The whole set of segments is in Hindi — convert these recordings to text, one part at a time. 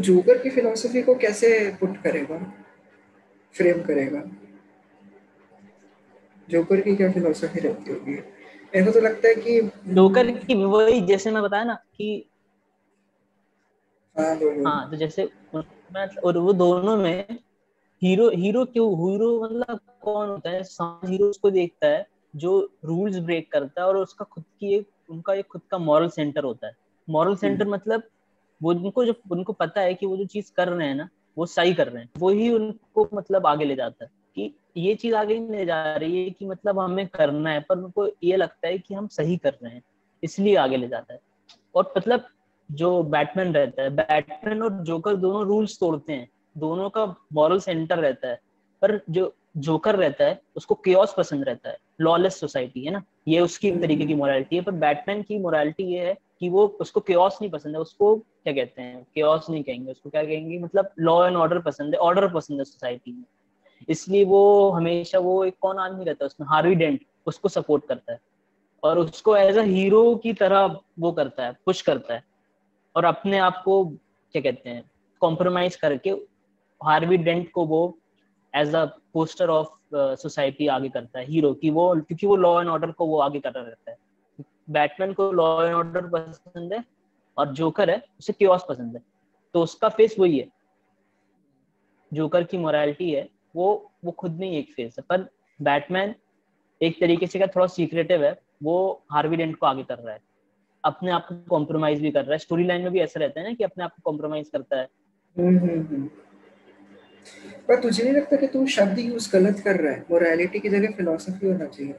जोकर की फिलोसफी को कैसे पुट करेगा? फ्रेम करेगा? जोकर की क्या फिलोसफी रहती होगी? मेरे को तो लगता है कि जोकर की वही जैसे मैं बताया ना कि हाँ हाँ तो जैसे और वो दोनों में हीरो हीरो क्यों हीरो मतलब कौन होता है? हीरो उसको देखता है जो रूल्स ब्रेक करता है और उसका खुद की एक उनका एक खुद का मॉरल सेंटर होता है। Moral centre hmm. मतलब वो उनको जो, उनको पता है कि वो जो चीज़ कर रहे हैं ना, वो सही कर रहे हैं। वो ही उनको मतलब आगे ले जाता है कि ये चीज़ आगे नहीं ले जा रही है कि मतलब हमें करना है, पर उनको ये लगता है कि हम सही कर रहे हैं, इसलिए आगे ले जाता है। और मतलब जो बैटमैन रहता है, बैटमैन और जोकर दोनों रूल्स तोड़ते हैं, दोनों का मॉरल सेंटर रहता है, पर जो जोकर रहता है, उसको केओस पसंद रहता है लॉलेस सोसाइटी है ना? ये उसकी तरीके की मोरालिटी है, पर बैटमैन की मोरालिटी ये है कि वो उसको केओस नहीं पसंद है, उसको क्या कहते हैं केओस नहीं कहेंगे, उसको क्या कहेंगे मतलब लॉ एंड ऑर्डर पसंद है ऑर्डर पसंद है सोसाइटी में। इसलिए वो हमेशा वो एक कौन आदमी रहता है, उसमें हार्वी डेंट, उसको सपोर्ट करता है। और उसको एज अ हीरो की तरह वो करता है पुश करता है। और अपने आप को क्या कहते हैं कॉम्प्रोमाइज करके हार्वी डेंट को वो as a poster of society आगे करता है हीरो की वो, क्योंकि वो लॉ एंड ऑर्डर को वो आगे कर रहा रहता है। बैटमैन को लॉ एंड ऑर्डर पसंद है और जोकर है उसे क्योस पसंद है। तो उसका फेस वही है। जोकर की मोरालिटी है। वो वो खुद में एक फेस है। पर बैटमैन एक तरीके से क्या थोड़ा सीक्रेटिव है। वो हार्वी डेंट को आगे कर रहा है। अपने आप को कॉम्प्रोमाइज भी कर रहा है। स्टोरी लाइन में भी ऐसा रहता है ना कि अपने आप को कॉम्प्रोमाइज करता है। हम्म, हम्म, हम्म। पर तुझे नहीं लगता कि तू शब्द यूज़ गलत कर रहा है? मोरालिटी की जगह फिलोसफी होना चाहिए।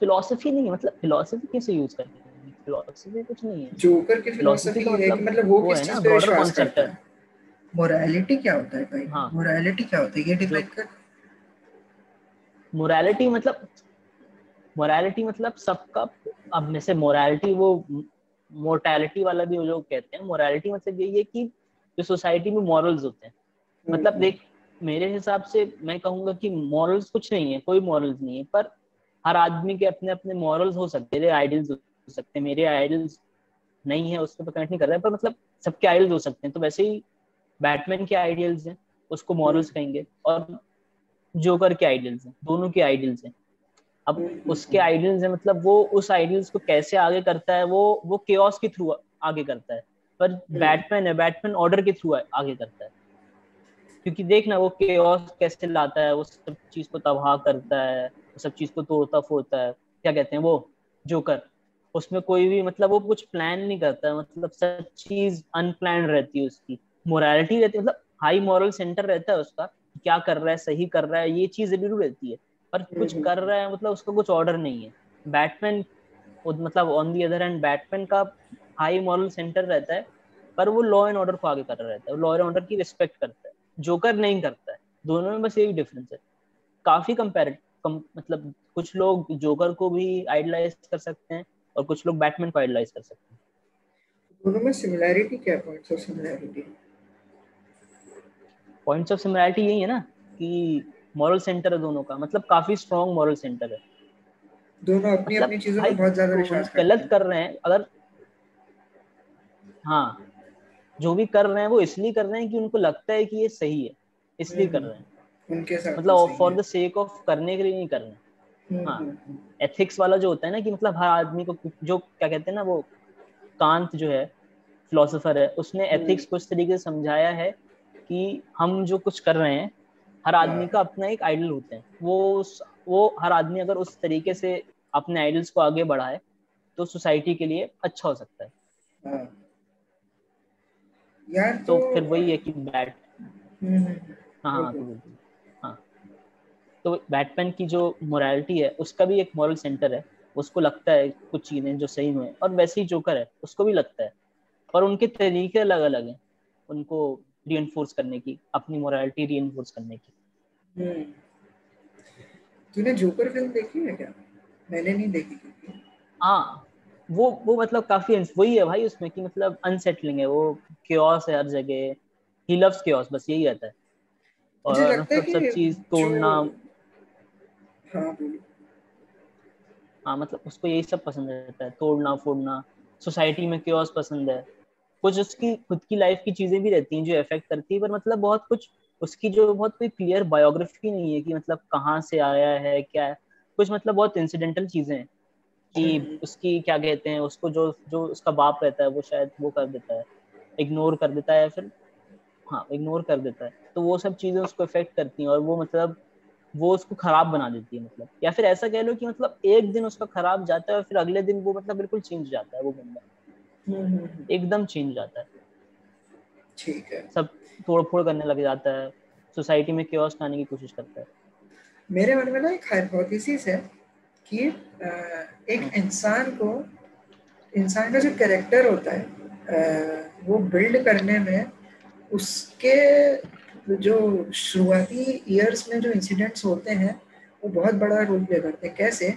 फिलोसफी नहीं है मतलब फिलोसफी कैसे यूज़ करते हैं? फिलोसफी कुछ नहीं है। जोकर की फिलोसफी कि मतलब वो किस चीज़ पे विश्वास करता है। मोरालिटी क्या होता है भाई? हाँ. मोरालिटी क्या होता है? ये डिफाइन कर। मोरालिटी मतलब मोरालिटी मतलब सबका अब में से मोरालिटी वो मोर्टैलिटी वाला भी वो लोग कहते हैं। मोरालिटी मतलब यही है कि जो सोसाइटी में मॉरल्स होते हैं। मतलब हम्म। देख मेरे हिसाब से मैं कहूँगा कि मॉरल्स कुछ नहीं है कोई मॉरल्स नहीं है पर हर आदमी के अपने अपने मॉरल्स हो सकते हैं आइडल्स हो सकते हैं मेरे आइडल्स नहीं है उस पर कनेक्ट नहीं कर रहा है पर मतलब सबके आइडल्स हो सकते हैं तो वैसे ही बैटमैन के आइडियल्स हैं उसको मॉरल्स। कहेंगे और जोकर के आइडियल्स हैं दोनों के आइडियल्स हैं अब। उसके आइडियल्स हैं मतलब वो उस आइडियल्स को कैसे आगे करता है वो वो केओस के थ्रू आगे करता है पर बैटमैन हम्म। है बैटमैन ऑर्डर के थ्रू आगे करता है क्योंकि देखना वो केओस कैसे लाता है वो सब चीज़ को तबाह करता है सब चीज़ को तोड़ता फोड़ता है। क्या कहते हैं वो? जोकर। उसमें कोई भी मतलब वो कुछ प्लान नहीं करता है मतलब सब चीज़ अनप्लान रहती है उसकी। मोरालिटी रहती है मतलब हाई मॉरल सेंटर रहता है उसका क्या कर रहा है सही कर रहा है ये चीज़ ज़रूर रहती है। पर कुछ हम्म। कर रहा है मतलब उसका कुछ ऑर्डर नहीं है। बैटमैन मतलब on the other hand Batman का हाई मॉरल सेंटर रहता है पर वो लॉ एंड ऑर्डर को आगे कर रहा रहता है। लॉ एंड ऑर्डर की रिस्पेक्ट करता है। जोकर नहीं करता है। दोनों में बस यही डिफरेंस है। काफ़ी कंपेरेटिव कम, मतलब कुछ लोग जोकर को भी आइडलाइज कर सकते हैं और कुछ लोग बैटमैन को आइडलाइज कर सकते हैं। दोनों में सिमिलैरिटी क्या points of similarity points of similarity यही है ना कि मॉरल सेंटर है दोनों का मतलब काफ़ी स्ट्रॉन्ग मॉरल सेंटर है। दोनों अपनी मतलब अपनी चीज़ों में बहुत ज़्यादा विश्वास करते गलत कर रहे हैं अगर हाँ जो भी कर रहे हैं वो इसलिए कर रहे हैं कि उनको लगता है कि ये सही है इसलिए कर रहे हैं। उनके साथ मतलब फॉर द सेक ऑफ़ करने के लिए नहीं करना हम्म, हाँ। Ethics hmm, hmm. वाला जो होता है ना कि मतलब हर आदमी को जो क्या कहते हैं ना वो कांत जो है फिलोसोफर है उसने एथिक्स को इस तरीके से समझाया है कि हम जो कुछ कर रहे हैं हर आदमी हाँ। का अपना एक आइडल होता है। वो वो हर आदमी अगर उस तरीके से अपने आइडल्स को आगे बढ़ाए तो सोसाइटी के लिए अच्छा हो सकता है। हाँ। यार तो, तो फिर वही है कि बैट हाँ हाँ तो बैटमैन की जो मोरालिटी है उसका भी एक मॉरल सेंटर है। उसको लगता है कुछ चीज़ें जो सही हुए और वैसे ही जोकर है उसको भी लगता है। पर उनके तरीके अलग अलग हैं उनको री करने की अपनी मोरालिटी री करने की। हम्म। तूने जोकर फ़िल्म देखी है क्या? मैंने नहीं देखी हाँ वो वो मतलब काफ़ी वही है भाई उसमें कि मतलब अनसेटलिंग है वो क्योस है हर जगह। ही लव्स क्योस बस यही रहता है। और मतलब सब चीज़ तोड़ना हाँ हाँ मतलब उसको यही सब पसंद रहता है तोड़ना फोड़ना सोसाइटी में क्योस पसंद है। कुछ उसकी खुद की लाइफ की चीज़ें भी रहती हैं जो इफ़ेक्ट करती है पर मतलब बहुत कुछ उसकी जो बहुत कोई क्लियर बायोग्राफी नहीं है कि मतलब कहाँ से आया है क्या है। कुछ मतलब बहुत इंसिडेंटल चीज़ें हैं कि हम्म। उसकी क्या कहते हैं उसको जो जो उसका बाप रहता है वो शायद वो कर देता है इग्नोर कर देता है फिर हाँ इग्नोर कर देता है। तो वो सब चीज़ें उसको इफ़ेक्ट करती हैं और वो मतलब वो उसको खराब बना देती है मतलब। या फिर ऐसा कह लो कि मतलब एक दिन उसका खराब जाता है और फिर अगले दिन वो मतलब बिल्कुल चेंज जाता है वो बंदा। हम्म, हम्म, एकदम चेंज जाता है। ठीक है। सब तोड़ फोड़ करने लग जाता है सोसाइटी में क्योस लाने की कोशिश करता है। मेरे मन में ना एक हाइपोथेसिस है कि एक हाँ। इंसान को इंसान का जो कैरेक्टर होता है वो बिल्ड करने में उसके जो शुरुआती ईयर्स में जो इंसिडेंट्स होते हैं वो बहुत बड़ा रोल प्ले करते हैं। कैसे?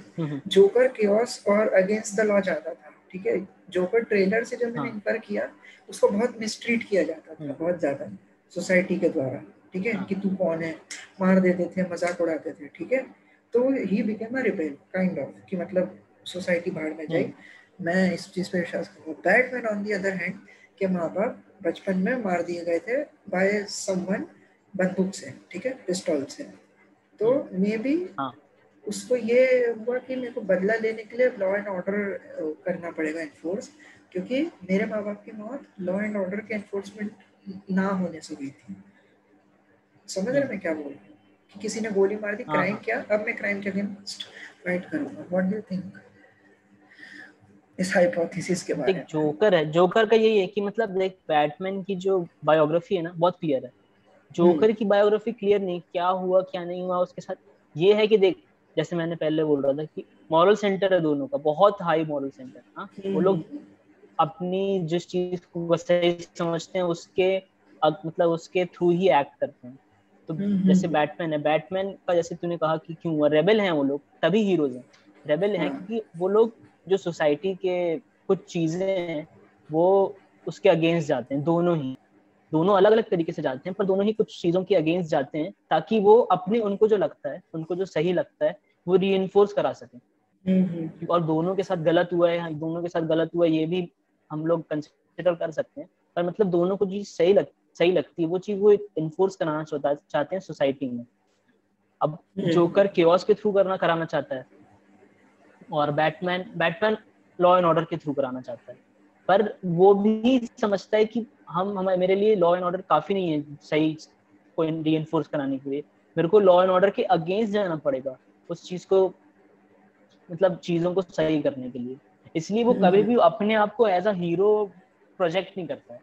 जोकर केओस और अगेंस्ट द लॉ जाता था ठीक है? जोकर ट्रेलर से जब मैंने इंकर हाँ। किया उसको बहुत मिसट्रीट किया जाता था हाँ। बहुत ज़्यादा सोसाइटी के द्वारा ठीक है? कि तू कौन है? मार देते थे मज़ाक उड़ाते थे ठीक है? तो he became a rebel kind of कि मतलब सोसाइटी बाहर में जाए। हम्म। मैं इस चीज़ पे विश्वास करूँगा Batman on the other hand के माँ बाप बचपन में मार दिए गए थे बाय समवन बंदूक से ठीक है? पिस्टॉल से तो मे हम्म। बी हाँ. उसको ये हुआ कि मेरे को बदला लेने के लिए लॉ एंड ऑर्डर करना पड़ेगा एनफोर्स क्योंकि मेरे माँ बाप की मौत लॉ एंड ऑर्डर के एनफोर्समेंट ना होने से हुई थी। समझ रहे मैं क्या बोल रहा हूँ? कि किसी ने गोली मार दी क्राइम हाँ, हाँ। किया अब मैं क्राइम के अगेंस्ट फाइट करूँगा। व्हाट डू यू थिंक इस हाइपोथेसिस के बारे में। जोकर है। जोकर का यही है कि मतलब देख बैटमैन की जो बायोग्राफी है ना बहुत क्लियर है। Joker hmm. की बायोग्राफी क्लियर नहीं क्या हुआ क्या नहीं हुआ उसके साथ ये है कि देख जैसे मैंने पहले बोल रहा था कि मॉरल सेंटर है दोनों का बहुत हाई मॉरल सेंटर हाँ वो लोग हम्म। अपनी जिस चीज़ को सही समझते हैं उसके मतलब उसके थ्रू ही एक्ट करते हैं तो हम्म, जैसे बैटमैन। है बैटमैन का जैसे तूने कहा कि क्यों हुआ रेबल हैं वो लोग तभी हीरोज हैं रेबल हैं हाँ। कि वो लोग जो सोसाइटी के कुछ चीज़ें हैं वो उसके अगेंस्ट जाते हैं दोनों ही दोनों अलग अलग तरीके से जाते हैं पर दोनों ही कुछ चीज़ों के अगेंस्ट जाते हैं ताकि वो अपने उनको जो लगता है उनको जो सही लगता है वो री करा सके। हम्म, और दोनों के साथ गलत हुआ है दोनों के साथ गलत हुआ है ये भी हम लोग कंसिडर कर सकते हैं। पर मतलब दोनों को चीज़ सही लग सही लगती है वो चीज़ वो इन्फोर्स कराना चाहता चाहते हैं सोसाइटी में। अब जोकर केओस के थ्रू करना कराना चाहता है और Batman Batman law and order के थ्रू कराना चाहता है। पर वो भी समझता है कि हम हमारे मेरे लिए लॉ एंड ऑर्डर काफ़ी नहीं है सही को री कराने के लिए। मेरे को लॉ एंड ऑर्डर के अगेंस्ट जाना पड़ेगा उस चीज़ को मतलब चीज़ों को सही करने के लिए। इसलिए वो कभी भी अपने आप को एज अ हीरो प्रोजेक्ट नहीं करता है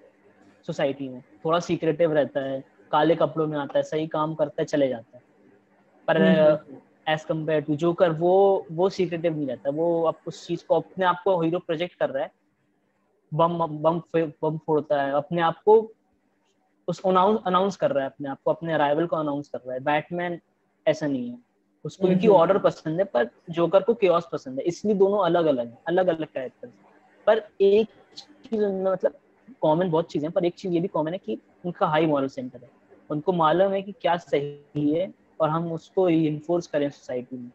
सोसाइटी में। थोड़ा सीक्रेटिव रहता है काले कपड़ों में आता है सही काम करता है चले जाता है। पर एज कंपेयर टू जोकर वो वो सीक्रेटिव नहीं रहता। वो अब उस चीज़ को अपने आप को हीरो प्रोजेक्ट कर रहा है। बम बम बम फोड़ता है अपने आप को उस अनाउंस कर रहा है अपने आप को अपने अराइवल को अनाउंस कर रहा है। बैटमैन ऐसा नहीं है। उसको उनकी ऑर्डर पसंद है पर जोकर को केओस पसंद है। इसलिए दोनों अलग अलग है अलग अलग कैरेक्टर पर एक चीज़ मतलब कॉमन बहुत चीज़ें पर एक चीज़ ये भी कॉमन है कि उनका हाई मॉरल सेंटर है। उनको मालूम है कि क्या सही है और हम उसको इन्फोर्स करें सोसाइटी में।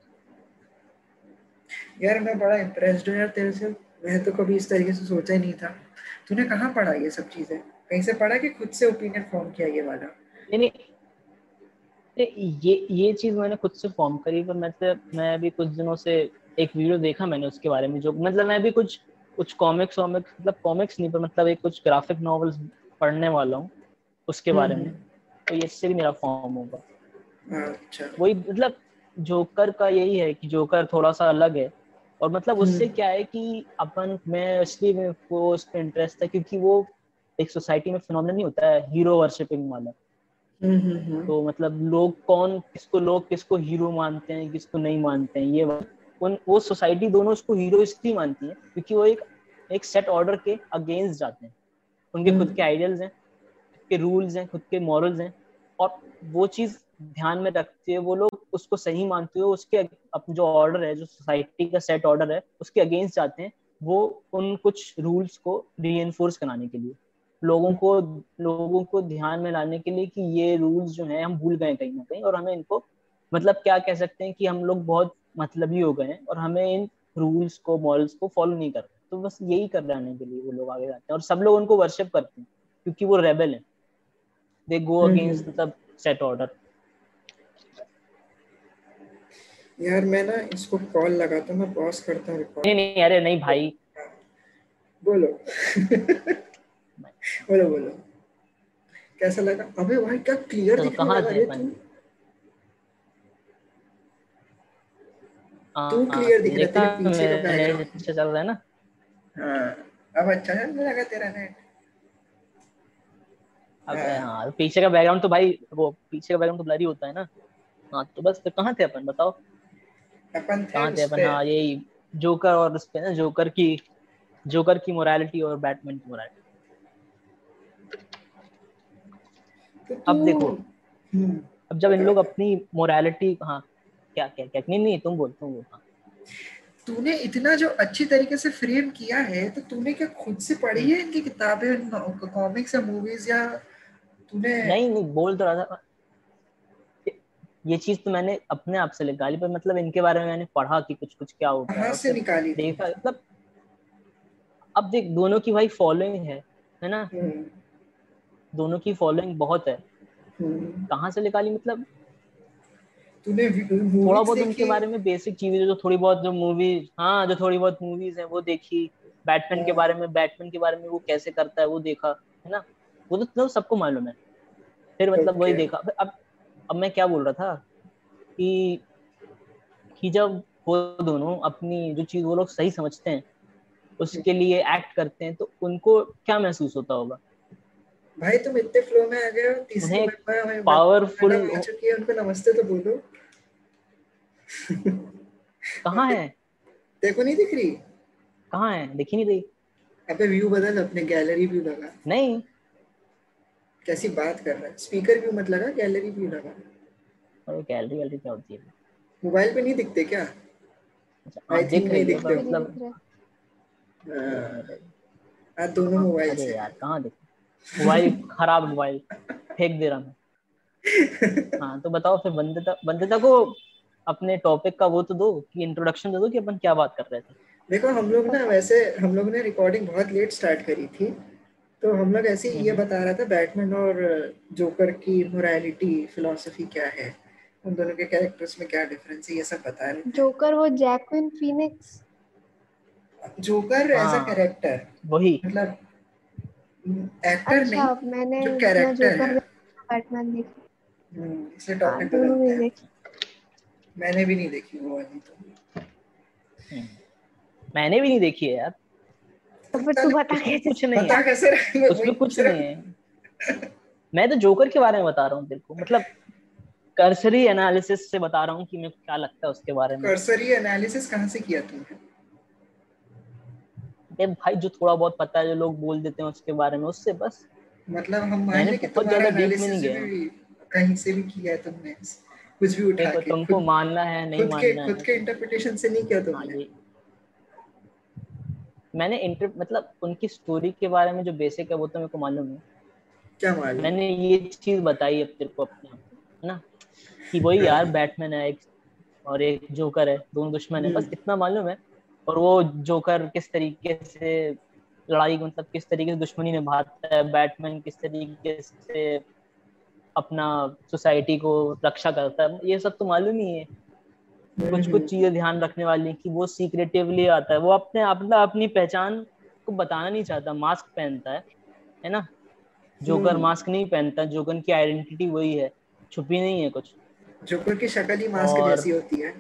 यार मैं बड़ा इम्प्रेस्ड हूँ यार तेरे से। मैं तो कभी इस तरीके से सोचा ही नहीं था। तूने कहाँ पढ़ा ये सब चीज़ें? कहीं से पढ़ा कि खुद से ओपिनियन फॉर्म किया ये वाला? नहीं ये ये चीज़ मैंने खुद से फॉर्म करी पर मैं मैं अभी कुछ दिनों से एक वीडियो देखा मैंने उसके बारे में जो मतलब मैं भी कुछ कुछ कॉमिक्स वॉमिक्स मतलब कॉमिक्स नहीं पर मतलब एक कुछ ग्राफिक नॉवेल्स पढ़ने वाला हूँ उसके बारे में। हम्म। तो इससे भी मेरा फॉर्म होगा। अच्छा। वही मतलब जोकर का यही है कि जोकर थोड़ा सा अलग है। और मतलब उससे हम्म। क्या है कि अपन मैं इसलिए मेरे को उस पर इंटरेस्ट है क्योंकि वो एक सोसाइटी में फिनोमिना नहीं होता है हीरो वर्शिपिंग वाला। हम्म, तो मतलब लोग कौन किसको लोग किसको हीरो मानते हैं किसको नहीं मानते हैं ये उन वो सोसाइटी दोनों उसको हीरो इसलिए मानती है क्योंकि वो एक एक सेट ऑर्डर के अगेंस्ट जाते हैं। उनके खुद के आइडियल्स हैं खुद के रूल्स हैं खुद के मॉरल्स हैं और वो चीज़ ध्यान में रखते हुए वो लोग उसको सही मानते हुए उसके जो ऑर्डर है जो सोसाइटी का सेट ऑर्डर है उसके अगेंस्ट जाते हैं वो उन कुछ रूल्स को री कराने के लिए। लोगों को लोगों को ध्यान में लाने के लिए कि ये रूल्स जो है हम भूल गए कहीं ना कहीं और हमें इनको मतलब क्या कह सकते हैं कि हम लोग बहुत मतलब ही हो गए हैं और हमें इन रूल्स को मॉरल्स को फॉलो नहीं कर रहे तो बस यही कर रहने के लिए वो लोग आगे जाते हैं और सब लोग उनको वर्शिप करते हैं क्योंकि वो रेबल है। They go against the set order यार मैं ना इसको कॉल लगाता हूँ मैं पॉज करता हूँ नहीं नहीं अरे नहीं भाई। बोलो। बोलो बोलो। कैसा लगा? अबे भाई क्या क्लियर तो दिखने लगा रे तू? तू क्लियर दिख रहा है पीछे का बैकग्राउंड अच्छा चल रहा है ना। हाँ अब अच्छा चलने लगा तेरा नेट अब हाँ।, हाँ पीछे का बैकग्राउंड तो भाई वो पीछे का बैकग्राउंड तो ब्लरी होता है ना। हाँ तो बस तो कहाँ थे अपन बताओ। कहाँ थे अपन हाँ यही जोकर और उस पे ना जोकर की जोकर की मोरालिटी और बैटमैन की मोरालिटी तो अब देखो हम्म। अब जब इन लोग अपनी मोरालिटी हाँ क्या क्या क्या नहीं नहीं तुम बोल तुम बोल हाँ। तूने इतना जो अच्छी तरीके से फ्रेम किया है तो तूने क्या खुद से पढ़ी है इनकी किताबें कॉमिक्स या मूवीज़ या तूने नहीं नहीं बोल तो रहा था। ये चीज़ तो मैंने अपने आप से निकाली पर मतलब इनके बारे में मैंने पढ़ा कि कुछ कुछ क्या होता है से निकाली देखा मतलब अब देख दोनों की भाई फॉलोइंग है है ना? हम्म। दोनों की फॉलोइंग बहुत है। हम्म। कहाँ से निकाली मतलब? तूने थोड़ा बहुत उनके बारे में बेसिक चीज़ें जो थोड़ी बहुत जो मूवीज़ हाँ जो थोड़ी बहुत मूवीज़ है वो देखी। बैटमैन के हाँ। बारे में बैटमैन के बारे में वो कैसे करता है वो देखा है ना? वो तो, तो सबको मालूम है। फिर मतलब वही देखा। अब अब मैं क्या बोल रहा था कि कि जब वो दोनों अपनी जो चीज़ वो लोग सही समझते हैं उसके लिए एक्ट करते हैं तो उनको क्या महसूस होता होगा? भाई तुम इतने फ्लो में आ गए हो तीसरी में पावरफुल हो चुकी है उनको नमस्ते तो बोलो। कहाँ है? देखो नहीं दिख रही? कहाँ है? दिखी नहीं रही। अबे व्यू बदल अपने गैलरी व्यू लगा। नहीं। कैसी बात कर रहा है? स्पीकर व्यू मत लगा गैलरी व्यू लगा। अरे गैलरी गैलरी क्या होती है? मोबाइल पे नहीं दिखते क्या? आई अच्छा, थिंक नहीं दिखते। मतलब हाँ। दोनों मोबाइल से यार कहाँ दिखते मोबाइल खराब मोबाइल फेंक दे रहा मैं। हाँ तो बताओ फिर बंदता बंदता को अपने टॉपिक का वो तो दो कि इंट्रोडक्शन दे दो कि अपन क्या बात कर रहे थे? देखो हम लोग ना वैसे हम लोग ने रिकॉर्डिंग बहुत लेट स्टार्ट करी थी। तो हम लोग ऐसे ये। बता रहा था बैटमैन और जोकर की मोरालिटी फिलोसफी क्या है? उन दोनों के कैरेक्टर्स में क्या डिफरेंस है ये सब बता रहे जोकर वो Joaquin Phoenix Joker as a character वही। मतलब एक्टर अच्छा, नहीं मैंने जो कैरेक्टर है। बैटमैन देखी। हम्म इसे टॉपिक हाँ, पे देखी। मैंने भी नहीं देखी वो वाली तो। हम्म, मैंने भी नहीं देखी है यार। तो फिर तू बता कैसे कुछ नहीं बता कैसे उसमें कुछ नहीं है। मैं तो जोकर के बारे में बता रहा हूँ तेरे को। मतलब कर्सरी एनालिसिस से बता रहा हूँ कि मेरे को क्या लगता है उसके बारे में। कर्सरी एनालिसिस कहाँ से किया तुमने ए भाई जो थोड़ा बहुत पता है जो लोग बोल देते हैं उसके बारे में उससे बस। मतलब हम मान लें कि तुम्हारा एनालिसिस भी कहीं से भी किया है तुमने। कुछ भी उठा के तुमको मानना है नहीं मानना है। खुद के इंटरप्रिटेशन से नहीं किया तुमने। हाँ, मैंने इंटर मतलब उनकी स्टोरी के बारे में जो बेसिक है वो तो मेरे को मालूम है। क्या मालूम? मैंने ये चीज़ बताई अब तेरे को अपने है ना? कि वही यार बैटमैन है एक और एक जोकर है दोनों दुश्मन है बस हम्म। इतना मालूम है। और वो जोकर किस तरीके से लड़ाई मतलब किस तरीके से दुश्मनी निभाता है बैटमैन किस तरीके से अपना सोसाइटी को रक्षा करता है ये सब तो मालूम ही है। कुछ कुछ चीज़ें ध्यान रखने वाली कि वो सीक्रेटिवली आता है वो अपने अपना अपनी पहचान को बताना नहीं चाहता मास्क पहनता है है ना? Joker mask hmm. नहीं पहनता जोकर की आइडेंटिटी वही है छुपी नहीं है कुछ। जोकर की शक्ल ही मास्क और... जैसी होती है।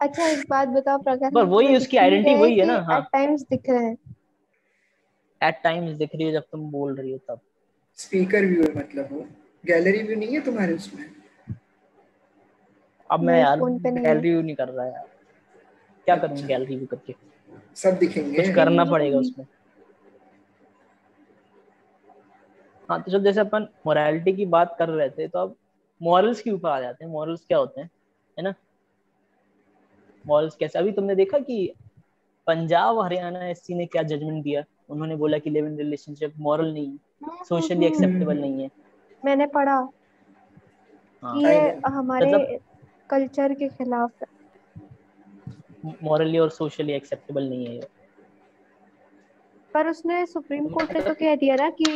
अच्छा एक बात बताओ प्रकाश पर वही उसकी आइडेंटिटी वही है ना हाँ। एट टाइम्स दिख रहे हैं? एट टाइम्स दिख रही है जब तुम बोल रही हो तब। स्पीकर व्यू है मतलब वो गैलरी व्यू नहीं है तुम्हारे उसमें? अब मैं यार गैलरी व्यू नहीं कर रहा यार। क्या अच्छा। करूँ गैलरी व्यू करके? सब दिखेंगे। कुछ करना पड़ेगा उसमें। हाँ तो जब जैसे अपन मोरालिटी की बात कर रहे थे तो अब मॉरल्स के ऊपर आ जाते हैं। मॉरल्स क्या होते हैं? है ना? मॉरल्स कैसे? अभी तुमने देखा कि पंजाब हरियाणा एससी ने क्या जजमेंट दिया? उन्होंने बोला कि लिव इन रिलेशनशिप मॉरल नहीं है। सोशली एक्सेप्टेबल नहीं है। मैंने पढ़ा हाँ, ये हमारे मतलब, कल्चर के खिलाफ है। मॉरली और सोशली एक्सेप्टेबल नहीं है ये। पर उसने सुप्रीम कोर्ट ने तो कह दिया ना कि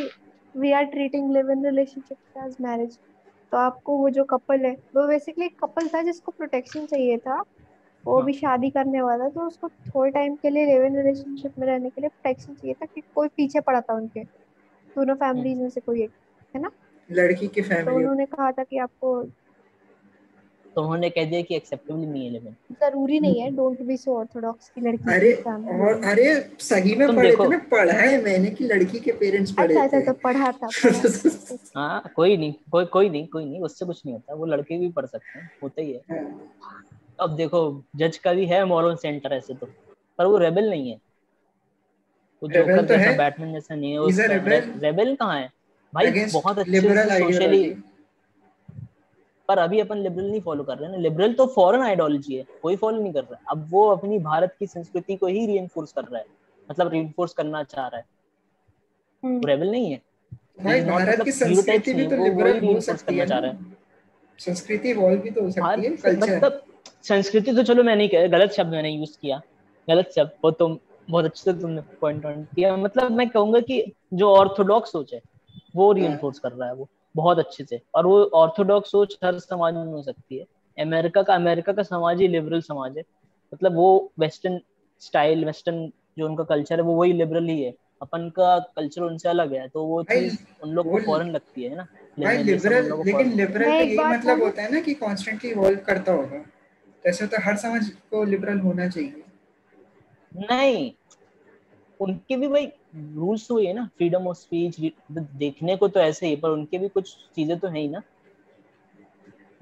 we are treating live in relationship as marriage तो आपको वो जो कपल है वो बेसिकली एक कपल था जिसको प्रोटेक्शन चाहिए था। वो हाँ। भी शादी करने वाला तो उसको थोड़े टाइम के लिए लिव इन रिलेशनशिप में रहने के लिए प्रोटेक्शन चाहिए था कि कोई पीछे पड़ा था उनके। दोनों फैमिलीज़ में से कोई एक है ना? लड़की की फैमिली तो उन्होंने कहा था कि आपको तो उन्होंने कह दिया कि एक्सेप्टेबल नहीं है लिव इन ज़रूरी नहीं है डोंट बी सो ऑर्थोडॉक्स की लड़की अरे और अरे सही में पढ़े थे ना पढ़ा है मैंने कि लड़की के पेरेंट्स पढ़े अच्छा अच्छा तो पढ़ा था। हाँ कोई नहीं कोई कोई नहीं कोई नहीं उससे कुछ नहीं होता वो लड़के भी पढ़ सकते हैं होता ही है हाँ, अब देखो जज का भी है मॉरल सेंटर ऐसे तो पर वो रेबल नहीं है वो जोकर तो जैसा है। बैटमैन जैसा नहीं है rebel. रेबल कहाँ है भाई बहुत अच्छे सोशली. पर अभी अपन लिबरल नहीं फॉलो कर रहे हैं ना। लिबरल तो फॉरेन आइडियोलॉजी है कोई फॉलो नहीं कर रहा। है अब वो अपनी भारत की संस्कृति को ही रीइंफोर्स कर रहा है मतलब रीइंफोर्स करना चाह रहा है। हम्म, रेबल नहीं है। भाई भारत मतलब की संस्कृति भी तो लिबरल हो सकती है चाह ना। रहा है। संस्कृति इवॉल्व भी तो हो सकती है कल्चर मतलब संस्कृति तो चलो मैं नहीं कह गलत शब्द मैंने यूज़ किया। गलत शब्द वो तुम बहुत अच्छे से तुमने पॉइंट आउट किया। मतलब मैं कहूँगा कि जो ऑर्थोडॉक्स सोच है वो रीइंफोर्स कर रहा है वो। बहुत अच्छे से। और वो ऑर्थोडॉक्स सोच हर समाज में हो सकती है। अमेरिका का अमेरिका का समाज ही लिबरल समाज है। मतलब वो वेस्टर्न स्टाइल वेस्टर्न जो उनका कल्चर है वो वही लिबरल ही है। अपन का कल्चर उनसे अलग है तो वो चीज़ उन लोग को फॉरेन लगती है ना? भाई लिबरल लेकिन लिबरल का ये मतलब होता है ना कि कॉन्स्टेंटली इवॉल्व करता होगा। जैसे तो हर समाज को लिबरल होना चाहिए। नहीं उनके भी भाई रूल्स तो ये ना फ्रीडम ऑफ़ स्पीच देखने को तो ऐसे ही पर उनके भी कुछ चीज़ें तो है ही ना।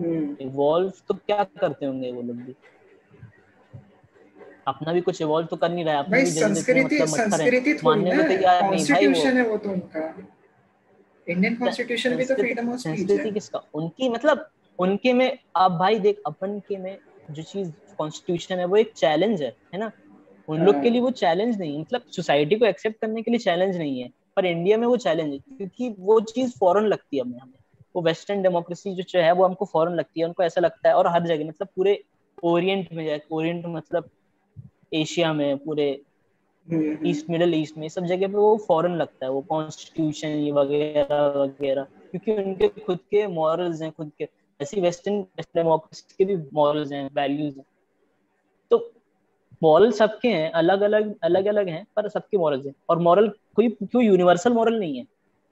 हम्म, इवॉल्व तो क्या करते होंगे वो लोग भी? अपना भी कुछ इवॉल्व तो कर नहीं रहा है भाई भी संस्कृति मतलब संस्कृति थोड़ी ना कॉन्स्टिट्यूशन है वो तो उनका। इंडियन कॉन्स्टिट्यूशन भी तो फ्रीडम ऑफ़ स्पीच है। किसका? उनकी मतलब उनके में आप भाई देख अपन के में जो चीज़ कॉन्स्टिट्यूशन है वो एक चैलेंज है है ना? उन लोग के लिए वो चैलेंज नहीं है। मतलब सोसाइटी को एक्सेप्ट करने के लिए चैलेंज नहीं है पर इंडिया में वो चैलेंज है क्योंकि वो चीज़ फॉरेन लगती है हमें हमें वो वेस्टर्न डेमोक्रेसी जो है वो हमको फॉरन लगती है उनको ऐसा लगता है और हर जगह मतलब पूरे ओरिएंट में जाए ओरिएंट मतलब एशिया में पूरे ईस्ट मिडल ईस्ट में सब जगह पे वो फॉरेन लगता है वो कॉन्स्टिट्यूशन ये वगैरह वगैरह। क्योंकि उनके खुद के मॉरल्स हैं खुद के ऐसी वेस्टर्न डेमोक्रेसी के भी मॉरल्स हैं वैल्यूज़ हैं। मॉरल सबके हैं अलग अलग अलग अलग हैं, पर सबके मॉरल्स हैं। और मॉरल कोई कोई यूनिवर्सल मॉरल नहीं है।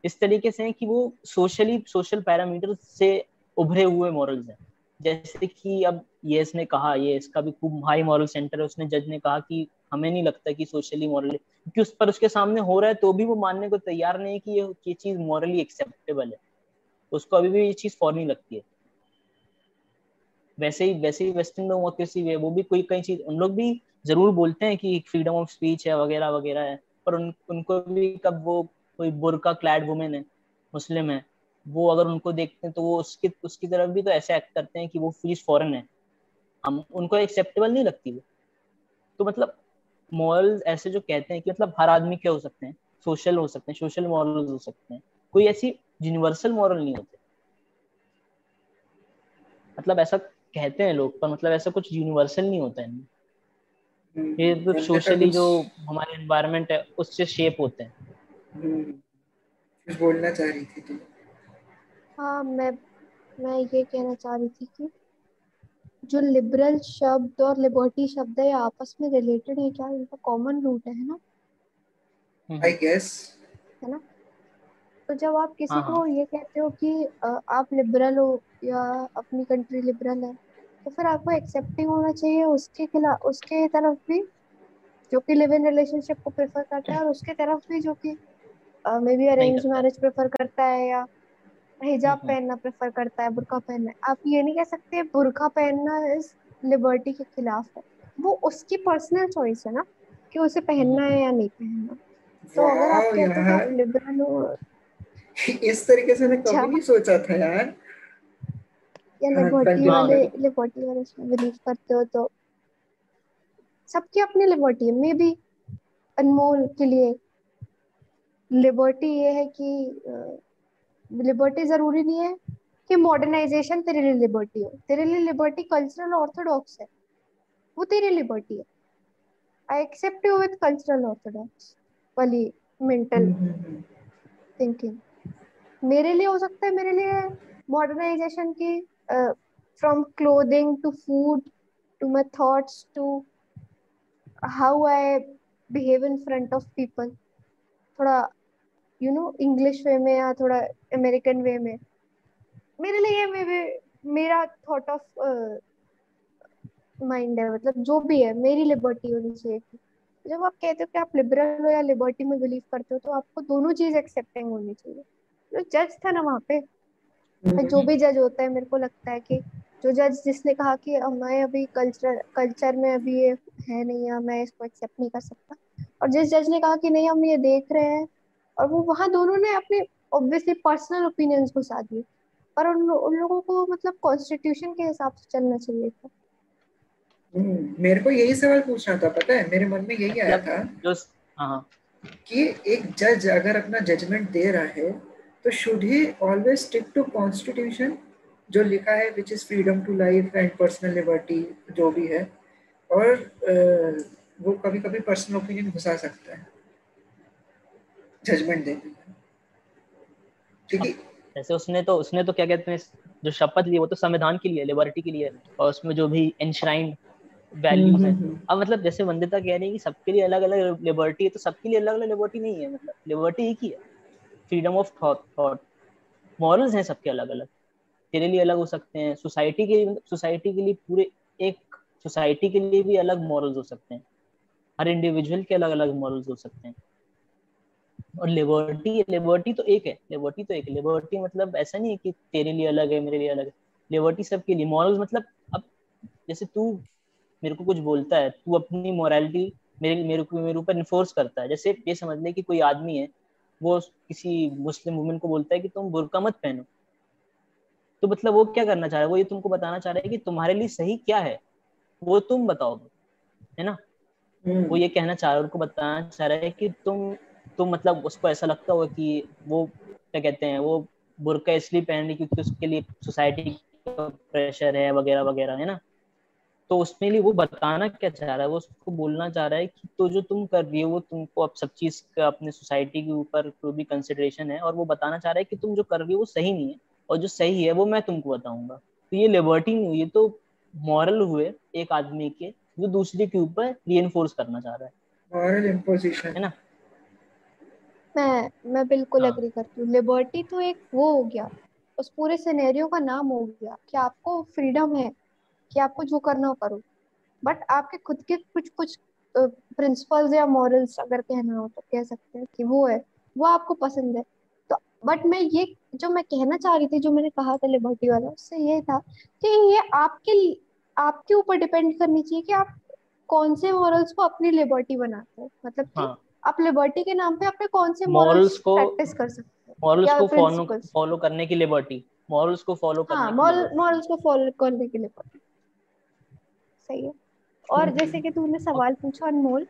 इस तरीके से है कि वो सोशली सोशल पैरामीटर से उभरे हुए मॉरल्स हैं। जैसे कि अब ये इसने कहा, ये इसका भी खूब हाई मॉरल सेंटर है। उसने जज ने कहा कि हमें नहीं लगता कि सोशली मॉरल क्योंकि उस पर उसके सामने हो रहा है तो भी वो मानने को तैयार नहीं है कि ये ये चीज़ मॉरली एक्सेप्टेबल है। उसको अभी भी ये चीज़ फॉरनी लगती है। वैसे ही वैसे ही वेस्टर्न डेमोक्रेसी है वो भी कोई, कई चीज़, उन लोग भी ज़रूर बोलते हैं कि फ्रीडम ऑफ़ स्पीच है, वगैरह वगैरह है। पर उन, उनको भी कब वो कोई बुरका क्लैड वुमेन है, मुस्लिम है, वो अगर उनको देखते हैं तो वो उसकी उसकी तरफ़ भी तो ऐसे एक्ट करते हैं कि वो चीज़ फॉरन है। हम, उनको एक्सेप्टेबल नहीं लगती वो। तो मतलब मॉरल्स ऐसे जो कहते हैं कि मतलब हर आदमी क्या हो सकते हैं? सोशल हो सकते हैं सोशल मॉरल्स हो सकते हैं। कोई ऐसी यूनिवर्सल मॉरल नहीं होते। मतलब ऐसा कहते हैं लोग, पर मतलब ऐसा कुछ यूनिवर्सल नहीं होता है ये तो सोशली जो हमारे एनवायरनमेंट है उससे शेप होते हैं। हम्म, कुछ बोलना चाह रही थी तू। हाँ मैं मैं ये कहना चाह रही थी कि जो लिबरल शब्द और लिबर्टी शब्द है आपस में रिलेटेड है क्या? इनका कॉमन रूट है ना? आई गेस है ना? तो जब आप किसी हाँ, को ये कहते हो कि आप लिबरल हो या अपनी कंट्री लिबरल है तो फिर आपको एक्सेप्टिंग होना चाहिए उसके खिलाफ उसके तरफ़ भी जो कि लिव इन रिलेशनशिप को प्रेफर करता है और उसके तरफ़ भी जो कि maybe arrange marriage prefer करता है या हिजाब हम्म। पहनना प्रेफर करता है बुर्का पहनना आप ये नहीं कह सकते बुर्का पहनना इस लिबर्टी के खिलाफ है। वो उसकी पर्सनल चॉइस है ना कि उसे पहनना है या नहीं पहनना। तो अगर आप कहते हो लिबरल हो इस तरीके से मैंने अच्छा। कभी नहीं सोचा था यार। या वाले करो। वाले इसमें बिलीव करते हो तो सबकी अपनी लिबर्टी है। मे बी अनमोल के लिए लिबर्टी ये है कि लिबर्टी ज़रूरी नहीं है कि मॉडर्नाइजेशन तेरे लिए लिबर्टी हो। तेरे लिए लिबर्टी कल्चरल ऑर्थोडॉक्स है। वो तेरी लिबर्टी है। I accept you with cultural orthodox वाली मेंटल थिंकिंग मेरे लिए हो सकता है मेरे लिए मॉडर्नाइजेशन की from clothing to food to my thoughts to how I behave in front of people थोड़ा यू नो इंग्लिश वे में या थोड़ा अमेरिकन वे में. मेरे लिए मेरे मेरा थॉट ऑफ़ माइंड है मतलब जो भी है, मेरी लिबर्टी होनी चाहिए जब आप कहते हो कि आप लिबरल हो या लिबर्टी में बिलीव करते हो तो आपको दोनों चीज़ एक्सेप्टिंग होनी चाहिए। जो जज था ना वहाँ पे जो भी जज होता है मेरे को लगता है कि जो जज जिसने कहा कि मैं अभी कल्चर कल्चर में अभी ये है नहीं या मैं इसको एक्सेप्ट नहीं कर सकता। और जिस जज ने कहा कि नहीं हम ये देख रहे हैं और वो वहाँ दोनों ने अपने ऑब्वियसली पर्सनल ओपिनियंस घुसा दिए। पर उन, उन लोगों को मतलब कॉन्स्टिट्यूशन के हिसाब से चलना चाहिए था। हम्म, मेरे को यही सवाल पूछना था पता है? मेरे मन में यही आया था हाँ, हाँ। कि एक जज अगर अपना जजमेंट दे रहा है तो should he always stick to constitution जो लिखा है which is freedom to life and personal liberty जो भी है और वो कभी कभी पर्सनल ओपिनियन घुसा सकता है। जजमेंट देने में है जैसे उसने तो उसने तो क्या कहते हैं जो शपथ ली वो तो संविधान के लिए लिबर्टी के लिए और उसमें जो भी एनश्राइंड वैल्यूज़ है। हम्म, हम्म, हम्म। अब मतलब जैसे वंदिता कह रही है कि सबके लिए अलग अलग लिबर्टी है तो सबके लिए अलग अलग लिबर्टी नहीं है मतलब लिबर्टी एक ही है। फ्रीडम ऑफ़ थॉट मॉरल्स हैं सबके अलग अलग तेरे लिए अलग हो सकते हैं। सोसाइटी के लिए सोसाइटी के लिए पूरे एक सोसाइटी के लिए भी अलग मॉरल्स हो सकते हैं। हर इंडिविजुअल के अलग अलग मॉरल्स हो सकते हैं। और लिबर्टी लिबर्टी तो एक है। लिबर्टी तो एक है। लिबर्टी मतलब ऐसा नहीं है कि तेरे लिए अलग है, मेरे लिए अलग है। लिबर्टी सबके लिए। मॉरल्स मतलब अब, जैसे तू मेरे को कुछ बोलता है, तू अपनी मोरालिटी मेरे मेरे को, मेरे ऊपर इन्फोर्स करता है। जैसे ये समझ ले कि कोई आदमी है वो किसी मुस्लिम वुमेन को बोलता है कि तुम बुरका मत पहनो। तो मतलब वो क्या करना चाह रहा है? वो ये तुमको बताना चाह रहा है कि तुम्हारे लिए सही क्या है? वो तुम बताओगे है ना? हम्म। वो ये कहना चाह रहा है उनको बताना चाह रहा है कि तुम तुम मतलब उसको ऐसा लगता हो कि वो क्या कहते हैं वो बुरका इसलिए पहन रही क्योंकि उसके लिए सोसाइटी प्रेशर है वगैरह वगैरह है ना? तो उसमें लिए वो बताना क्या चाह रहा है? वो उसको बोलना चाह रहा है कि तो जो तुम कर रही हो वो तुमको अब सब चीज़ का अपने सोसाइटी के ऊपर कोई भी कंसिडरेशन है और वो बताना चाह रहा है कि तुम जो कर रही हो वो सही नहीं है और जो सही है वो मैं तुमको बताऊँगा। तो ये लिबर्टी नहीं हुई ये तो मॉरल हुए एक आदमी के जो दूसरे के ऊपर री करना चाह रहा है। मॉरल इम्पोजिशन है ना? मैं मैं बिल्कुल एग्री हाँ। करती हूँ। लिबर्टी तो एक वो हो गया उस पूरे सिनेरियो का नाम हो गया कि आपको फ्रीडम है। कि आपको जो करना हो करो। बट आपके खुद के कुछ कुछ प्रिंसिपल्स या मॉरल्स अगर कहना हो तो कह सकते हैं कि वो है वो आपको पसंद है। तो बट मैं ये जो मैं कहना चाह रही थी जो मैंने कहा था लिबर्टी वाला उससे ये था कि ये आपके आपके ऊपर डिपेंड करनी चाहिए कि आप कौन से मॉरल्स को अपनी लिबर्टी बनाते हो। मतलब कि हाँ. आप लिबर्टी के नाम पे अपने कौन से मॉरल्स को प्रैक्टिस कर सकते हैं मॉरल्स को फॉलो फॉलो करने की लिबर्टी मॉरल्स को फॉलो करने हाँ मॉरल्स को फॉलो करने की लिबर्टी सही है। और जैसे कि तूने सवाल पूछा अनमोल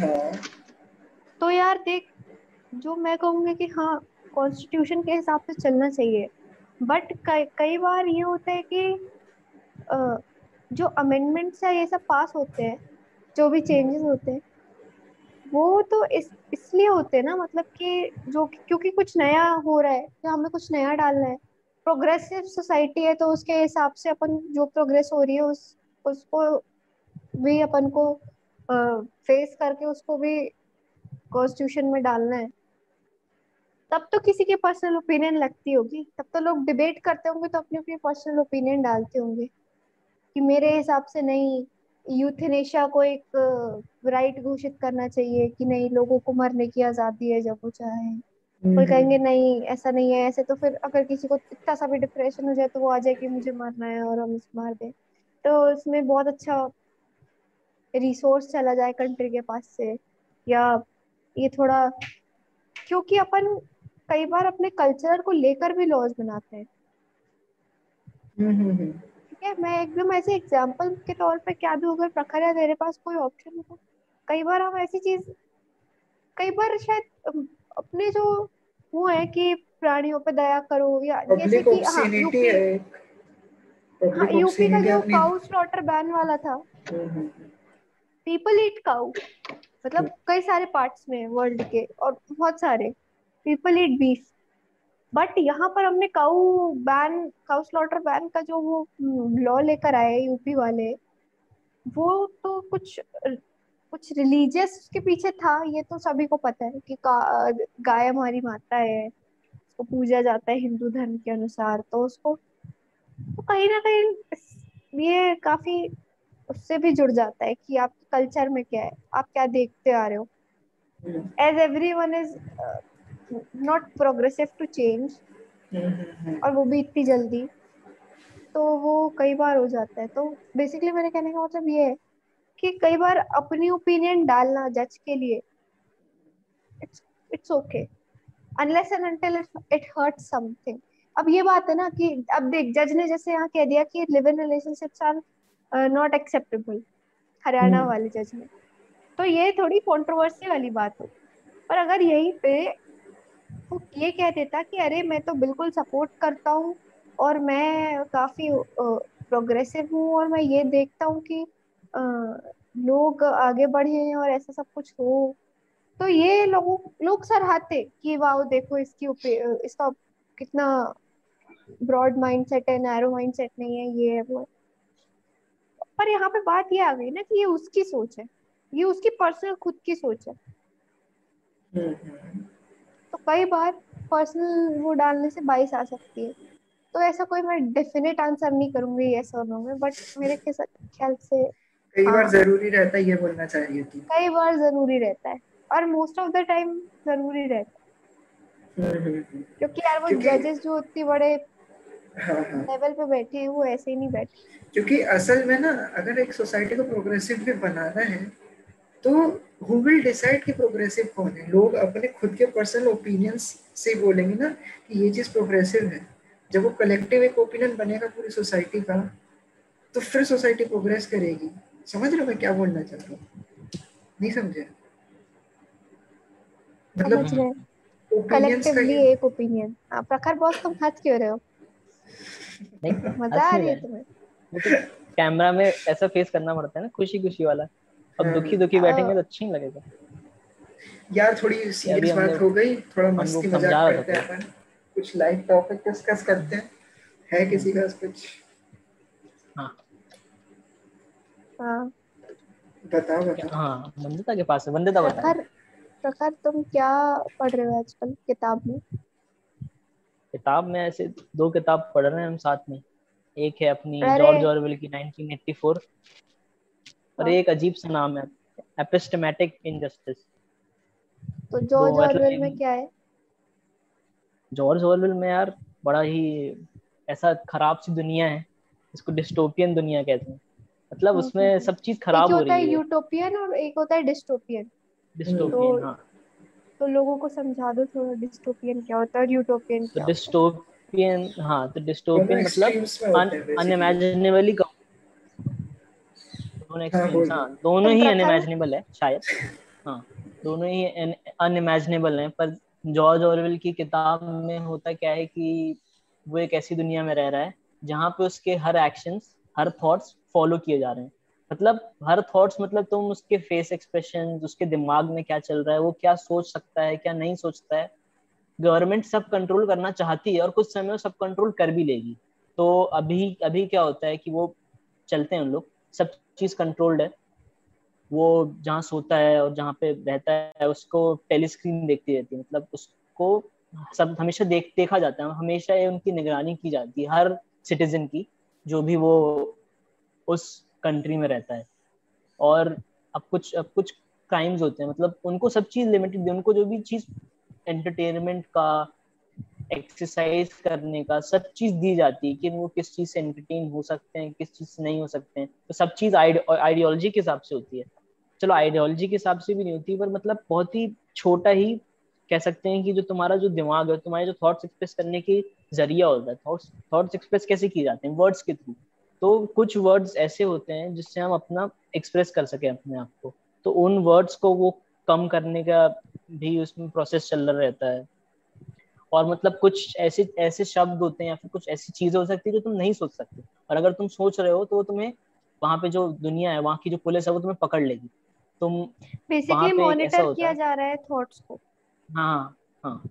हाँ। तो यार देख जो मैं कहूँगी कि हाँ कॉन्स्टिट्यूशन के हिसाब से चलना चाहिए। बट कई कई बार ये होता है कि जो अमेंडमेंट्स है ये सब पास होते हैं जो भी चेंजेस होते हैं वो तो इस इसलिए होते हैं ना मतलब कि जो क्योंकि कुछ नया हो रहा है तो हमें कुछ नया डालना है। प्रोग्रेसिव सोसाइटी है तो उसके हिसाब से अपन जो प्रोग्रेस हो रही है उस उसको भी अपन को फेस करके उसको भी कॉन्स्टिट्यूशन में डालना है। तब तो किसी की पर्सनल ओपिनियन लगती होगी। तब तो लोग डिबेट करते होंगे तो अपनी अपनी पर्सनल ओपिनियन डालते होंगे कि मेरे हिसाब से नहीं यूथनेशिया को एक राइट घोषित करना चाहिए कि नहीं लोगों को मरने की आज़ादी है जब वो चाहे। कोई हम्म। कहेंगे नहीं ऐसा नहीं है ऐसे तो फिर अगर किसी को इतना सा भी डिप्रेशन हो जाए तो वो आ जाए कि मुझे मरना है और हम मार दें। तो इसमें बहुत अच्छा रिसोर्स चला जाए कंट्री के पास से या ये थोड़ा क्योंकि अपन कई बार अपने कल्चर को लेकर भी लॉज बनाते हैं। हम्म, हम्म, ठीक है मैं एकदम ऐसे एग्जांपल के तौर पे क्या भी अगर प्रखर है तेरे पास कोई ऑप्शन हो कई बार हम ऐसी चीज़ कई बार शायद अपने जो वो है कि प्राणियों पर दया करो या जैसे कि हाँ यूपी यूपी का जो काउ स्लॉटर बैन वाला था। हम्म, हम्म, पीपल ईट काउ मतलब कई सारे पार्ट्स में वर्ल्ड के और बहुत सारे। पीपल ईट बीफ बट यहाँ पर हमने cow ban cow slaughter ban का जो वो लॉ लेकर आए यूपी वाले वो तो कुछ कुछ रिलीजियस के पीछे था ये तो सभी को पता है कि गाय हमारी माता है उसको पूजा जाता है हिंदू धर्म के अनुसार तो उसको कहीं ना कहीं ये काफ़ी उससे भी जुड़ जाता है कि आपके कल्चर में क्या है, आप क्या देखते आ रहे हो। As everyone is not progressive to change और वो भी इतनी जल्दी तो वो कई बार हो जाता है। तो बेसिकली मेरे कहने का मतलब ये है कि कई बार अपनी ओपिनियन डालना जज के लिए it's okay unless and until it hurt something अब ये बात है ना कि अब देख जज ने जैसे यहाँ कह दिया कि live in relationships are not acceptable Haryana hmm. वाले जज ने। तो ये थोड़ी कंट्रोवर्सी वाली बात हो। पर अगर यहीं पे वो ये कह देता कि अरे मैं तो बिल्कुल सपोर्ट करता हूँ और मैं काफ़ी प्रोग्रेसिव हूँ और मैं ये देखता हूँ कि अ, लोग आगे बढ़े और ऐसा सब कुछ हो। तो ये लोगों लोग सराहते कि वाह देखो इसकी इसका कितना ब्रॉड माइंडसेट है नैरो माइंडसेट नहीं है ये है वो पर यहाँ पे बात ये आ गई ना कि ये उसकी सोच है ये उसकी पर्सनल खुद की सोच है हम्म, हम्म। तो कई बार पर्सनल वो डालने से बाइस आ सकती है तो ऐसा कोई मैं डेफिनेट आंसर नहीं करूँगी यस और नो में बट मेरे के ख्याल से कई बार हाँ। ज़रूरी रहता है ये बोलना चाहिए थी कई बार ज़रूरी रहता है और मोस्ट ऑफ़ द टाइम ज़रूरी रहता है हम्म। क्योंकि यार वो जजेस जो इतने बड़े हाँ हाँ। लेवल पे बैठे हैं वो ऐसे ही नहीं बैठे। क्योंकि असल में ना अगर एक सोसाइटी को प्रोग्रेसिव भी बनाना है तो हु विल डिसाइड कि प्रोग्रेसिव कौन है? लोग अपने खुद के पर्सनल ओपिनियंस से बोलेंगे ना कि ये चीज़ प्रोग्रेसिव है। जब वो कलेक्टिव एक ओपिनियन बनेगा पूरी सोसाइटी का तो फिर सोसाइटी प्रोग्रेस करेगी। समझ रहे हो मैं क्या बोलना चाहता हूँ? नहीं समझे? मतलब का कलेक्टिवली एक ओपिनियन हाँ प्रखर बॉस तुम हंस क्यों रहे हो? मज़ा आ रही है तुम्हें। कैमरा में ऐसा फेस करना पड़ता है ना खुशी खुशी वाला। अब हाँ। दुखी दुखी बैठेंगे तो अच्छा नहीं लगेगा। यार थोड़ी सीरियस बात हो गई थोड़ा मस्ती मज़ाक करते हैं अपन। कुछ लाइट टॉपिक डिस्कस करते हैं। है किसी का कुछ? हाँ। हाँ। बताओ बताओ। हाँ वंदिता के पास है वंदिता बता प्रखर प्रखर तुम क्या पढ़ रहे हो आजकल किताब में? किताब में ऐसे दो किताब पढ़ रहे हैं हम साथ में। एक है अपनी। जॉर्ज ऑरवेल की 1984 और हाँ। एक अजीब सा नाम है एपिस्टेमेटिक इनजस्टिस। तो जॉर्ज ऑरवेल में क्या है? जॉर्ज ऑरवेल में यार बड़ा ही ऐसा खराब सी दुनिया है इसको डिस्टोपियन दुनिया कहते हैं। मतलब हम्म, उसमें सब चीज़ खराब हो है रही है। यूटोपियन और एक होता है डिस्टोपियन। डिस्टोपियन तो- हाँ। तो लोगों को समझा दो थोड़ा डिस्टोपियन क्या होता है और यूटोपियन तो क्या है डिस्टोपियन हाँ तो डिस्टोपियन मतलब हैं। अनइमेजिनेबली दोनों हाँ, हाँ। दोनों ही अनइमेजिनेबल है शायद हाँ दोनों ही अनइमेजिनेबल हैं पर जॉर्ज ऑरवेल की किताब में होता क्या है कि वो एक ऐसी दुनिया में रह रहा है जहाँ पे उसके हर एक्शंस हर थॉट्स फॉलो किए जा रहे हैं मतलब हर थॉट्स मतलब तुम उसके फेस एक्सप्रेशन उसके दिमाग में क्या चल रहा है, वो क्या सोच सकता है, क्या नहीं सोचता है गवर्नमेंट सब कंट्रोल करना चाहती है और कुछ समय सब कंट्रोल कर भी लेगी। तो अभी अभी क्या होता है कि वो चलते हैं उन लोग, सब चीज़ कंट्रोल्ड है। वो जहाँ सोता है और जहाँ पे रहता है, उसको टेलीस्क्रीन देखती रहती है। मतलब उसको सब, हमेशा देख, देखा जाता है, हमेशा ये उनकी निगरानी की जाती है, हर सिटीजन की, जो भी वो उस कंट्री में रहता है। और अब कुछ अब कुछ क्राइम्स होते हैं। मतलब उनको सब चीज़ लिमिटेड उनको जो भी चीज़ एंटरटेनमेंट का एक्सरसाइज करने का सब चीज़ दी जाती है कि वो किस चीज़ से एंटरटेन हो सकते हैं, किस चीज़ से नहीं हो सकते हैं। तो सब चीज़ आइडियोलॉजी के हिसाब से होती है। चलो आइडियोलॉजी के हिसाब से भी नहीं होती, पर मतलब बहुत ही छोटा ही कह सकते हैं कि जो तुम्हारा जो दिमाग है, तुम्हारे जो थॉट्स एक्सप्रेस करने की ज़रिया होता है। थॉट्स एक्सप्रेस कैसे किए जाते हैं? वर्ड्स के थ्रू तो कुछ वर्ड्स ऐसे होते हैं जिससे हम अपना एक्सप्रेस कर सके अपने आप को। तो उन वर्ड्स को वो कम करने का भी उसमें प्रोसेस चल रहा रहता है। और मतलब कुछ ऐसे ऐसे शब्द होते हैं या फिर कुछ ऐसी चीज़ें हो सकती है जो तुम नहीं सोच सकते। और अगर तुम सोच रहे हो तो वो तुम्हें वहाँ पे जो दुनिया है वहाँ की जो पुलिस है वो तुम्हें पकड़ लेगी। तुम बेसिकली मॉनिटर किया जा रहा है थॉट्स को। हाँ हाँ।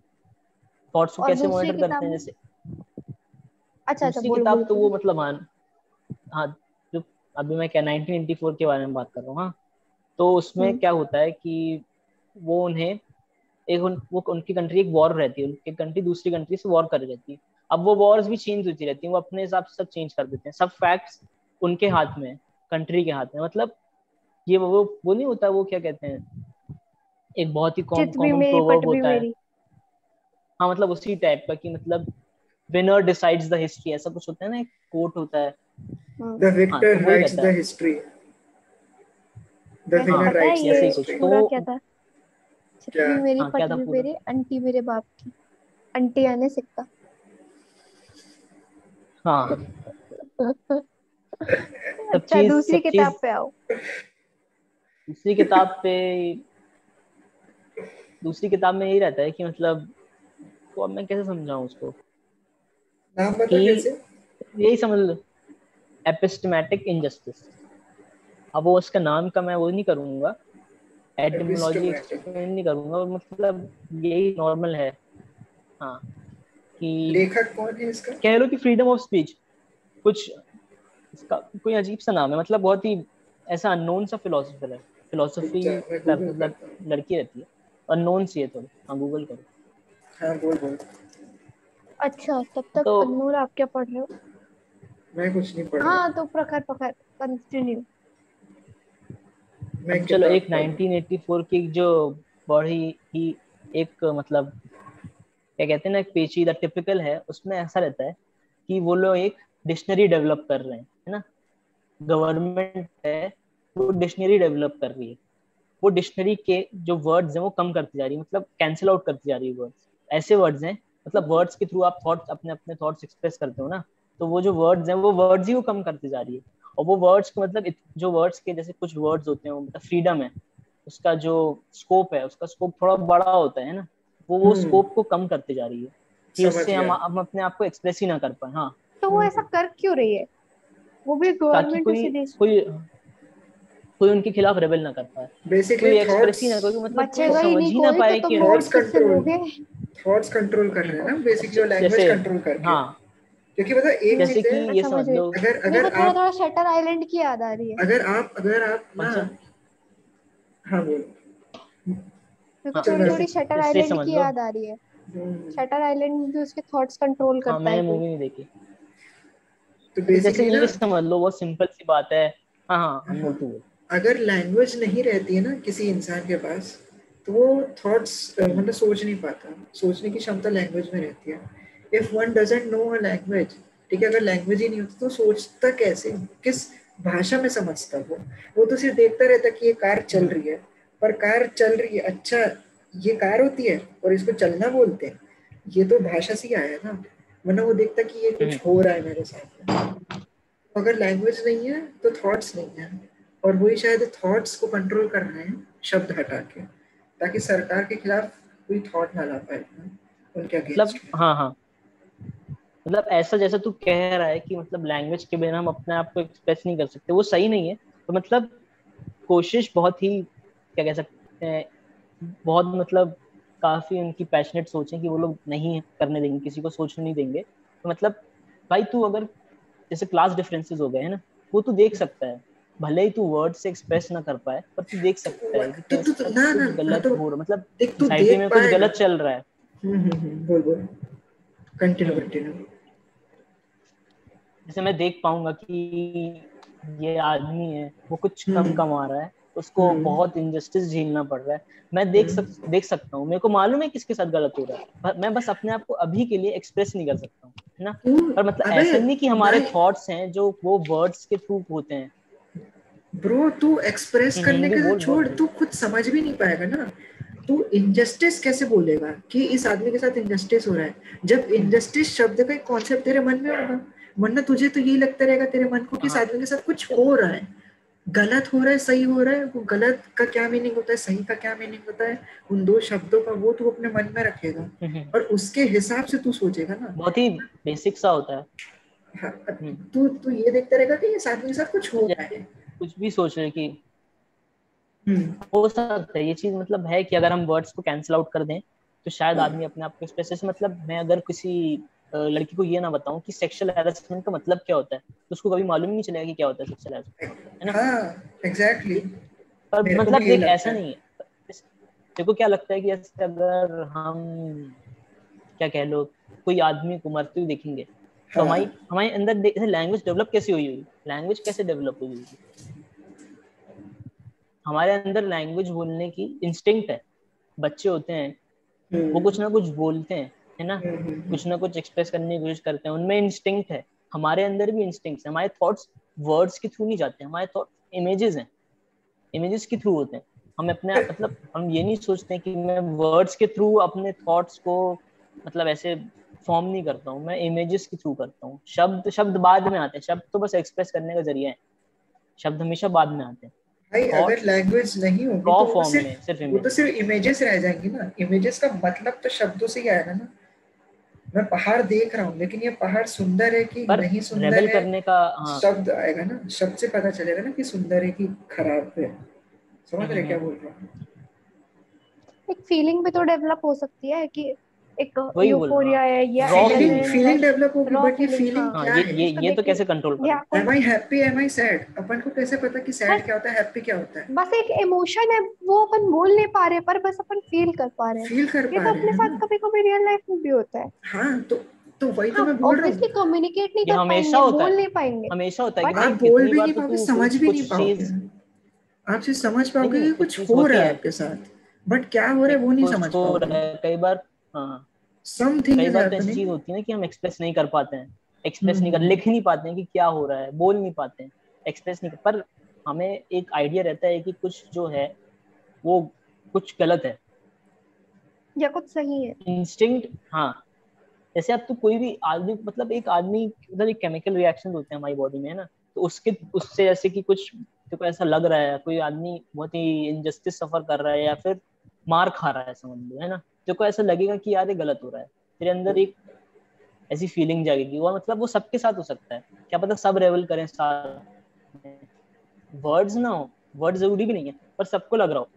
थॉट्स को कैसे मॉनिटर करते हैं जैसे अच्छा अच्छा बोल किताब तो वो मतलब हाँ हाँ जो अभी मैं क्या 1984 के बारे में बात कर रहा हूँ हाँ। तो उसमें हम्म। क्या होता है कि वो उन्हें एक उन, वो उनकी कंट्री एक वॉर रहती है उनकी कंट्री दूसरी कंट्री से वॉर कर रहती है। अब वो वॉर्स भी चेंज होती रहती है वो अपने हिसाब से सब चेंज कर देते हैं। सब फैक्ट्स उनके हाथ में कंट्री के हाथ में मतलब ये वो वो नहीं होता वो क्या कहते हैं एक बहुत ही कॉमन प्रोवर्ब होता है। हाँ मतलब उसी टाइप का कि मतलब विनर डिसाइड्स द हिस्ट्री ऐसा कुछ होता है ना एक कोट होता है। The victor writes the history the winner writes the history तो क्या था? क्या? मेरी हाँ, पत्नी मेरे आंटी मेरे बाप की। आंटी आने सिक्का। हाँ। अच्छा दूसरी किताब पे आओ। दूसरी किताब पे दूसरी किताब में यही रहता है कि मतलब तो अब मैं कैसे समझाऊं उसको? नाम बता कैसे? यही समझ लो। एपिस्टेमेटिक इनजस्टिस। अब वो उसका नाम का मैं वो नहीं करूँगा। एटिमोलॉजी एक्सप्लेन नहीं करूँगा मतलब यही नॉर्मल है। हाँ कि लेखक कौन है इसका? कह लो कि फ्रीडम ऑफ़ स्पीच कुछ इसका कोई अजीब सा नाम है मतलब बहुत ही ऐसा अननोन सा फिलोसोफर है। फिलोसफी मतलब लड़की रहती है। अननोन सी है थोड़ी। हाँ गूगल करो। हाँ बोल बोल। अच्छा तब तक तो, अनूर आप क्या पढ़ रहे हो? मैं कुछ नहीं पढ़ रहा। हाँ तो प्रखर प्रखर कंटिन्यू मैं चलो एक 1984 की जो बड़ी ही एक मतलब क्या कहते हैं ना एक पेचीदा टिपिकल है उसमें ऐसा रहता है कि वो लोग एक डिक्शनरी डेवलप कर रहे हैं है ना? गवर्नमेंट है वो डिक्शनरी डेवलप कर रही है। वो डिक्शनरी के जो वर्ड्स हैं वो कम करती जा रही है मतलब कैंसिल आउट करती जा रही है वर्ड्स ऐसे वर्ड्स हैं मतलब वर्ड्स के थ्रू आप थॉट्स अपने अपने थॉट्स एक्सप्रेस करते हो ना? तो वो जो वर्ड्स हैं वो वर्ड्स ही वो कम करती जा रही है। और वो वर्ड्स को मतलब जो वर्ड्स के जैसे कुछ वर्ड्स होते हैं मतलब फ्रीडम है। उसका जो स्कोप है उसका स्कोप थोड़ा बड़ा होता है ना वो वो स्कोप हम्म। को कम करते जा रही है। कि उससे हम हम अपने आप को एक्सप्रेस ही ना कर पाए हाँ। तो वो ऐसा कर क्यों रही है? वो भी गवर्नमेंट कोई कोई कोई उनके खिलाफ रेबेल ना कर पाए। बेसिकली एक्सप्रेस ही ना कोई मतलब समझ ही ना पाए तो कि थॉट्स कंट्रोल थॉट्स कंट्रोल कर रहे हैं ना बेसिक जो लैंग्वेज कंट्रोल कर रहे हैं हाँ। क्योंकि पता एक जैसे कि ये समझ लो अगर अगर आप थोड़ा शटर आइलैंड की याद आ रही है। अगर आप अगर आप ना अच्छा। हाँ बोलो। थोड़ी थोड़ी शटर आइलैंड की याद आ रही है। शटर आइलैंड में भी उसके थॉट्स कंट्रोल करता है मैंने मूवी नहीं देखी। तो बेसिकली ये समझ लो वो सिंपल सी बात है। हाँ हाँ हम बोल तू अगर लैंग्वेज नहीं रहती है ना किसी इंसान के पास तो वो थॉट्स मतलब सोच नहीं पाता। सोचने की क्षमता लैंग्वेज में रहती है। If one doesn't know a language ठीक है अगर लैंग्वेज ही नहीं होती तो सोचता कैसे किस भाषा में समझता वो वो तो सिर्फ़ देखता रहता कि ये कार चल रही है। पर कार चल रही है अच्छा ये कार होती है और इसको चलना बोलते हैं। ये तो भाषा से ही आया ना। वरना वो देखता कि ये कुछ हो रहा है मेरे साथ में। अगर लैंग्वेज नहीं है तो थॉट्स नहीं है। और वही शायद थॉट्स को कंट्रोल कर रहे हैं शब्द हटा के। ताकि सरकार के खिलाफ कोई थॉट ना ला पाए उनके मतलब हाँ हाँ। मतलब ऐसा जैसा तू कह रहा है कि मतलब लैंग्वेज के बिना हम अपने आप को एक्सप्रेस नहीं कर सकते वो सही नहीं है। तो मतलब कोशिश बहुत ही क्या कह सकते हैं बहुत मतलब काफ़ी उनकी पैशनेट सोचें कि वो लोग नहीं करने देंगे किसी को सोचने नहीं देंगे। तो मतलब भाई तू अगर जैसे क्लास डिफरेंसेस हो गए हैं ना वो तू देख सकता है। भले ही तू वर्ड से एक्सप्रेस ना कर पाए पर तू देख सकता है कि तो, तो, ना, ना, गलत तो, हो रहा मतलब सोसाइटी में कुछ गलत चल रहा है। हम्म, हम्म, हम्म, बोल बोल। कंटिन्यू कंटिन्यू जैसे मैं देख पाऊँगा कि ये आदमी है वो कुछ कम कमा रहा है उसको बहुत इनजस्टिस झेलना पड़ रहा है। मैं देख सक देख सकता हूँ मेरे को मालूम है किसके साथ गलत हो रहा है मैं बस अपने आप को अभी के लिए एक्सप्रेस नहीं कर सकता हूँ है ना? पर मतलब ऐसा नहीं कि हमारे थॉट्स हैं जो वो वर्ड्स के थ्रू होते हैं। ब्रो तू एक्सप्रेस करने के छोड़ तू खुद समझ भी नहीं पाएगा ना। तू इनजस्टिस कैसे बोलेगा कि इस आदमी के साथ इनजस्टिस हो रहा है? जब इनजस्टिस शब्द का एक कॉन्सेप्ट तेरे मन में होगा। वरना तुझे तो यही लगता रहेगा तेरे मन को कि इस हाँ। आदमी के साथ कुछ हो रहा है। गलत हो रहा है सही हो रहा है वो गलत का क्या मीनिंग होता है सही का क्या मीनिंग होता है उन दो शब्दों का वो तू अपने मन में रखेगा। और उसके हिसाब से तू सोचेगा ना। बहुत ही बेसिक सा होता है। हाँ हम्म। तू तू ये देखता रहेगा कि इस आदमी के साथ कुछ हो रहा है। कुछ भी सोच रहे कि हम्म, हो सकता है ये चीज़ मतलब है कि अगर हम वर्ड्स को कैंसिल आउट कर दें तो शायद हाँ। आदमी अपने आप को मतलब मैं अगर किसी लड़की को ये ना बताऊँ कि सेक्सुअल हैरेसमेंट का मतलब क्या होता है? तो उसको कभी मालूम ही नहीं चलेगा कि क्या होता है सेक्सुअल हैरेसमेंट है ना? हाँ एग्जैक्टली पर मतलब देख ऐसा नहीं है। देखो क्या लगता है कि जैसे अगर हम क्या कह लो कोई आदमी को मरते हुए देखेंगे तो हाँ। हमारी हमारे अंदर लैंग्वेज डेवलप कैसे हुई हुई लैंग्वेज कैसे डेवलप हुई हुई हमारे अंदर लैंग्वेज बोलने की इंस्टिंक्ट है। बच्चे होते हैं वो कुछ ना कुछ बोलते हैं। है ना? हम्म, हम्म, कुछ ना कुछ एक्सप्रेस करने की कोशिश करते हैं। उनमें इंस्टिंक्ट है। हमारे अंदर भी इंस्टिंक्ट है। हमारे थॉट्स वर्ड्स के थ्रू नहीं जाते हमारे थॉट इमेजेस हैं। इमेजेस के थ्रू होते हैं। हम अपने मतलब हम ये नहीं सोचते कि मैं वर्ड्स के थ्रू अपने थॉट्स को मतलब ऐसे फॉर्म नहीं करता हूँ। मैं इमेजेस के थ्रू करता हूँ। शब्द शब्द बाद में आते हैं। शब्द तो बस एक्सप्रेस करने का ज़रिया है। शब्द हमेशा बाद में आते हैं। भाई अगर लैंग्वेज नहीं होगी रॉ तो सिर्फ़ वो तो सिर्फ़ इमेजेस रह जाएँगी ना। इमेजेस का मतलब तो शब्दों से ही आएगा ना। मैं पहाड़ देख रहा हूँ लेकिन ये पहाड़ सुंदर है कि नहीं सुंदर है? करने का हाँ। शब्द आएगा ना शब्द से पता चलेगा ना कि सुंदर है कि खराब है। समझ रहे हम्म, क्या बोल रहा हूँ? एक फीलिंग भी तो डेवलप हो सकती है कि एक वही बोल रहा हूँ। यूफोरिया है या फीलिंग फीलिंग डेवलप होगी बट ये फीलिंग हाँ। क्या हाँ ये है? ये ये तो कैसे कंट्रोल करें am I happy am I sad अपन को कैसे पता कि सैड क्या होता है हैप्पी क्या होता है? बस एक इमोशन है वो अपन बोल नहीं पा रहे पर बस अपन फील कर पा रहे हैं। फील कर ये पा तो रहे अपने साथ कभी कभी रियल लाइफ में भी होता है। हाँ तो तो वही तो हाँ मैं बोल रहा हूँ। कम्युनिकेट नहीं कर हमेशा पाएँगे होता है। बोल नहीं पाएँगे। हमेशा होता है कि आप बोल भी नहीं तो पाओगे समझ भी नहीं पाओगे। आप सिर्फ़ समझ पाओगे कि कुछ हो रहा है। है। आपके साथ बट क्या हो रहा है वो नहीं समझ पाओगे। कई बार हाँ। समथिंग कई बार तो ऐसी चीज़ होती है ना कि हम एक्सप्रेस नहीं कर पाते हैं। एक्सप्रेस नहीं कर हम्म। लिख नहीं पाते हैं कि क्या हो रहा है बोल नहीं पाते हैं। एक्सप्रेस नहीं कर पर हमें एक आइडिया रहता है कि कुछ जो है वो कुछ गलत है। या कुछ सही है। इंस्टिंक्ट हाँ। जैसे अब तो कोई भी आदमी मतलब एक आदमी मतलब एक केमिकल रिएक्शन होते हैं हमारी बॉडी में है ना? तो उसके उससे जैसे कि कुछ तो ऐसा लग रहा है कोई आदमी बहुत ही इनजस्टिस सफ़र कर रहा है या फिर मार खा रहा है समझ लो है ना? को ऐसा लगेगा कि यार ये गलत हो रहा है। तेरे अंदर एक ऐसी फीलिंग जाएगी वो मतलब वो सबके साथ हो सकता है। क्या पता सब रेवल करें साथ वर्ड्स ना हो। वर्ड ज़रूरी भी नहीं है, पर सबको लग रहा हो।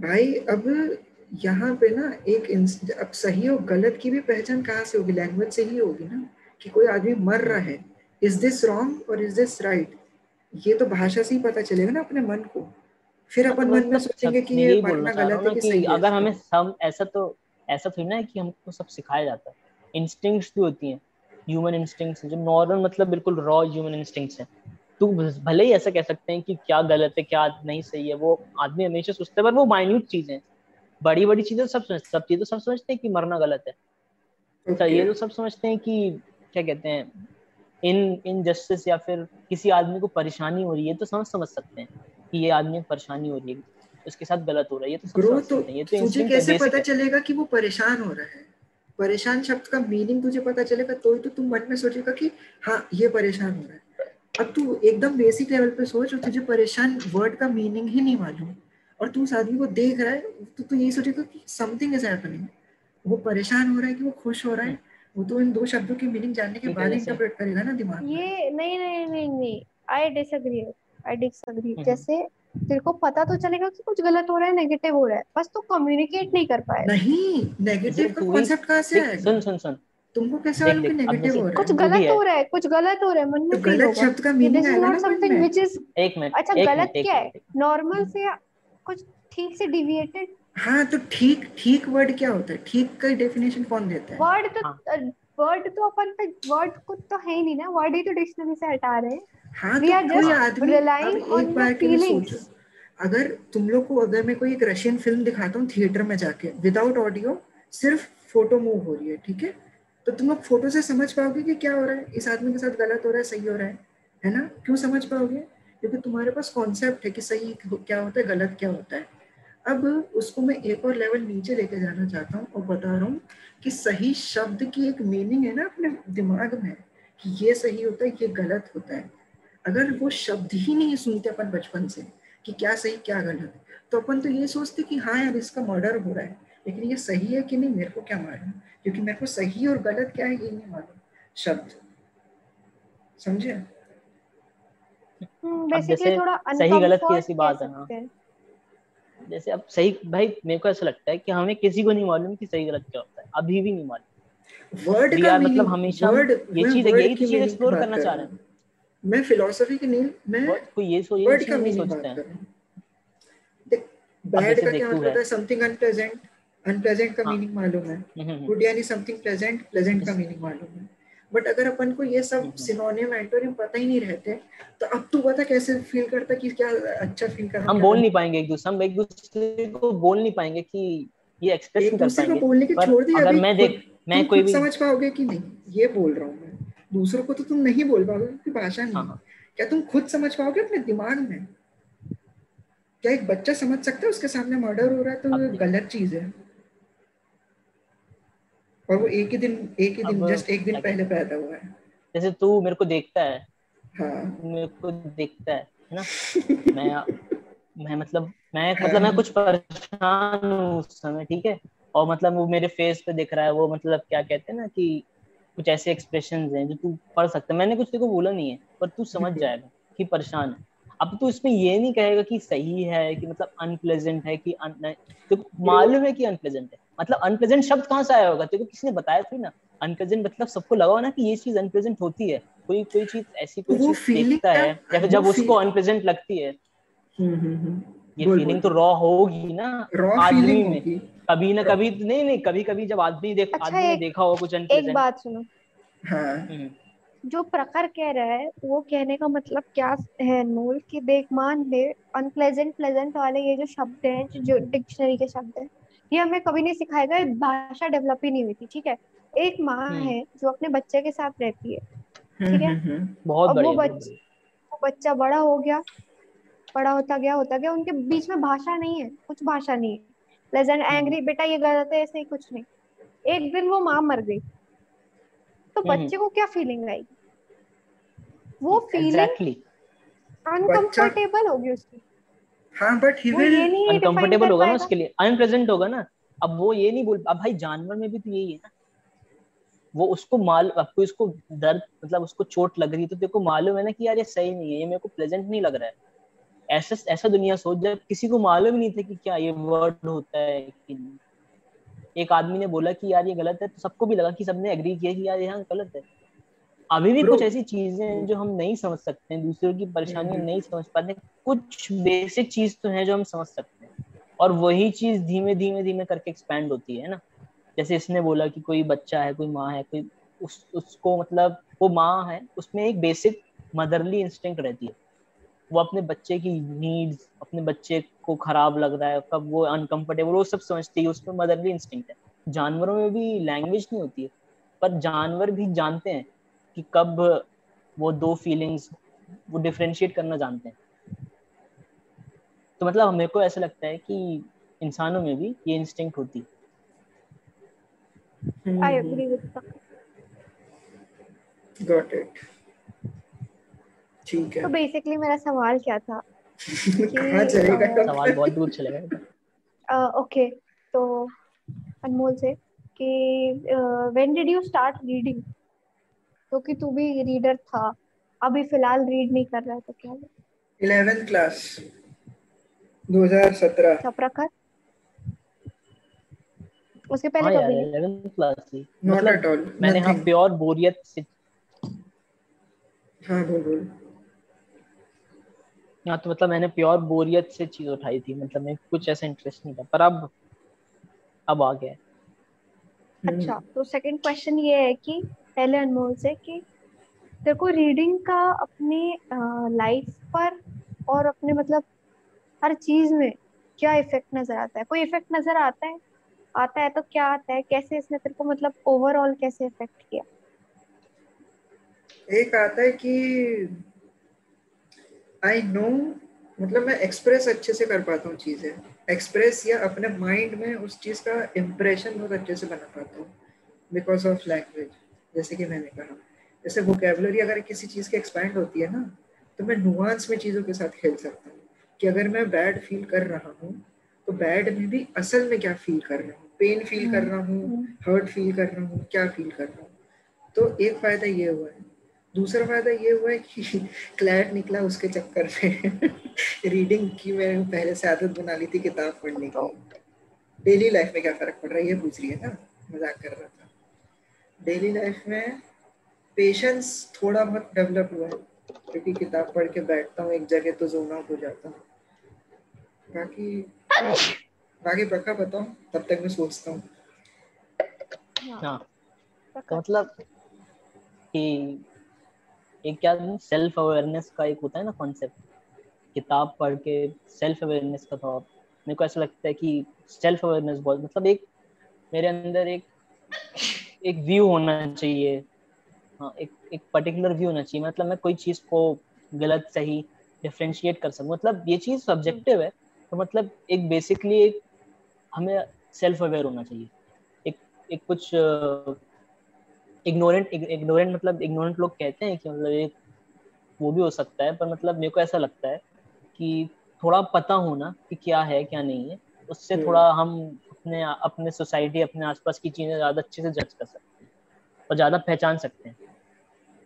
भाई, अब यहाँ पे ना एक अब सही और गलत की भी पहचान कहाँ से होगी? लैंग्वेज से ही होगी ना कि कोई आदमी मर रहा है। इज़ दिस रॉन्ग और इज़ दिस राइट ये तो भाषा से ही पता चलेगा ना अपने मन को। फिर अपन मन में सोचेंगे कि ये बोलना गलत है कि सही अगर हमें सब ऐसा तो ऐसा थोड़ी ना है कि हमको सब सिखाया जाता है। इंस्टिंक्ट्स भी होती हैं। ह्यूमन इंस्टिंक्ट्स जो नॉर्मल मतलब बिल्कुल रॉ ह्यूमन इंस्टिंक्ट्स हैं। तो भले ही ऐसा कह सकते हैं कि क्या गलत है क्या नहीं सही है वो आदमी हमेशा सोचते हैं पर वो माइन्यूट चीज़ें हैं। बड़ी बड़ी चीज़ें तो सब समझ सब चीज़ें तो सब समझते हैं कि मरना गलत है। अच्छा ये तो सब समझते हैं कि क्या कहते हैं इन इनजस्टिस या फिर किसी आदमी को परेशानी हो रही है तो समझ समझ सकते हैं। कि ये आदमी परेशानी हो रही है उसके साथ गलत हो रहा है ये तो ग्रो तो सकते हैं ये तो तुझे कैसे पता चलेगा कि वो परेशान हो रहा है? परेशान शब्द का मीनिंग तुझे पता चलेगा तो ही तो तुम मन में सोचेगा कि हाँ ये परेशान हो रहा है। अब तू एकदम बेसिक लेवल पे सोच और तुझे परेशान वर्ड का मीनिंग ही नहीं मालूम। और तू उस आदमी को देख रहा है तो तू यही सोचेगा कि समथिंग इज़ हैपनिंग वो परेशान हो रहा है कि वो खुश हो रहा है वो तो इन दो शब्दों की मीनिंग जानने के बाद इंटरप्रेट करेगा ना दिमाग ये नहीं नहीं नहीं नहीं आई डिसएग्री आई डिसएग्री हम्म। जैसे तेरे को पता तो चलेगा कि कुछ गलत हो रहा है नेगेटिव हो रहा है बस तो कम्युनिकेट नहीं कर पाए नहीं नेगेटिव का ही- कॉन्सेप्ट कहाँ से आएगा सुन सुन सुन। तुमको कैसे मालूम कि नेगेटिव हो रहा है? भी गलत हो। रहा है कुछ गलत हो रहा है मन में तो फील गलत शब्द का मीनिंग दिस इज़ आएगा नॉट ना समथिंग व्हिच इज़ एक मिनट अच्छा गलत क्या है? नॉर्मल से कुछ ठीक से डिविएटेड हाँ तो ठीक ठीक वर्ड क्या होता है? ठीक का डेफिनेशन कौन देता है? वर्ड तो हाँ। वर्ड तो अपन पे वर्ड कुछ तो है ही नहीं ना। वर्ड ही तो डिक्शनरी से हटा रहे हैं। हाँ We तो कोई आदमी एक बार के लिए सोचो। अगर तुम लोग को अगर मैं कोई एक रशियन फ़िल्म दिखाता हूँ थिएटर में जाके विदाउट ऑडियो सिर्फ़ फ़ोटो मूव हो रही है ठीक है? तो तुम लोग फ़ोटो से समझ पाओगे कि क्या हो रहा है? इस आदमी के साथ गलत हो रहा है सही हो रहा है? है ना? क्यों समझ पाओगे? क्योंकि तुम्हारे पास कॉन्सेप्ट है कि सही क्या होता है गलत क्या होता है। अब उसको मैं एक और लेवल नीचे लेके जाना चाहता हूँ और बता रहा हूँ कि सही शब्द की एक मीनिंग है ना अपने दिमाग में कि ये सही होता है ये गलत होता है। अगर वो शब्द ही नहीं सुनते अपन बचपन से कि क्या सही क्या गलत तो अपन तो ये सोचते कि हाँ यार इसका मर्डर हो रहा है। लेकिन ये सही है कि नहीं मेरे को क्या मालूम? क्योंकि मेरे को सही और गलत क्या है ये नहीं मालूम। शब्द। समझे? हम्म बेसिकली थोड़ा सही गलत की ऐसी बात है हाँ हैं। जैसे अब सही भाई मेरे को ऐसा लगता है कि हमें किसी को नहीं मालूम कि सही गलत क्या होता है। अभी भी नहीं मालूम। वर्ड का मतलब हमेशा ये चीज़ वर्ड यही चीज़ एक्सप्लोर करना चाह रहे हैं। हूँ। मैं फिलोसफी की नहीं मैं ये सो ये वर्ड का मीनिंग बात कर रहा। हूँ देख बैड का क्या मतलब है। समथिंग अनप्लेजेंट अनप्लेजेंट का हाँ। मीनिंग मालूम है। हम्म, हम्म, गुड यानी समथिंग प्लेजेंट प्लेजेंट का मीनिंग मालूम है। बट अगर अपन को ये हम्म, सब हम्म। सिनोनियम एंटोनिम पता ही नहीं रहते तो अब तू बता कैसे फील करता कि क्या अच्छा फील करना हम बोल नहीं? पाएँगे एक दूसरे हम एक दूसरे को बोल नहीं पाएँगे कि ये एक्सप्रेस एक नहीं कर दूसरे को पाएँगे। बोलने के पर छोड़ दी अगर मैं देख मैं कोई भी समझ पाओगे कि नहीं ये बोल रहा हूँ दूसरों को तो तुम नहीं बोल पाओगे क्योंकि भाषा नहीं हाँ। हाँ क्या तुम खुद समझ पाओगे अपने दिमाग में? क्या एक बच्चा समझ सकता है उसके सामने मर्डर हो रहा है तो देख गलत चीज़ है? और वो एक ही दिन एक ही दिन जस्ट एक दिन पहले पैदा हुआ है। जैसे तू मेरे को देखता है। हाँ। मेरे को देखता है है ना? मैं मैं मतलब मैं हाँ। मतलब मैं कुछ परेशान हूँ उस समय ठीक है? और मतलब वो मेरे फेस पे दिख रहा है वो मतलब क्या कहते हैं ना कि कुछ ऐसे एक्सप्रेशन हैं जो तू पढ़ सकता है। मैंने कुछ तेरे को बोला नहीं है पर तू समझ जाएगा कि परेशान है। अब तू इसमें ये नहीं कहेगा कि सही है कि मतलब अनप्लेजेंट है कि तो मालूम है कि अनप्लेजेंट है। मतलब अनप्लेजेंट शब्द कहाँ से आया होगा? तेरे को किसी ने बताया थी ना। अनप्लेजेंट मतलब सबको लगा ना कि ये चीज़ अनप्लेजेंट होती है। कोई कोई चीज़ ऐसी कोई चीज़ देखता है या फिर जब उसको अनप्लेजेंट लगती है। हम्म हम्म हम्म। ये फीलिंग तो रॉ होगी ना आदमी में। कभी ना कभी नहीं नहीं कभी कभी जब आदमी देख अच्छा, आदमी ने देखा होगा कुछ एक बात सुनो। हाँ। जो प्रखर कह रहा है वो कहने का मतलब क्या है अनमोल कि देख मान ले अनप्लेजेंट प्लेजेंट वाले ये जो शब्द हैं जो- डिक्शनरी के शब्द हैं ये हमें कभी नहीं सिखाया गया भाषा डेवलप ही नहीं हुई थी ठीक है? एक माँ हम्म। है जो अपने बच्चे के साथ रहती है हम्म ठीक है। हम्म, हम्म, बहुत अब वो बढ़िया बहुत बच- बढ़िया। वो बच्चा बड़ा हो गया बड़ा होता गया होता गया उनके बीच में भाषा नहीं है कुछ भाषा नहीं है। प्लेजेंट एंग्री बेटा ये गलत है ऐसे ही कुछ नहीं। एक दिन वो माँ मर गई। तो हम्म, बच्चे को क्या फीलिंग आएगी वो फीलिंग अनकंफर्टेबल होगी उसकी। हाँ बट ही विल अनकंफर्टेबल होगा ना उसके लिए। अनप्रेजेंट होगा ना। अब वो ये नहीं बोल अब भाई जानवर में भी तो यही है ना। वो उसको माल आपको इसको दर्द मतलब उसको चोट लग रही है तो तेरे को मालूम है ना कि यार ये सही नहीं है ये मेरे को प्लेजेंट नहीं लग रहा है। ऐसा ऐसा दुनिया सोच जब किसी को मालूम ही नहीं था कि क्या ये वर्ड होता है कि एक आदमी ने बोला कि यार ये गलत है तो सबको भी लगा कि सबने एग्री किया कि यार ये हाँ गलत है। अभी भी कुछ ऐसी चीज़ें हैं जो हम नहीं समझ सकते हैं दूसरों की परेशानी हम्म। नहीं समझ पाते कुछ बेसिक चीज़ तो है जो हम समझ सकते हैं। और वही चीज़ धीमे धीमे धीमे करके एक्सपैंड होती है ना। जैसे इसने बोला कि कोई बच्चा है कोई माँ है कोई उस उसको मतलब वो माँ है उसमें एक बेसिक मदरली इंस्टिंक्ट रहती है। वो अपने बच्चे की नीड्स अपने बच्चे को खराब लग रहा है कब वो अनकंफर्टेबल वो सब समझती है उसमें मदरली इंस्टिंक्ट है। जानवरों में भी लैंग्वेज नहीं होती है पर जानवर भी जानते हैं कि कब वो दो फीलिंग्स वो डिफरेंशिएट करना जानते हैं। तो मतलब मेरे को ऐसा लगता है कि इंसानों में भी ये इंस्टिंक्ट होती है। I agree with got it ठीक है। तो बेसिकली मेरा सवाल क्या था? कहाँ चलेगा? सवाल बहुत दूर चलेगा ओके तो अनमोल से कि when did you start reading क्योंकि तू भी रीडर था अभी फ़िलहाल रीड नहीं कर रहा है तो क्या है? इलेवेंथ क्लास 2017 अच्छा प्रखर उसके पहले कभी नहीं। इलेवेंथ क्लास थी। नॉट एट ऑल मैंने हाँ प्योर बोरियत से हाँ बोल बोल। हाँ तो मतलब मैंने प्योर बोरियत से चीज़ उठाई थी मतलब मैं कुछ ऐसा इंटरेस्ट नहीं था पर अब अब आ गया अच्छा तो सेकंड क्वेश्चन ये है कि पहले अनमोल से कि तेरे को रीडिंग का अपनी लाइफ पर और अपने मतलब हर चीज़ में क्या इफ़ेक्ट नज़र आता है? कोई इफ़ेक्ट नज़र आता है? आता है तो क्या आता है? कैसे इसने तेरे को मतलब ओवरऑल कैसे इफ़ेक्ट किया? एक आता है कि आई नो मतलब मैं एक्सप्रेस अच्छे से कर पाता हूँ चीज़ें। एक्सप्रेस या अपने माइंड में उस चीज़ का इम्प्रेशन बहुत अच्छे से बना पाता हूँ बिकॉज़ ऑफ़ लैंग्वेज जैसे कि मैंने कहा। जैसे वोकेबलरी अगर किसी चीज़ की एक्सपैंड होती है ना तो मैं नुआंस में चीज़ों के साथ खेल सकता हूँ। कि अगर मैं बैड फील कर रहा हूँ तो बैड में भी असल में क्या फील कर रहा हूँ? पेन फील कर रहा हूँ हर्ट फील कर रहा हूँ क्या फील कर रहा हूँ? तो एक फ़ायदा ये हुआ है दूसरा फ़ायदा ये हुआ है कि क्लैट निकला उसके चक्कर में। रीडिंग की मैंने पहले से आदत बना ली थी किताब पढ़ने की। डेली लाइफ में क्या फ़र्क पड़ रहा है ये पूछ रही है ना? मज़ाक कर रहा था। डेली लाइफ में पेशेंस थोड़ा बहुत डेवलप हुआ है। क्योंकि किताब पढ़ के बैठता हूँ एक जगह तो जोन आउट हो जाता हूँ। बाकी बाकी पक्का बताओ तब तक मैं सोचता हूँ। हाँ। तो मतलब कि एक क्या सेल्फ अवेयरनेस का एक होता है ना कॉन्सेप्ट किताब पढ़ के सेल्फ अवेयरनेस का थॉट मेरे को ऐसा लगता है कि सेल्फ अवेयरनेस बहुत मतलब एक, मेरे अंदर एक एक व्यू होना चाहिए। हाँ एक एक पर्टिकुलर व्यू होना चाहिए। मतलब मैं कोई चीज़ को गलत, सही डिफ्रेंशिएट कर सकूँ। मतलब ये चीज़ सब्जेक्टिव है तो मतलब एक बेसिकली एक, हमें सेल्फ अवेयर होना चाहिए। एक एक कुछ इग्नोरेंट इग्नोरेंट मतलब इग्नोरेंट लोग कहते हैं कि मतलब एक वो भी हो सकता है पर मतलब मेरे को ऐसा लगता है कि थोड़ा पता होना कि क्या है क्या नहीं है उससे हम्म। थोड़ा हम अपने अपने सोसाइटी अपने आसपास की चीज़ें ज़्यादा अच्छे से जज कर सकते हैं और ज़्यादा पहचान सकते हैं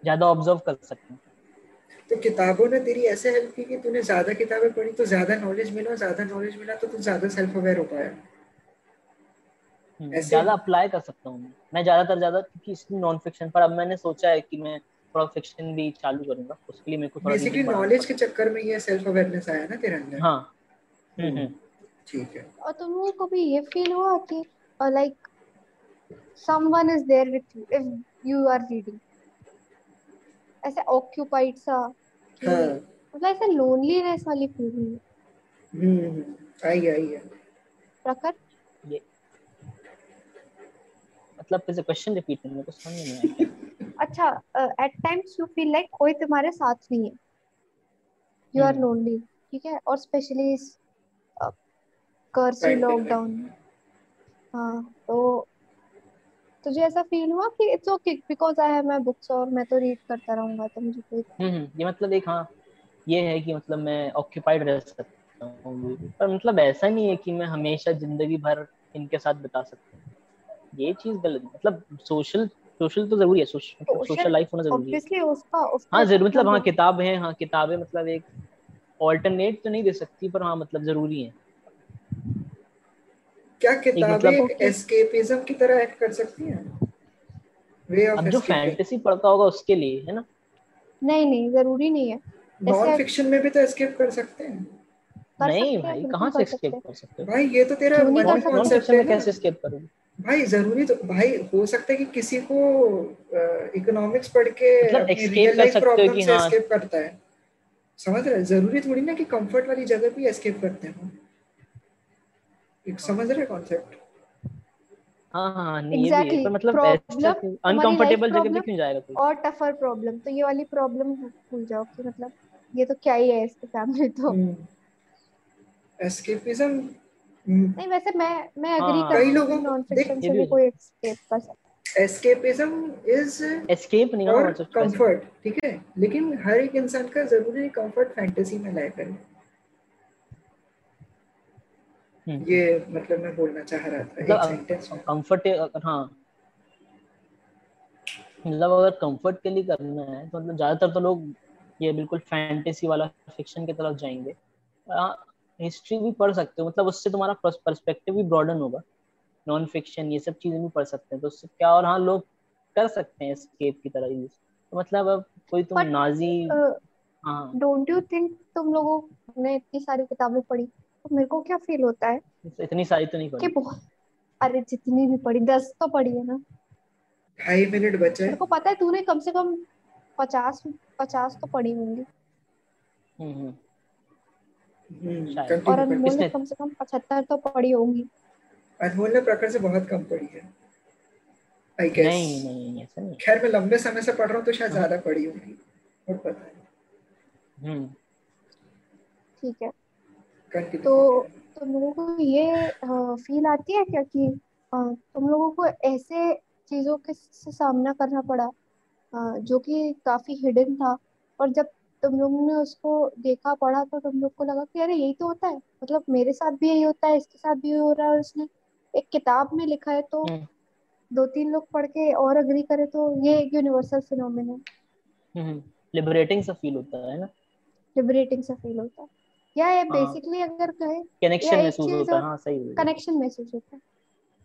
ज़्यादा ऑब्ज़र्व कर सकते हैं तो किताबों ने तेरी ऐसे हेल्प की कि तूने ज़्यादा किताबें पढ़ी तो ज़्यादा नॉलेज मिला ज़्यादा नॉलेज मिला तो तू ज़्यादा सेल्फ अवेयर हो पाया ज़्यादा अप्लाई कर सकता हूँ मैं। ज़्यादातर ज़्यादा क्योंकि इसमें नॉन फिक्शन पर अब मैंने सोचा है कि मैं थोड़ा फिक्शन भी चालू करूँगा उसके लिए मेरे को थोड़ा बेसिकली नॉलेज के चक्कर में ये सेल्फ अवेयरनेस आया ना तेरे अंदर। हाँ। हम्म हम्म ठीक है। और तुम लोगों को भी ये फील हुआ कि like someone is there with you if you are reading? ऐसे occupied सा हाँ। मतलब ऐसे loneliness वाली फीलिंग हम्म हम्म, आई आई है प्रखर ये मतलब फिर से क्वेश्चन रिपीट करने को समझ नहीं आया अच्छा at times you feel like कोई तुम्हारे साथ नहीं है। You are. लोनली ठीक है? और स्पेशली इस कर्सी लॉकडाउन हाँ तो तुझे ऐसा फील हुआ कि it's okay because I have my books और मैं तो रीड करता रहूँगा तो मुझे कोई हम्म हम्म, ये मतलब एक हाँ ये है कि मतलब मैं ऑक्यूपाइड रह सकता हूँ पर मतलब ऐसा नहीं है कि मैं हमेशा ज़िंदगी भर इनके साथ बिता सकता हूँ। ये चीज़ गलत मतलब सोशल सोशल तो ज़रूरी है। सोशल सोशल लाइफ होना ज़रूरी है। ऑब्वियसली उसका उसका हाँ ज़रूर मतलब हाँ मतलब किताबें हैं हाँ किताबें मतलब एक ऑल्टरनेट तो नहीं दे सकती पर हाँ मतलब ज़रूरी है। क्या किताबें मतलब- एक एस्केपिज्म की तरह एक्ट कर सकती हैं? वे ऑफ़ अब जो फैंटेसी पढ़ता होगा उसके लिए है ना? नहीं नहीं ज़रूरी नहीं है। नॉन फिक्शन में भी तो एस्केप कर सकते हैं। नहीं भाई कहाँ से एस्केप कर सकते हो? भाई ये तो तेरा मन नॉन कॉन्सेप्ट फिक्शन है में कैसे एस्केप करोगे? भाई ज़रूरी तो भाई हो सकता है कि किसी को इकोनॉमिक्स पढ़ के मतलब रियल लाइफ प्रॉब्लम से हाँ। एस्केप करता है समझ रहे ज़रूरी थोड़ी ना कि कंफर्ट वाली जगह पे एस्केप करते हैं एक समझ रहे कॉन्सेप्ट हाँ हाँ नहीं ये Exactly. मतलब Problem, ऐसा तुम्हारी अनकंफर्टेबल जगह पे क्यों जाएगा कोई और टफर प्रॉब्लम तो ये वाली प्रॉब्लम भूल जाओ कि मतलब ये तो क्या ही है इसके सामने तो हम्म। एस्केपिज्म नहीं वैसे मैं मैं एग्री हाँ, करती कई लोगों नॉन फिक्शन से भी कोई एस्केप कर सकता एस्केपिज्म इज़ एस्केप नहीं और मतलब कंफर्ट ठीक है? लेकिन हर एक इंसान का ज़रूरी कंफर्ट फैंटेसी में लाया करे हम्म। ये मतलब मैं बोलना चाह रहा था एक सेंटेंस कंफर्ट हाँ। मतलब अगर कंफर्ट के लिए करना है तो मतलब ज़्यादातर तो लोग ये बिल्कुल फैंटेसी वाला फिक्शन की तरफ़ जाएँगे। हिस्ट्री भी पढ़ सकते हो। मतलब उससे तुम्हारा पर्सपेक्टिव भी ब्रॉडन होगा। नॉन फिक्शन ये सब चीज़ें भी पढ़ सकते हैं। तो उससे क्या और हाँ लोग कर सकते हैं एस्केप की तरह यूज़ तो मतलब अब कोई तुम But, नाजी है हाँ। डोंट यू थिंक तुम लोगों ने इतनी सारी किताबें पढ़ी? तो मेरे को क्या फील होता है? इतनी सारी तो नहीं पढ़ी। अरे जितनी भी पढ़ी दस तो पढ़ी है ना। ढाई मिनट बचे। मेरे को पता है तूने कम से कम पचास पचास तो पढ़ी होंगी हम्म, हम्म। हम्म, शायद। continue और अनमोल ने कम से कम पचहत्तर तो पढ़ी होंगी। अनमोल ने प्रखर से बहुत कम पढ़ी है आई गेस नहीं नहीं नहीं ऐसा नहीं। खैर मैं लंबे समय से पढ़ रहा हूँ तो शायद हाँ। ज़्यादा पढ़ी होगी और पता है हम्म। ठीक है। तो तुम लोगों को ये फील आती है क्या कि तुम लोगों को ऐसे चीज़ों के से सामना करना पड़ा जो कि काफ़ी हिडन था और जब तुम लोगों ने उसको देखा पढ़ा तो तुम लोग को लगा कि अरे यही तो होता है। मतलब मेरे साथ भी यही होता है इसके साथ भी हो रहा है और उसने एक किताब में लिखा है तो हम्म। दो तीन लोग पढ़ के और अग्री करे तो ये एक यूनिवर्सल फिनोमेना है। लिबरेटिंग सा फील होता है ना? लिबरेटिंग सा फील होता है। या ये हाँ। बेसिकली अगर कहे कनेक्शन महसूस होता है। हाँ सही है। कनेक्शन महसूस होता है।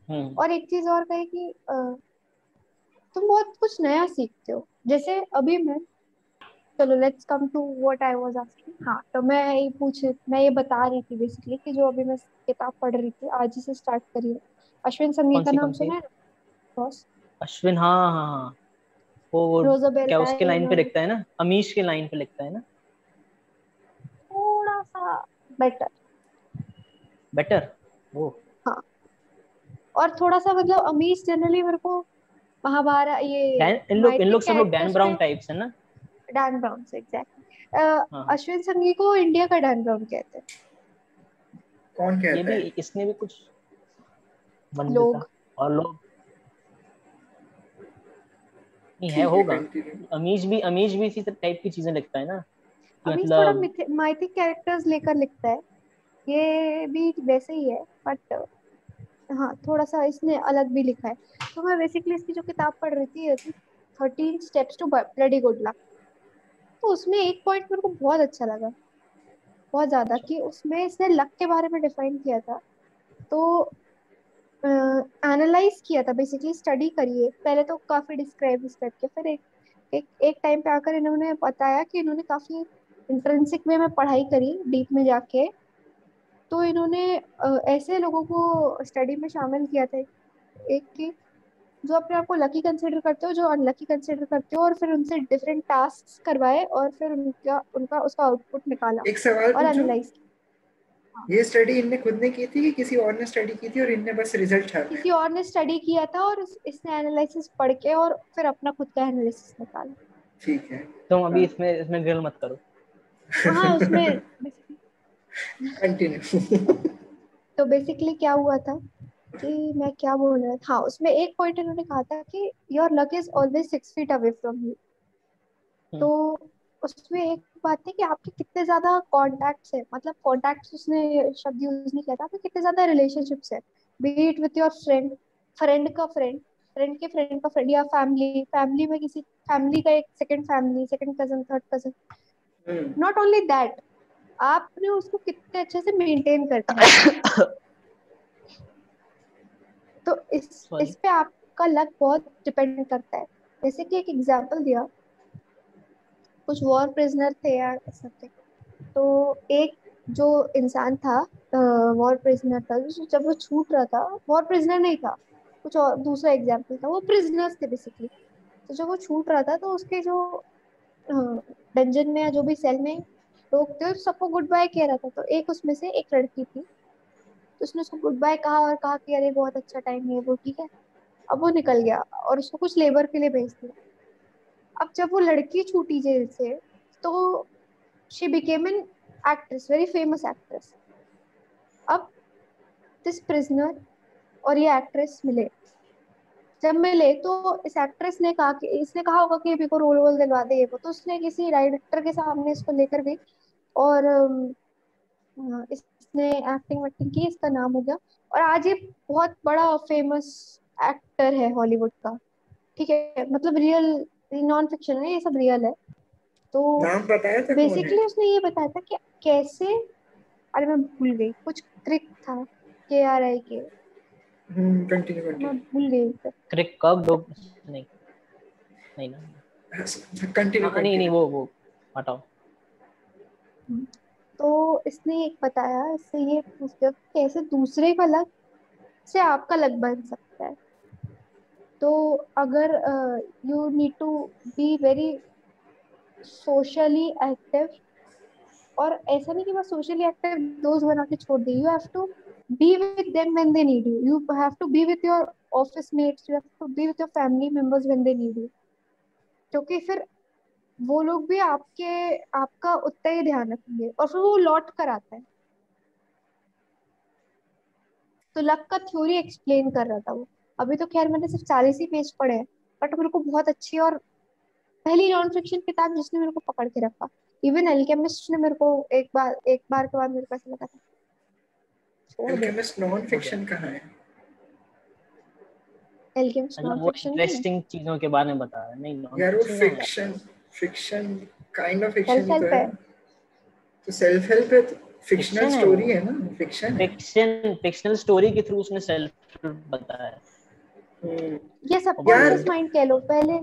हम्म। और एक चीज़ और कहे कि तुम बहुत कुछ नया सीखते हो। जैसे अभी मैं चलो let's come to what I was asking हाँ तो मैं ये पूछ मैं ये बता रही थी बेसिकली कि जो अभी मैं किताब पढ़ रही थी आज ही से स्टार्ट करी है। अश्विन कौन का नाम सुना है? बॉस अश्विन हाँ हाँ हाँ वो वो क्या उसके लाइन पे लिखता है ना? अमीश के लाइन पे लिखता है ना? थोड़ा सा बेटर बेटर वो और थोड़ा सा मतलब अमीश जनरली मेरे को महाभारत ये इन लोग इन लोग सब लोग डैन ब्राउन टाइप्स है ना? डैन ब्राउन से एग्जैक्टली हाँ। अश्विन संघी को इंडिया का डैन ब्राउन कहते हैं। कौन ये भी इसने भी कुछ लोग। और लोग नहीं है होगा। अमीश भी अमीश भी इसी टाइप की चीज़ें लिखता है ना। अमीश थोड़ा मतलब माइथिक कैरेक्टर्स लेकर लिखता है। ये भी वैसे ही है बट हाँ थोड़ा सा इसने अलग भी लिखा है। तो मैं बेसिकली इसकी जो किताब पढ़ रही थी thirteen steps to bloody good luck तो उसमें एक पॉइंट मेरे को बहुत अच्छा लगा। बहुत ज़्यादा कि उसमें इसने लक के बारे में डिफाइन किया था। तो एनालाइज uh, किया था बेसिकली स्टडी करिए पहले तो काफ़ी डिस्क्राइब डिस्क्राइब किया फिर एक एक एक टाइम पे आकर इन्होंने बताया कि इन्होंने काफ़ी इंट्रेंसिक वे में पढ़ाई करी डीप में जाके। तो इन्होंने ऐसे लोगों को स्टडी में शामिल किया था। एक कि जो अपने आप को लकी कंसिडर करते हो जो अनलकी कंसिडर करते हो और फिर उनसे डिफरेंट टास्क करवाए और फिर उनका उनका उसका आउटपुट निकाला एक सवाल और एनालाइज ये स्टडी इनने खुद ने की थी कि किसी और ने स्टडी की थी और इनने बस रिज़ल्ट छापे किसी और ने स्टडी किया था और इसने एनालिसिस पढ़ के और फिर अपना खुद का एनालिसिस निकाला। ठीक है। तुम अभी इसमें इसमें ग्रिल मत करो। हाँ उसमें कंटिन्यू तो बेसिकली क्या हुआ था? कि मैं क्या बोल रहा था उसमें एक पॉइंट इन्होंने कहा था कि your luck is always six feet away from you तो उसमें एक बात थी कि आपके कितने ज़्यादा कॉन्टैक्ट्स है? मतलब कॉन्टैक्ट्स उसने शब्द यूज़ नहीं किया था आपके कितने ज़्यादा रिलेशनशिप्स है? Be it with your friend friend का फ्रेंड फ्रेंड के फ्रेंड का फ्रेंड या फैमिली फैमिली में किसी फैमिली का एक second family second cousin third cousin not only that आपने उसको कितने अच्छे से मेंटेन करते हैं तो इस Sorry. इस पे आपका लक बहुत डिपेंड करता है। जैसे कि एक एग्जांपल दिया। कुछ वॉर प्रिजनर थे या समथिंग तो एक जो इंसान था वॉर प्रिजनर था जब वो छूट रहा था वॉर प्रिजनर नहीं था कुछ और दूसरा एग्जांपल था वो प्रिजनर्स थे बेसिकली तो जब वो छूट रहा था तो उसके जो डंजन में या जो भी सेल में लोग थे सबको गुड बाय कह रहा था। तो एक उसमें से एक लड़की थी। उसने उसको गुड बाय कहा और कहा कि अरे बहुत अच्छा टाइम है वो ठीक है? अब वो निकल गया और उसको कुछ लेबर के लिए भेज दिया। अब जब वो लड़की छूटी जेल से तो she became an actress very famous actress अब दिस प्रिजनर और ये एक्ट्रेस मिले। जब मिले तो इस एक्ट्रेस ने कहा कि इसने कहा होगा कि मेरे को रोल वोल दिलवा दे वो। तो उसने किसी डायरेक्टर के सामने इसको लेकर गई और हाँ, इसने एक्टिंग वैक्टिंग की इसका नाम हो गया। और आज ये बहुत बड़ा फ़ेमस एक्टर है हॉलीवुड का। ठीक है मतलब रियल नॉन फिक्शन है ये सब रियल है। तो नाम बताया था कौन है? बेसिकली उसने ये बताया था कि कैसे अरे मैं भूल गई कुछ क्रिक था के आर आई के। हम्म कंटिन्यू मैं कंटिन्यू भूल गई। क्रिक कब डॉग नहीं नहीं ना। कंटिन्यू हाँ, नहीं नहीं वो वो हटाओ। तो इसने एक बताया, इससे ये पूछ लिया कैसे दूसरे का लक से आपका लक बन सकता है? तो अगर you need to be very socially active और ऐसा नहीं कि बस सोशली एक्टिव दोस्त बना के छोड़ दे you have to be with them when they need you you have to be with your office mates you have to be with your family members when they need you क्योंकि फिर वो लोग भी आपके आपका उतना ही ध्यान रखेंगे और फिर वो लौट कर आता है। तो लक का थ्योरी एक्सप्लेन कर रहा था वो। अभी तो खैर मैंने सिर्फ़ चालीस ही पेज पढ़े हैं बट मेरे को बहुत अच्छी और पहली नॉन फिक्शन किताब जिसने मेरे को पकड़ के रखा। इवन एल्केमिस्ट ने मेरे को एक बार एक बार के बाद मेरे को ऐसा लगा था। एल्केमिस्ट नॉन फिक्शन कहाँ है? एल्केमिस्ट नॉन फिक्शन इंटरेस्टिंग चीज़ों के बारे में बता रहा है नहीं यार वो fiction fiction kind of fiction तो है। है। तो सेल्फ हेल्प है तो फिक्शनल स्टोरी है। ना फिक्शन फिक्शन फिक्शनल स्टोरी के थ्रू उसने सेल्फ बताया है। हम्म, ये सबकॉन्शियस यार- माइंड कह लो पहले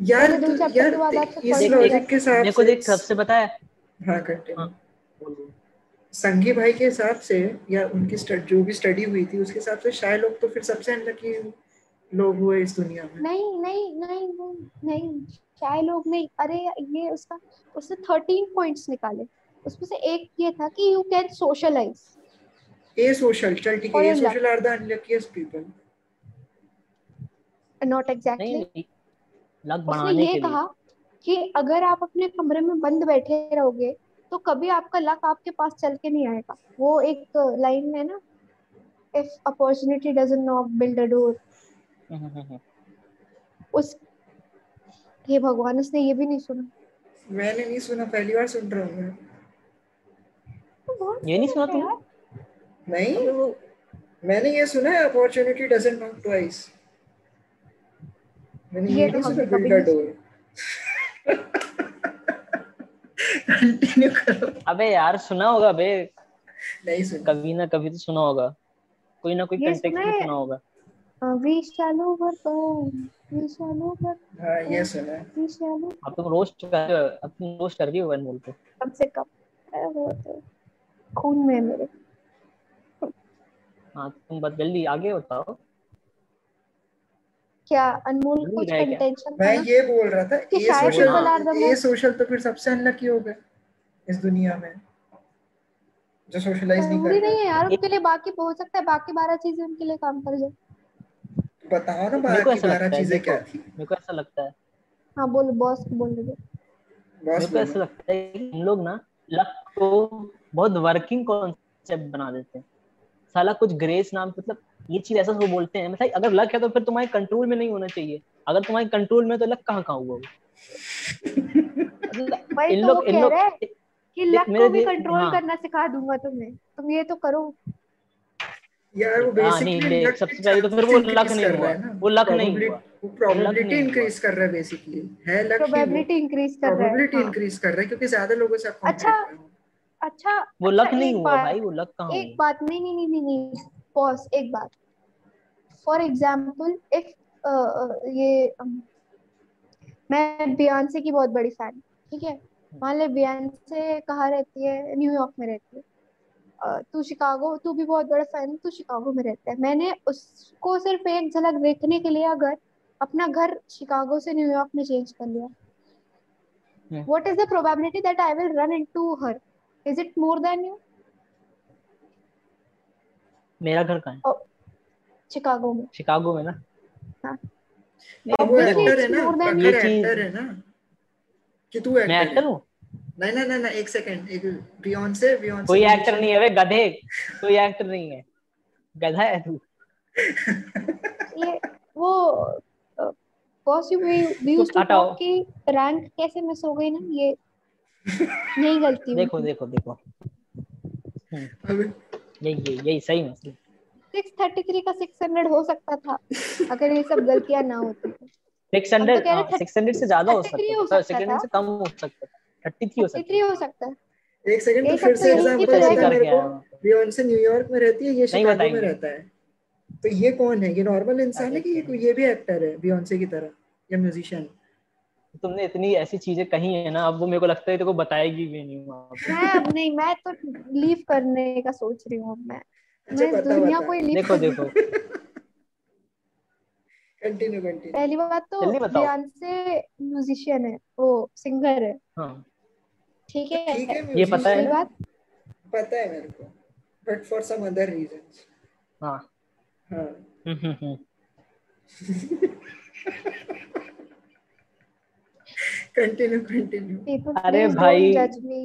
यार तो यार इस लॉजिक के हिसाब देखो देख सबसे पता है। हाँ कंटिन्यू हाँ। संगी भाई के हिसाब से या उनकी स्टड, जो भी स्टडी हुई थी उसके हिसाब से शायद लोग तो फिर सबसे अनलकी लोग हुए इस दुनिया में। नहीं नहीं नहीं नहीं। नहीं चाय लोग नहीं अरे ये उसका उसने थर्टीन पॉइंट्स निकाले। उसमें से एक ये था कि you can socialise a social चल ठीक है a social are the unluckiest people not exactly नहीं लक बढ़ाने ये कहा कि अगर आप अपने कमरे में बंद बैठे रहोगे तो कभी आपका लक आपके पास चल के नहीं आएगा। वो एक लाइन है ना if opportunity doesn't knock build a door. उस हे भगवान उसने ये भी नहीं सुना। मैंने नहीं सुना पहली बार सुन रहा हूँ मैं। तो ये नहीं सुना तुमने? नहीं। मैंने ये सुना है अपॉर्चुनिटी डजंट नॉक ट्वाइस मैंने ये ये तो नहीं सुना कभी बिल्ड अ डोर कंटिन्यू करो। अबे यार सुना होगा बे नहीं सुना। कभी ना कभी तो सुना होगा। कोई ना कोई कंटेक्स्ट सुना में? सुना होगा। We shall overcome we shall over हाँ ये सुना है। वी शैल अब तुम रोस्ट कर अब तुम रोस्ट कर रही हो अनमोल को कम से कम अरे वो तो खून में मेरे। हाँ तुम बस जल्दी आगे बताओ। क्या अनमोल जल्दी कुछ कंटेंशन मैं ये बोल रहा था कि ए शायद सोशल most- सोशल तो फिर सबसे अनलकी हो गए इस दुनिया में जो सोशलाइज नहीं कर नहीं है यार उनके लिए बाकी हो सकता है बाकी बारह चीज़ें उनके लिए काम कर जाए। बताओ ना मेरे को बारह चीज़ें क्या थी? मेरे को ऐसा लगता है। हाँ बोलो बॉस बोल दो बॉस मेरे को ऐसा लगता है कि हम लोग ना लक को बहुत वर्किंग कॉन्सेप्ट बना देते हैं। साला कुछ ग्रेस नाम मतलब ये चीज़ ऐसा वो बोलते हैं मतलब अगर लक है तो फिर तुम्हारे कंट्रोल में नहीं होना चाहिए। अगर तुम्हारे कंट्रोल में तो लक कहाँ कहाँ हुआ? वो? मतलब इन तो लोग इन लोग कि लक को भी कंट्रोल हाँ। करना सिखा दूँगा तुम्हें। तुम ये तो करो। यार वो हाँ, बेसिकली सबसे पहले तो फिर वो luck नहीं हुआ, वो luck नहीं हुआ। प्रोबेबिलिटी इंक्रीज कर रहा है बेसिकली है लक प्रोबेबिलिटी इंक्रीज कर रहा है प्रोबेबिलिटी हाँ। इंक्रीज कर रहा है क्योंकि ज़्यादा लोगों से आप अच्छा, हो। अच्छा वो अच्छा, लक नहीं हुआ भाई वो लक कहाँ एक बात नहीं नहीं नहीं नहीं पॉज एक बात। फॉर एग्ज़ाम्पल इफ़ ये um, मैं बियॉन्से की बहुत बड़ी फ़ैन ठीक है? मान ले बियॉन्से कहाँ रहती है? न्यूयॉर्क में रहती है। तू शिकागो तू भी बहुत बड़ा फ़ैन तू शिकागो में रहता है। मैंने उसको सिर्फ़ एक झलक देखने के लिए अगर अपना घर शिकागो से न्यूयॉर्क में चेंज कर लिया। हम्म। what is the probability that I will run into her? Is it more than you? मेरा घर कहाँ है? शिकागो में। शिकागो में ना? हाँ। नहीं, वो एक्टर है ना ये चीज- एक्टर है ना? कि तू मैं एक्टर हूँ? नहीं नहीं नहीं एक सेकंड एक बियॉन्से बियॉन्से कोई एक्टर नहीं है वे गधे कोई एक्टर नहीं है। गधा है तू। ये वो boss you we used to talk कि रैंक कैसे मिस हो गई ना ये यही गलती देखो देखो देखो। यही यही यही सही में सही। 633 का 600 हो सकता था अगर ये सब गलतियाँ ना होती तो। 600 कह रहे हाँ, 600 से ज़्यादा हो सकता था। सकता 600 से कम हो सकता था। 33 हो सकता हो सकता है। एक सेकंड तो फिर से तो एग्जांपल तो देना है। मेरे को। बियॉन्से न्यूयॉर्क में रहती है ये शिकागो में रहता है। तो ये कौन है? ये नॉर्मल इंसान है कि ये ये भी एक्टर है बियॉन्से की तरह या म्यूजिशियन तुमने इतनी ऐसी चीज़ें कही है ना अब वो मेरे को लगता है तेरे को बताएगी भी नहीं मैं अब नहीं मैं तो लीव करने का सोच रही हूँ मैं। अच्छा मैं दुनिया को लीव देखो देखो। कंटिन्यू कंटिन्यू पहली बात तो बियॉन्से म्यूजिशियन है वो सिंगर है। हाँ। ठीक है ठीक है ये पता है? बात? पता है मेरे को but for some other reasons हाँ। हाँ। हम्म, हम्म, हम्म। कंटिन्यू कंटिन्यू अरे भाई। don't judge me.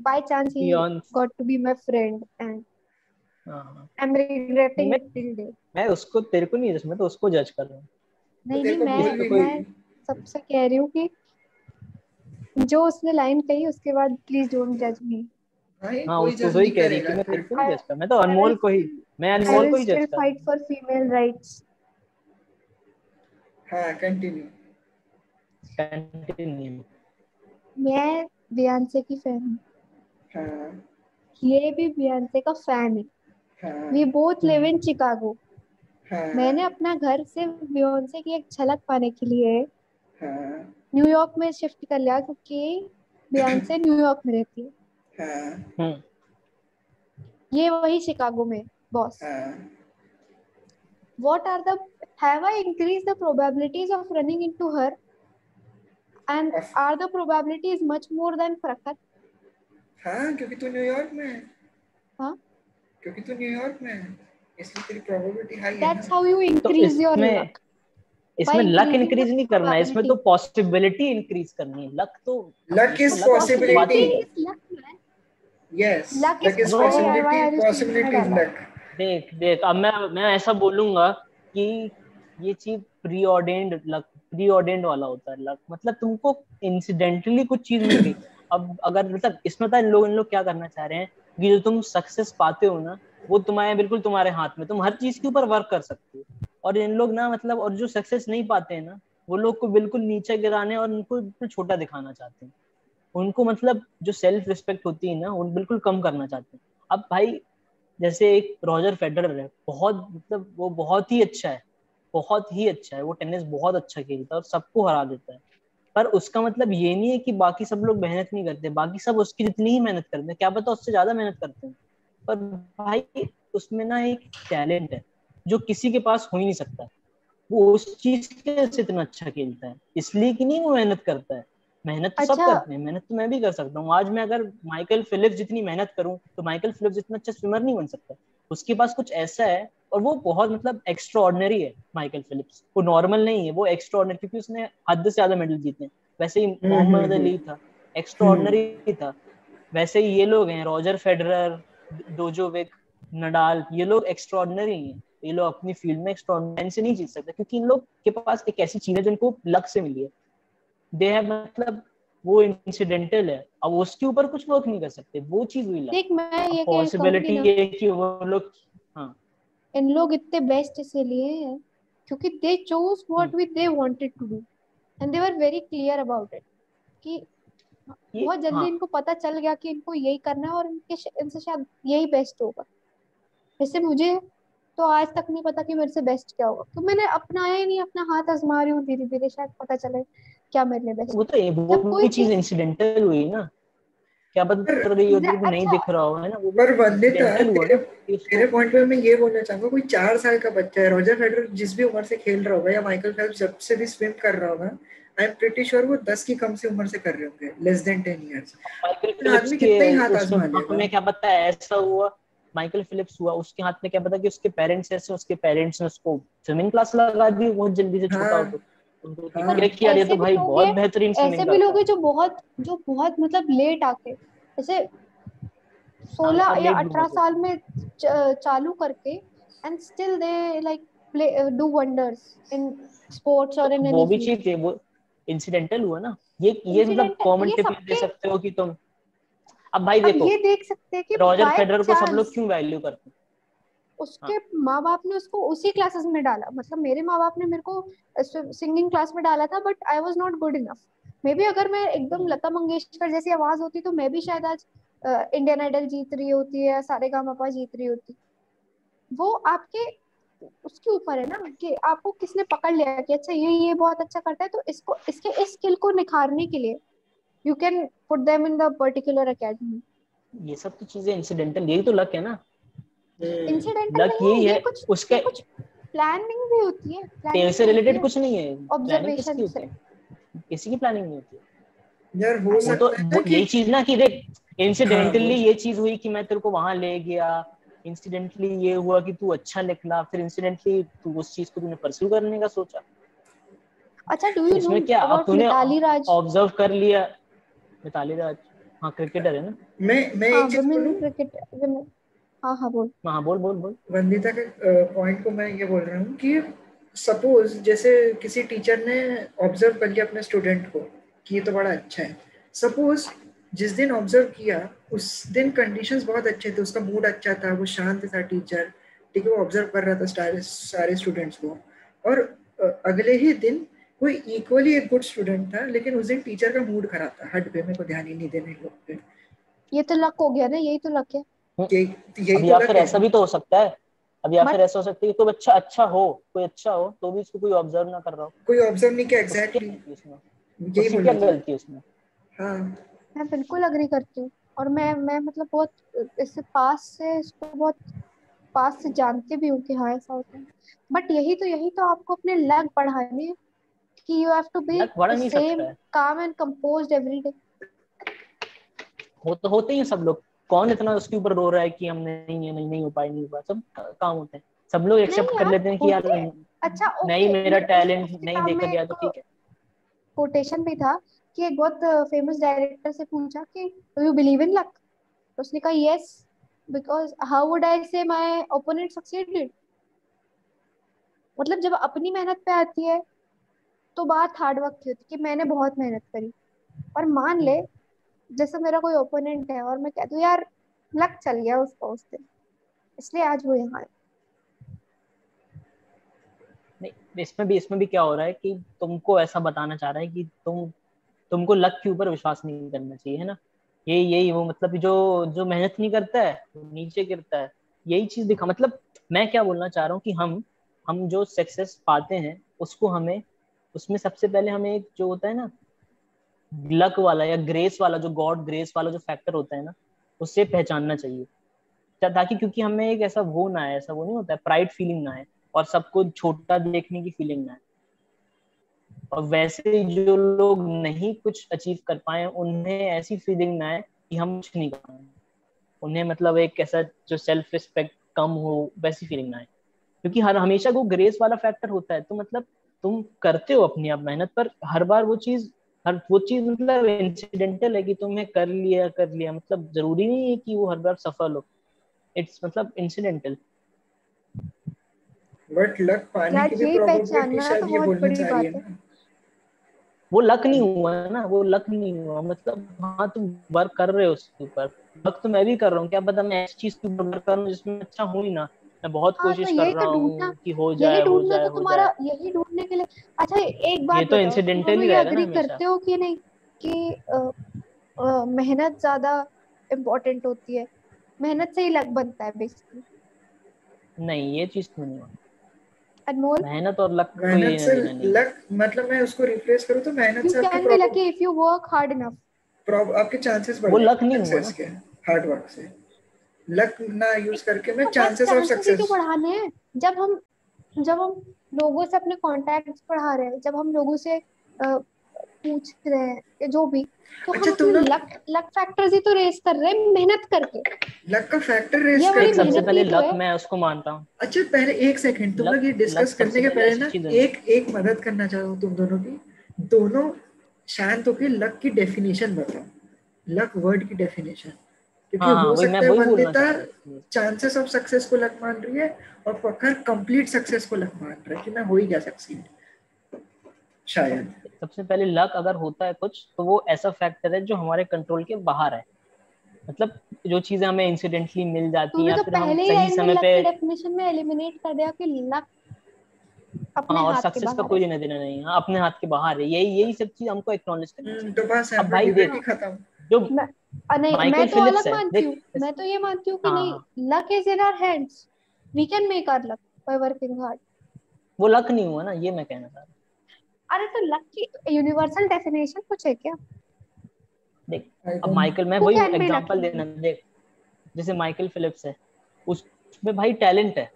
By chance he Beyonce- got to be my friend and हाँ, हाँ। I'm regretting मैं- it till date मैं उसको तेरे को नहीं जज मैं तो उसको जज कर रहा हूँ। नहीं नहीं मैं मैं सबसे कह रही हूँ कि जो उसने लाइन कही उसके बाद प्लीज़ डोंट जज मी हाँ उसको जज वही कह रही कि मैं फिर तेरे को जज कर मैं तो अनमोल को ही मैं अनमोल को ही जज कर। fight for female rights. हाँ कंटिन्यू कंटिन्यू मैं बियांसे की फ़ैन हूँ। हाँ। ये भी बियांसे का फ़ैन है। हाँ। We both live in Chicago हाँ। मैंने अपना घर सिर्फ़ बियोंसे की एक झलक पाने के लिए हाँ। न्यूयॉर्क में शिफ्ट कर लिया क्योंकि बियांसे न्यूयॉर्क में रहती है हाँ हम्म ये वही शिकागो में बॉस हाँ what are the have I increased the probabilities of running into her and Of- are the probabilities much more than Prakhar हाँ क्योंकि तू न्यूयॉर्क में है हाँ क्योंकि तू न्यूयॉर्क में है इसलिए तेरी प्रोबेबिलिटी हाई है that's ना how you तो increase your इसमें लक इंक्रीज नहीं करना है इसमें तो पॉसिबिलिटी इंक्रीज करनी है। लक तो No. possibility. Why are you saying possibility is that? luck. देख देख अब मैं मैं ऐसा बोलूँगा कि ये चीज़ preordained luck preordained वाला होता है लक मतलब तुमको इंसिडेंटली कुछ चीज़ मिल। गई अब अगर मतलब इसमें तो इन लोग इन लोग क्या करना चाह रहे हैं? कि जो तुम सक्सेस पाते हो ना वो तुम्हारे बिल्कुल तुम्हारे हाथ में तुम हर चीज़ के ऊपर वर्क कर सकते हो। और इन लोग ना मतलब और जो सक्सेस नहीं पाते हैं ना, वो लोग को बिल्कुल नीचे गिराने और उनको छोटा दिखाना चाहते हैं। उनको मतलब जो सेल्फ रिस्पेक्ट होती है ना, वो बिल्कुल कम करना चाहते हैं। अब भाई, जैसे एक रॉजर फेडरर है, बहुत मतलब वो बहुत ही अच्छा है, बहुत ही अच्छा है, वो टेनिस बहुत अच्छा खेलता है और सबको हरा देता है। पर उसका मतलब ये नहीं है कि बाकी सब लोग मेहनत नहीं करते, बाकी सब उसकी जितनी ही मेहनत करते हैं, क्या पता उससे ज़्यादा मेहनत करते हैं। पर भाई, उसमें ना एक टैलेंट है। जो किसी के पास हो ही नहीं सकता। वो उस चीज़ के से इतना अच्छा खेलता है इसलिए कि नहीं वो मेहनत करता है। मेहनत तो सब अच्छा। करते हैं मेहनत तो मैं भी कर सकता हूँ। आज मैं अगर माइकल फिलिप्स जितनी मेहनत करूँ तो माइकल फिलिप्स जितना अच्छा स्विमर नहीं बन सकता। उसके पास कुछ ऐसा है और वो बहुत मतलब एक्स्ट्रा ऑर्डनरी है माइकल फिलिप्स। वो नॉर्मल नहीं है वो एक्स्ट्रा ऑर्डनरी क्योंकि उसने हद से ज़्यादा मेडल जीते हैं। वैसे ही मोहम्मद हम्म, अली था एक्स्ट्रा ऑर्डनरी था। वैसे ही ये लोग हैं रॉजर फेडरर डोजोविक नडाल ये लोग एक्स्ट्रा ऑर्डनरी हैं। ये लोग अपनी फ़ील्ड में एक्स्ट्रा से नहीं जीत सकते क्योंकि इन लोग के पास एक ऐसी चीज़ है जो इनको लक से मिली है। दे हैव मतलब वो इंसिडेंटल है अब उसके ऊपर कुछ वर्क नहीं कर सकते वो चीज़ हुई देख मैं ये कह पॉसिबिलिटी ये है कि वो लोग हाँ। इन लोग इतने बेस्ट इसलिए हैं क्योंकि they chose what we they wanted to do and they were very clear about it कि बहुत जल्दी हाँ। इनको पता चल गया कि इनको यही करना है और इनके इनसे शायद यही बेस्ट होगा। जैसे मुझे तो आज तक नहीं पता कि मेरे से बेस्ट क्या होगा। तो मैंने अपनाया ही नहीं अपना हाथ आजमा रही हूँ धीरे धीरे शायद पता चले क्या मेरे लिए बेस्ट वो तो ये- वो जब कोई चीज़ इंसिडेंटल हुई ना। क्या पता कर रही हो तो नहीं अच्छा। दिख रहा हो है ना? वो पर वंदिता कि उसको- तेरे पॉइंट पे मैं ये बोलना चाहूँगा कोई चार साल का बच्चा है रोजर फेडरर जिस भी उम्र से खेल रहा होगा या माइकल फेल्प्स जब से भी स्विम कर रहा होगा आई एम प्रीटी श्योर वो दस की कम से उम्र से कर रहे होंगे less than ten years Michael आदमी कितना ही हाथ आजमा लेगा। में क्या पता है ऐसा हुआ? माइकल फिलिप्स हुआ उसके हाथ में क्या पता कि उसके पेरेंट्स ऐसे उसके पेरेंट्स ने उसको स्विमिंग क्लास लगा दी बहुत जल्दी से छोटा हाँ। हो। तो उनको ऐसे तो भी भाई लोग बहुत बेहतरीन ऐसे भी लोग हैं जो बहुत जो बहुत मतलब लेट आके जैसे सोलह हाँ, या अठारह साल में चालू करके and still they like play do wonders in sports और इन वो भी चीज़ है वो इंसिडेंटल हुआ ना। ये ये मतलब कॉमन टिप दे सकते हो कि तुम अब भाई अब देखो ये देख सकते हैं कि रॉजर फेडरर को सब लोग क्यों वैल्यू करते हैं उसके हाँ. माँ बाप ने उसको उसी क्लासेस में डाला मतलब मेरे माँ बाप ने मेरे को सिंगिंग क्लास में डाला था but I was not good enough maybe अगर मैं एकदम। लता मंगेशकर जैसी आवाज़ होती तो मैं भी शायद आज इंडियन आइडल जीत रही होती है सारे गामा जीत रही होती वो आपके उसके ऊपर है ना कि आपको किसने पकड़ लिया कि अच्छा ये ये बहुत अच्छा करता है तो इसको इसके इस स्किल को निखारने के लिए you can put them in the particular academy ये सब तो चीज़ें इंसिडेंटल यही तो लक है ना? इंसिडेंटल लक यही है कुछ उसके कुछ प्लानिंग भी होती है तेरे से रिलेटेड कुछ नहीं है। होती है? किसी की प्लानिंग नहीं होती। यार हो सकता तो है कि यही चीज़ ना कि देख इंसिडेंटली हाँ, ये चीज़ हुई कि मैं तेरे को वहाँ ले गया। इंसिडेंटली ये हुआ कि तू अच्छा निकला। फिर इंसिडेंटली तू उस चीज़ को तूने परस्यू करने का सोचा। अच्छा डू यू नो क्या? अब तूने ऑब्ज़र्व कर लिया। मिताली राज। हाँ क्रिकेटर है ना? मैं मैं हाँ एक चीज़ वुमेन बोलूँ? क्रिकेट हाँ हाँ बोल। हाँ बोल बोल बोल। वंदिता के पॉइंट को मैं ये बोल रहा हूँ कि सपोज़ जैसे किसी टीचर ने ऑब्ज़र्व कर लिया अपने स्टूडेंट को कि ये तो बड़ा अच्छा है। सपोज़ जिस दिन ऑब्ज़र्व किया उस दिन कंडीशंस बहुत अच्छे थे उसका मूड अच्छा था वो शांत था टीचर ठीक है वो ऑब्ज़र्व कर रहा था सारे स्टूडेंट्स को। और अगले ही दिन कोई इक्वली एक गुड स्टूडेंट था लेकिन उस दिन टीचर का मूड खराब था हट पे मेरे को ध्यान ही नहीं देने लोग पे ये तो लक हो गया ना यही तो लक है। यही यही या तो फिर ऐसा भी तो हो सकता है अब या फिर ऐसा हो सकता है कि कोई बच्चा अच्छा हो कोई अच्छा हो तो भी उसको कोई ऑब्ज़र्व ना कर रहा हो। कोई ऑब्ज़र्व नहीं किया एग्जैक्टली यही बोलना गलती है उसमें? हाँ। मैं बिल्कुल अग्री करती हूँ और मैं मैं मतलब बहुत इससे पास से इसको बहुत पास से जानती भी हूँ कि हाँ ऐसा होता है। बट यही तो यही तो आपको अपने लग बढ़ाने हैं। कि यू हैव टू बी नहीं सेम काम एंड कंपोज्ड एवरी डे हो तो होते ही सब लोग। कौन इतना उसके ऊपर रो रहा है कि हम नहीं ये नहीं नहीं हो पाए नहीं हो पाए सब काम होते हैं। सब लोग एक्सेप्ट कर लेते हैं कि यार अच्छा नहीं मेरा टैलेंट नहीं देखा गया तो ठीक है। कोटेशन भी था कि एक बहुत फ़ेमस डायरेक्टर से पूछा कि यू बिलीव इन लक उसने कहा yes because how would I say my opponent succeeded मतलब जब अपनी मेहनत पे आती है तो बात हार्ड वर्क की होती कि मैंने बहुत मेहनत करी। और मान ले, जैसे मेरा कोई ओपोनेंट है और मैं कहती हूँ यार लक चल गया उसको उस दिन। इसलिए आज वो यहाँ है। नहीं, इसमें भी इसमें भी क्या हो रहा है कि तुमको ऐसा बताना चाह रहा है कि तुम, तुमको लक के ऊपर विश्वास नहीं करना चाहिए, है ना? यही यही वो मतलब जो जो मेहनत नहीं करता है नीचे गिरता है। यही चीज़ दिखा मतलब मैं क्या बोलना चाह रहा हूँ कि हम हम जो सक्सेस पाते हैं, उसको हमें उसमें सबसे पहले हमें एक जो होता है ना लक वाला या ग्रेस वाला, जो गॉड ग्रेस वाला जो फैक्टर होता है ना उससे पहचानना चाहिए। ताकि क्योंकि हमें एक ऐसा वो ना है ऐसा वो नहीं होता है प्राइड फीलिंग ना है और सबको छोटा देखने की फीलिंग ना है और वैसे जो लोग नहीं कुछ अचीव कर पाए, उन्हें ऐसी फीलिंग ना है कि हम कुछ नहीं कर पाए। उन्हें मतलब एक ऐसा जो सेल्फ रिस्पेक्ट कम हो, वैसी फीलिंग ना है क्योंकि हर, हमेशा वो ग्रेस वाला फैक्टर होता है तो मतलब तुम करते हो अपनी आप मेहनत पर हर बार वो चीज़ हर वो चीज़ मतलब इंसिडेंटल है कि तुमने कर लिया कर लिया। मतलब ज़रूरी नहीं है कि वो हर बार सफल हो। इट्स मतलब इंसिडेंटल बट लक पाने की भी शायद तो ये बोलना है है ना। वो लक नहीं हुआ है ना वो लक नहीं हुआ। मतलब हाँ तुम वर्क कर रहे हो उसके ऊपर। वर्क तो मैं भी कर रहा हूँ। क्या पता मैं ऐसी चीज़ के ऊपर वर्क कर रहा हूँ जिसमें अच्छा हूँ ही ना। मैं बहुत हाँ तो कोशिश कर यही रहा तो हूँ कि हो जाए हो जाए तो हो तुम्हारा जाए यही ढूँढने के लिए अच्छा एक बात ये तो तुम ही रहेगा ना करते हो कि नहीं कि मेहनत ज़्यादा इम्पोर्टेंट होती है? मेहनत से ही लक बनता है बेसिकली नहीं ये चीज़ तो नहीं अनमोल? मेहनत और लक मेहनत से है लक मतलब मैं उसको रिप्लेस करूँ तो मेहनत से आपके lucky if you work hard enough आपके चांसेस बढ़ वो लक नहीं हुआ हार्ड वर्क से। लक ना यूज़ करके मैं तो चांसेस ऑफ़ सक्सेस क्यों बढ़ाने हैं। जब हम जब हम लोगों से अपने कॉन्टैक्ट्स बढ़ा रहे हैं जब हम लोगों से पूछ रहे हैं जो भी तो अच्छा, हम तुम लोग- लक लक फैक्टर्स ही तो रेस कर रहे हैं मेहनत करके। लक का फैक्टर रेस कर सबसे पहले तो लक मैं उसको मानता हूँ। अच्छा पहले एक सेकंड तुम लोग ये डिस्कस करने के पहले ना एक एक मदद करना चाहता हूँ तुम दोनों की। दोनों शांत होकर लक की डेफिनेशन बताओ। लक वर्ड की डेफिनेशन क्योंकि हाँ हाँ हो सकता है वंदिता हूँ। चांसेस ऑफ़ सक्सेस को लक मान रही है और फकर कंप्लीट सक्सेस को लक मान रहा है कि मैं हो ही गया सक्सीड शायद। सबसे पहले लक अगर होता है कुछ तो वो ऐसा फैक्टर है जो हमारे कंट्रोल के बाहर है। मतलब जो चीज़ें हमें इंसिडेंटली मिल जाती हैं तूने या तो फिर हम पहले ही सही समय पे डेफिनेशन में एलिमिनेट कर दिया कि लक अपने हाँ और हाथ के सक्सेस का कोई है। लेना देना नहीं है। हाँ, अपने हाथ के बाहर है। यही यही सब चीज़ हमको एक्नॉलेज करनी हम्म, चाहिए। तो बस अब भाई ही देख खत्म। जो मैं नहीं मैं तो अलग मानती हूँ मैं तो ये मानती हूँ कि हाँ, नहीं। Luck is in our hands we can make our luck by working hard वो लक नहीं हुआ ना ये मैं कहना चाह रहा हूँ। अरे तो लक की यूनिवर्सल डेफिनेशन कुछ है क्या? देख अब माइकल मैं वही एग्जांपल देना देख जैसे माइकल फिलिप्स है उसमें भाई टैलेंट है।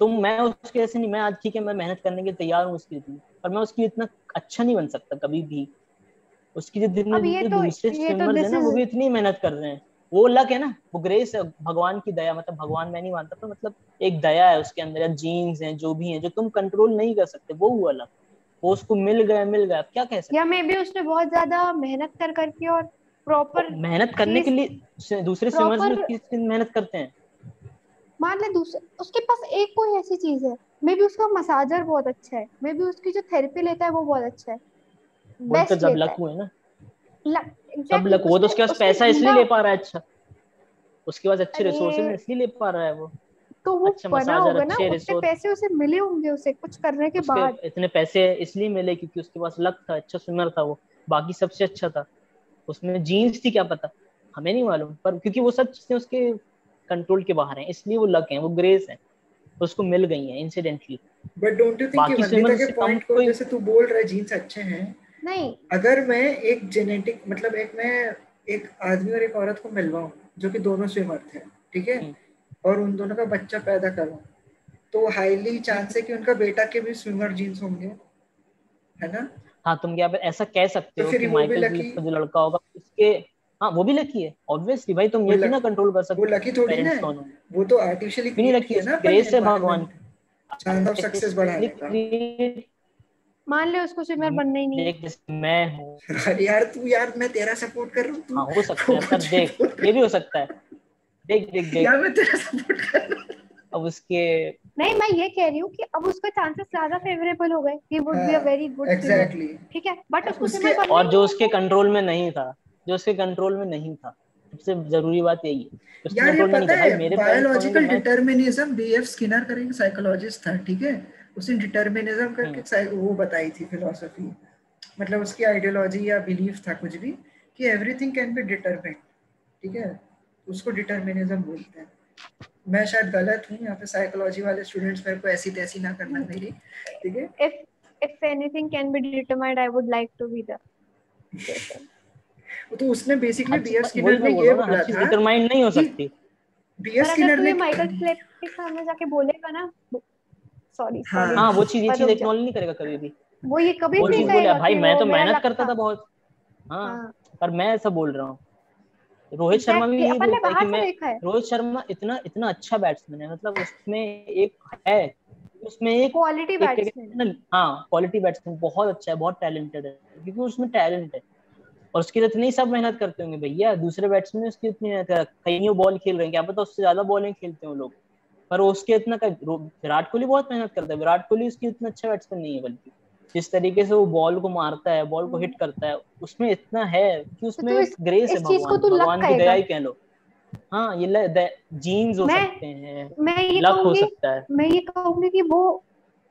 तुम मैं उसके ऐसे नहीं मैं आज ठीक है मैं मेहनत करने के लिए तैयार हूँ उसके लिए। पर मैं उसकी इतना अच्छा नहीं बन सकता कभी भी। उसकी जो तो- दूसरे तो स्विमर्स है ना वो भी इतनी मेहनत कर रहे हैं। वो लक है ना वो ग्रेस है भगवान की दया मतलब भगवान मैं नहीं मानता पर मतलब एक दया है उसके अंदर या जीन्स हैं जो भी हैं जो तुम कंट्रोल नहीं कर सकते वो हुआ लक। वो उसको मिल गया मिल गया क्या कह सकते या मे बी उसने बहुत ज़्यादा मेहनत कर करके और प्रॉपर मेहनत करने के लिए दूसरे स्विमर्स भी कितनी मेहनत करते हैं। मान ले दूसरे उसके पास एक कोई ऐसी चीज़ है मे बी उसका मसाजर बहुत अच्छा है मे बी उसकी जो थेरेपी लेता है वो बहुत अच्छा है। वो तो जब लक हुए ना। लक सब लक वो तो उसके पास पैसा इसलिए ले पा रहा है अच्छा। उसके पास अच्छे रिसोर्सेज इसलिए ले पा रहा है वो। तो वो अच्छे बना होगा ना उतने पैसे उसे मिले होंगे उसे कुछ करने के बाद। इतने पैसे इसलिए मिले क्योंकि उसके पास लक था अच्छा स्विमर था वो बाकी सबसे अच्छा था। उसमें जीन्स थी क्या पता? हमें नहीं मालूम पर क्योंकि वो सब चीज़ें उसके कंट्रोल के बाहर हैं इसलिए वो लक हैं वो ग्रेस हैं उसको मिल गई हैं incidentally but don't you think कि वंदिता के पॉइंट को जैसे तू बोल रहा है जीन्स अच्छे हैं नहीं। अगर मैं एक जेनेटिक मतलब एक मैं एक आदमी और एक औरत को मिलवाऊं जो कि दोनों स्विमर थे ठीक है? हम्म। और उन दोनों का बच्चा पैदा करवाऊं तो हाईली चांस है कि उनका बेटा के भी स्विमर जीन्स होंगे है ना? हाँ तुम क्या ऐसा कह सकते तो हो कि माइकल जो लड़का होगा उसके हाँ वो भी लकी है ऑब्वियसली भाई तुम ये lucky- ना कंट्रोल कर सकते वो लकी थोड़ी ना है। वो तो आर्टिफिशियली लकी है ना ग्रेस है भगवान। चांस ऑफ़ सक्सेस बढ़ाने का। देख मान ले उसको स्विमर बनना ही नहीं है। मैं हूँ। यार तू यार मैं तेरा सपोर्ट कर रहा हूँ तू हाँ हो सकता है पर देख ये भी हो सकता है। देख देख देख। यार मैं तेरा सपोर्ट कर रहा हूँ। अब उसके नहीं मैं ये कह रही हूँ कि अब उसके चांसेस ज़्यादा फेवरेबल हो गए। He would be a very good exactly ठीक है? बट उसको उसके- और जो उसके कंट्रोल में नहीं था जो उसके कंट्रोल में नहीं था सबसे ज़रूरी बात यही है। उसके यार ये पता है बायोलॉजिकल डिटर्मिनिज्म बीएफ स्किनर करके साइकोलॉजिस्ट था ठीक है? उसने डिटर्मिनिज्म करके हम्म। वो बताई थी फिलोसफी मतलब उसकी आइडियोलॉजी या बिलीफ था कुछ भी कि एवरीथिंग कैन बी डिटरमिन्ड ठीक है? उसको डिटर्मिनिज्म बोलते हैं। मैं शायद गलत हूँ यहाँ पे साइकोलॉजी वाले स्टूडेंट्स मेरे को ऐसी तैसी ना करना मेरी ठीक है? If if anything can be determined i would like to be the तो उसने बेसिकली वही स्किनर ने ये हूँ बोला था डिटरमाइंड नहीं हो सकती। अगर स्किनर ने माइकल क्लेप के सामने जाके बोलेगा ना सॉरी हाँ। हाँ वो चीज़ ये चीज़ एक्नॉलेज नहीं करेगा कभी भी। वो ये कभी वो नहीं कहेगा भाई मैं तो मेहनत करता था। बहुत। हाँ हाँ। पर मैं ऐसा बोल रहा हूँ। रोहित शर्मा भी यही बोलता है कि मैं रोहित शर्मा इतना इतना अच्छा बैट्समैन है मतलब उसमें एक है उसमें एक क्वालिटी बैट्समैन हाँ। क्वालिटी बैट्समैन बहुत अच्छा है बहुत टैलेंटेड है क्योंकि उसमें टैलेंट है। और उसके लिए इतनी सब मेहनत करते होंगे भैया दूसरे बैट्समैन उसकी इतनी मेहनत कर कहीं बॉल खेल रहे हैं क्या पता उससे ज़्यादा बॉलिंग खेलते हैं लोग। पर उसके इतना का विराट कोहली बहुत मेहनत करता है। विराट कोहली उसकी इतना अच्छा बैट्समैन नहीं है बल्कि। जिस तरीके से वो बॉल को मारता है बॉल को हिट करता है उसमें इतना है कि उसमें तो इस- ग्रेस है इस भगवान भगवान की दया ही कह लो। हाँ ये जीन्स हो सकते हैं। मैं ये लक हो सकता है। मैं ये कहूँगी कि वो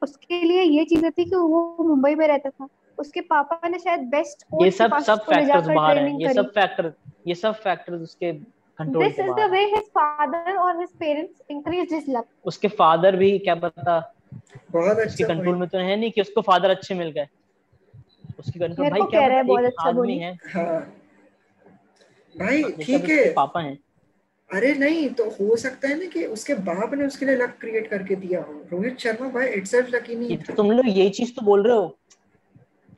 उसके लिए ये चीज़ें थी कि वो मुंबई में रहता था। उसके पापा ने शायद बेस्ट ये सब सब फैक्टर्स बाहर हैं। ये सब फैक्टर ये सब फैक्टर्स उसके this is the way his father और his parents increase his luck उसके फादर भी क्या पता? बहुत उसके अच्छा कंट्रोल में तो है नहीं कि उसको फादर अच्छे मिल गए। उसकी कंट्रोल भाई क्या कह रहा है बहुत अच्छा आदमी बोली। है। हाँ। भाई ठीक है। पापा हैं। अरे नहीं तो हो सकता है ना कि उसके बाप ने उसके लिए लक क्रिएट करके दिया हो। रोहित शर्मा भाई इटसेल्फ लकी नहीं था तो तुम लोग यही चीज़ तो बोल रहे हो।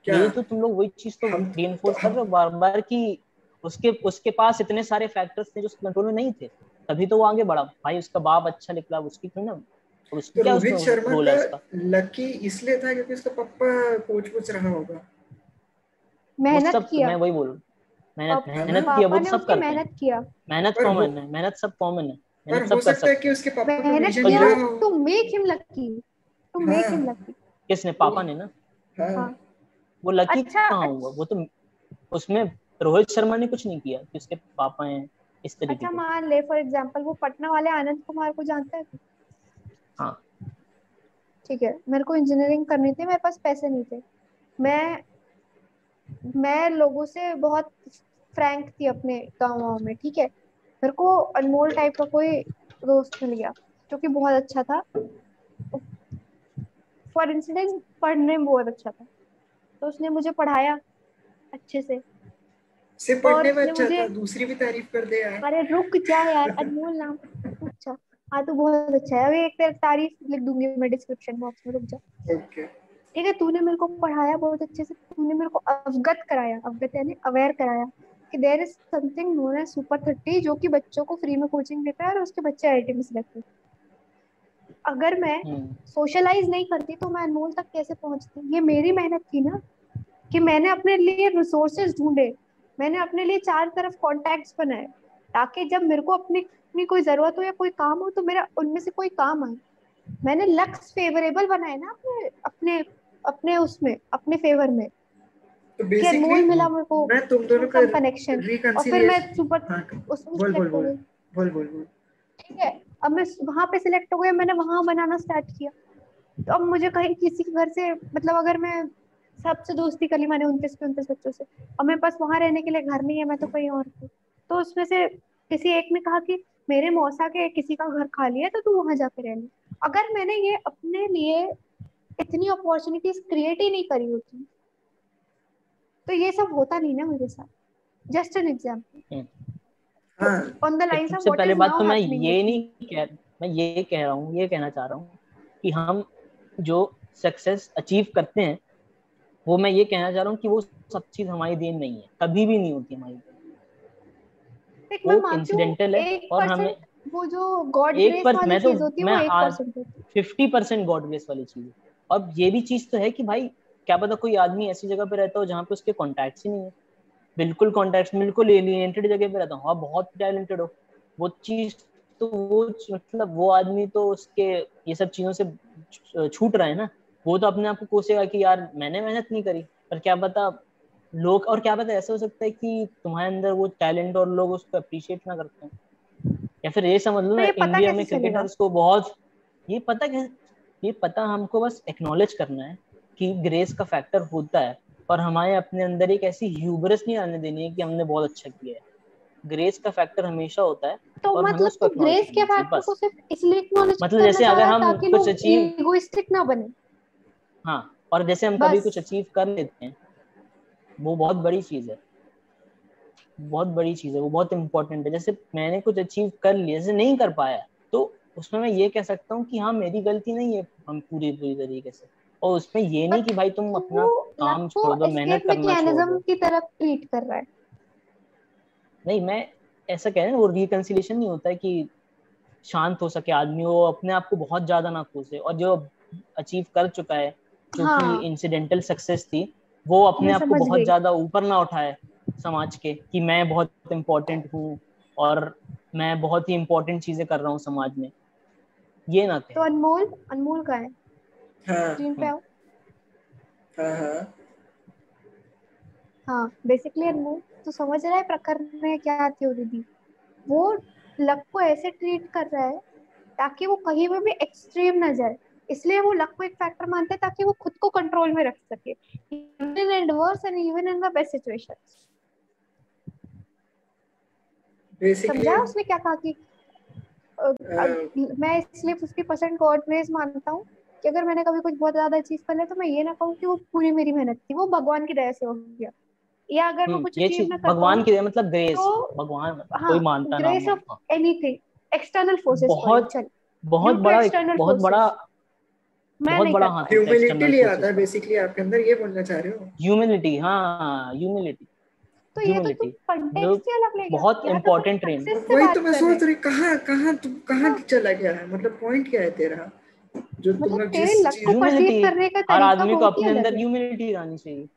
क्या? यही तो तुम लोग वही चीज़ तो रीइंफोर्स तो कर रहे हो बार बार कि उसके उसके पास इतने सारे फैक्टर्स थे जो उसके कंट्रोल में नहीं थे। तभी तो वो आगे बढ़ा। भाई उसका बाप अच्छा निकला उसकी क्यों ना। उसकी तो क्या रोहित शर्मा का लकी इसलिए था क्योंकि उसका पापा कोच कुछ रहा होगा। मेहनत सब किया। मैं वही बोल मेहनत मेहनत किया वो सब करते मेहनत किया। मेहनत कॉमन है। मेहनत सब कॉमन है। मेहनत सब कर सकता है कि उसके पापा मेहनत किया। To make him lucky to make him. Lucky किसने? पापा ने ना? हाँ। हाँ। वो लकी अच्छा, कहाँ हुआ? वो तो उसमें रोहित शर्मा ने कुछ नहीं किया कि उसके पापा हैं इस तरीके अच्छा मान ले फॉर एग्जांपल वो पटना वाले आनंद कुमार को जानता है? हाँ। ठीक है मेरे को इंजीनियरिंग करनी थी मेरे पास पैसे नहीं थे। मैं मैं लोगों से बहुत फ्रैंक थी अपने गाँव वाँव में ठीक है? मेरे को अनमोल टाइप का कोई दोस्त मिल गया जो कि बहुत अच्छा था। फॉर इंसिडेंस पढ़ने में बहुत अच्छा था। तो उसने मुझे पढ़ाया अच्छे से। सिर्फ़ पढ़ने में अच्छा था दूसरी भी तारीफ़ कर दे यार। अरे रुक जा यार अनमोल नाम अच्छा हाँ तो बहुत अच्छा है। अभी एक तेरी तारीफ़ लिख दूँगी मैं डिस्क्रिप्शन बॉक्स में रुक जा। ओके। ठीक है तूने मेरे को पढ़ाया बहुत अच्छे से। तूने मेरे को अवगत कराया अवगत यानी अवेयर कराया कि there is something known as super thirty जो कि बच्चों को फ्री में कोचिंग देता है और उसके बच्चे आई में सिलेक्ट होते अगर मैं हम्म। सोशलाइज नहीं करती तो मैं अनमोल तक कैसे पहुँचती? ये मेरी मेहनत थी ना कि मैंने अपने लिए रिसोर्सेज ढूंढे। मैंने अपने लिए चार तरफ़ कॉन्टैक्ट्स बनाए ताकि जब मेरे को अपनी अपनी कोई ज़रूरत हो या कोई काम हो तो मेरा उनमें से कोई काम आए। मैंने लक्स फेवरेबल बनाए ना अपने अपने अपने उसमें अपने फेवर में। तो बेसिकली मिला मेरे को मैं तुम दोनों का कनेक्शन और फिर मैं सुपर हाँ उसमें बोल बोल। बोल बोल बोल ठीक है अब मैं वहाँ पे सिलेक्ट हो गया मैंने वहाँ बनाना स्टार्ट किया। तो अब मुझे कहीं किसी के घर से मतलब अगर मैं सबसे दोस्ती कर ली मैंने उनतीस के उनतीस बच्चों से। और मेरे पास वहाँ रहने के लिए घर नहीं है मैं तो कहीं और थी तो उसमें से किसी एक ने कहा कि मेरे मौसा के किसी का घर खाली है तो तू वहाँ जाके रह ली। अगर मैंने ये अपने लिए इतनी अपॉर्चुनिटीज़ क्रिएट ही नहीं करी होती तो ये सब होता नहीं ना मेरे साथ। Just an example on the line of सबसे पहले बात तो मैं ये नहीं कह मैं ये कह रहा हूँ ये कहना चाह रहा हूँ कि हम जो सक्सेस अचीव करते हैं वो मैं ये कहना चाह रहा हूँ कि वो सब चीज़ हमारी देन नहीं है। कभी भी नहीं होती हमारी देन। वो इंसिडेंटल है और हमें वो जो गॉड ग्रेस वाली तो होती है फिफ्टी परसेंट गॉड ग्रेस वाली चीज़ है। अब ये भी चीज़ तो है कि भाई क्या पता कोई आदमी ऐसी जगह पे रहता हो जहाँ पे उसके ही नहीं है। बिल्कुल कॉन्टेक्ट बिल्कुल जगह पे रहता हूँ। बहुत टैलेंटेड हो। वो चीज़ तो वो मतलब वो आदमी तो उसके ये सब चीज़ों से छूट रहा है ना। वो तो अपने आप को कोसेगा कि यार मैंने मेहनत नहीं करी पर क्या पता लोग और क्या पता ऐसा हो सकता है कि तुम्हारे अंदर वो टैलेंट और लोग उसको अप्रिशिएट ना करते हैं। या फिर ये समझ लो ना इंडिया में क्रिकेटर्स को बहुत ये पता ये पता हमको बस एक्नॉलेज करना है कि ग्रेस का फैक्टर होता है और हमारे अपने अंदर एक ऐसी ह्यूबरस नहीं आने देनी है कि हमने बहुत अच्छा किया है। ग्रेस का फैक्टर हमेशा होता है तो और मतलब तो ग्रेस के फैक्टर को सिर्फ़ इसलिए एक्नॉलेज मतलब जैसे अगर हम कुछ अचीव इगोइस्टिक ना बने। हाँ और जैसे हम कभी कुछ अचीव कर लेते हैं वो बहुत बड़ी चीज़ है। बहुत बड़ी चीज़ है वो बहुत इंपॉर्टेंट है। जैसे मैंने कुछ अचीव कर लिया जैसे नहीं कर पाया तो उसमें मैं ये कह सकता हूँ कि हाँ मेरी गलती नहीं है हम पूरी पूरी तरीके से। और उसमें ये नहीं कि भाई तुम अपना काम छोड़ दो मेहनत करना की तरफ़ ट्रीट कर रहा है। नहीं मैं ऐसा कह रहा हूँ वो रिकंसिलेशन नहीं होता है कि शांत हो सके आदमी वो अपने आप को बहुत ज़्यादा ना कोसे। और जो अचीव कर चुका है हाँ. इंसिडेंटल सक्सेस थी वो अपने आप को बहुत ज़्यादा ऊपर ना उठाए समाज के कि मैं बहुत इम्पोर्टेंट हूँ और मैं बहुत ही इम्पोर्टेंट चीज़ें कर रहा हूँ समाज में। ये ना तो अनमोल अनमोल का है? स्क्रीन हाँ। पे आओ। हाँ हाँ। हाँ बेसिकली अनमोल तो समझ रहा है प्रकरण में क्या थ्योरी दी वो लक को ऐसे ट्रीट कर रहा है ताकि वो कहीं पे भी एक्सट्रीम ना जाए। इसलिए वो लक को एक फैक्टर मानते हैं ताकि वो खुद को कंट्रोल में रख सके। Even in adverse and even in the best situations समझा उसने क्या कहा कि मैं इसलिए फिफ्टी परसेंट गॉड ग्रेस मानता हूँ कि अगर मैंने कभी कुछ बहुत ज़्यादा चीज़ कर लिया तो मैं ये ना कहूँ कि वो पूरी मेरी मेहनत थी वो भगवान की दया से हो गया। या अगर मैं हम्म, कुछ अचीव ना भगवान की दया मतलब ग्रेस तो, भगवान हाँ, कोई मानता grace of anything external forces बहुत बहुत बड़ा बहुत बड़ा बहुत बड़ा हाथ ह्यूमिलिटी ले आता है बेसिकली आपके अंदर ये बोलना चाह रहे हो? ह्यूमिलिटी हाँ ह्यूमिलिटी तो ये तो तुम कंटेक्स्ट ही अलग ले बहुत इंपॉर्टेंट ट्रेन वही तो मैं सोच रही कहाँ कहाँ तू कहाँ हाँ। चला गया है? मतलब पॉइंट क्या है तेरा? जो तुम मतलब लोग जिस ह्यूमिलिटी हर आदमी को अपने अंदर ह्यूमिलिटी आनी चाहिए।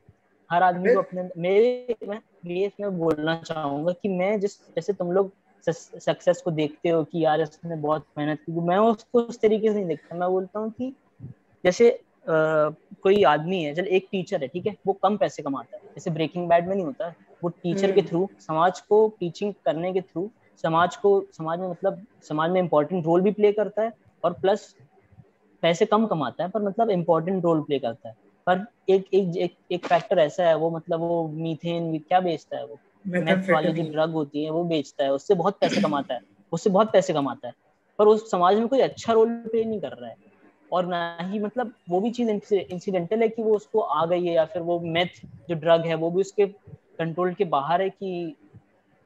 हर आदमी को अपने मेरे मैं ये इसमें बोलना चाहूँगा कि मैं जिस जैसे तुम लोग सक्सेस को देखते हो कि यार इसने बहुत मेहनत की। मैं उसको उस तरीके से नहीं देखता। मैं बोलता हूँ कि जैसे आ, कोई आदमी है चल एक टीचर है ठीक है वो कम पैसे कमाता है। जैसे ब्रेकिंग बैड में नहीं होता वो टीचर के थ्रू हम्म। समाज को टीचिंग करने के थ्रू समाज को समाज में मतलब समाज में इम्पोर्टेंट रोल भी प्ले करता है और प्लस पैसे कम कमाता है पर मतलब इम्पोर्टेंट रोल प्ले करता है। पर एक एक एक, एक फैक्टर ऐसा है वो मतलब वो मीथेन क्या बेचता है वो? मैथ वाली जो ड्रग होती है वो बेचता है उससे बहुत पैसे कमाता है उससे बहुत पैसे कमाता है पर उस समाज में कोई अच्छा रोल प्ले नहीं कर रहा है। और ना ही मतलब वो भी चीज़ इंसिडेंटल है कि वो उसको आ गई है या फिर वो मेथ जो ड्रग है वो भी उसके कंट्रोल के बाहर है कि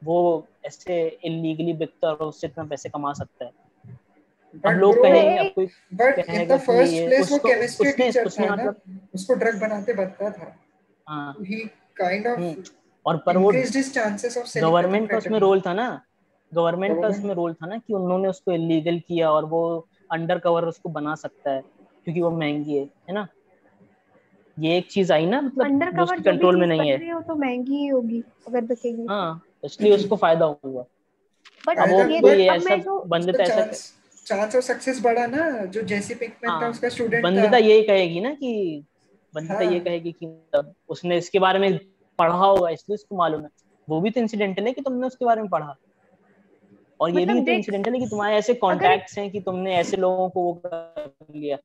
वो ऐसे इलीगली बिकता और उससे इतना पैसे कमा सकता है। अब लोग कहेंगे अब कोई द फ़र्स्ट प्लेस वो केमिस्ट्री टीचर था ना उसको ड्रग बनाते बनता था। हाँ। ही काइंड ऑफ़ और पर वो गवर्नमेंट का उसमें रोल था ना गवर्नमेंट का उसमें रोल था ना कि उन्होंने उसको इलीगल किया और वो अंडर कवर उसको बना सकता है क्योंकि वो महँगी है है ना? ये एक चीज़ आई ना मतलब जो उसके कंट्रोल में नहीं है। तो महँगी ही होगी अगर बिकेगी हाँ इसलिए उसको फ़ायदा होगा बट अब वो कोई ऐसा बंदे ऐसा चांस ऑफ़ सक्सेस बढ़ा ना जो जैसी पिंकमैन था उसका स्टूडेंट बंदिता यही कहेगी ना कि बंदिता ये हाँ। कहेगी कि मतलब उसने इसके बारे में पढ़ा होगा इसलिए उसको मालूम है। वो भी तो इंसिडेंटल है कि तुमने उसके बारे में पढ़ा। और ये भी मतलब तो इंसिडेंटल है कि तुम्हारे ऐसे कॉन्टैक्ट्स हैं कि तुमने ऐसे लोगों को वो कर लिया।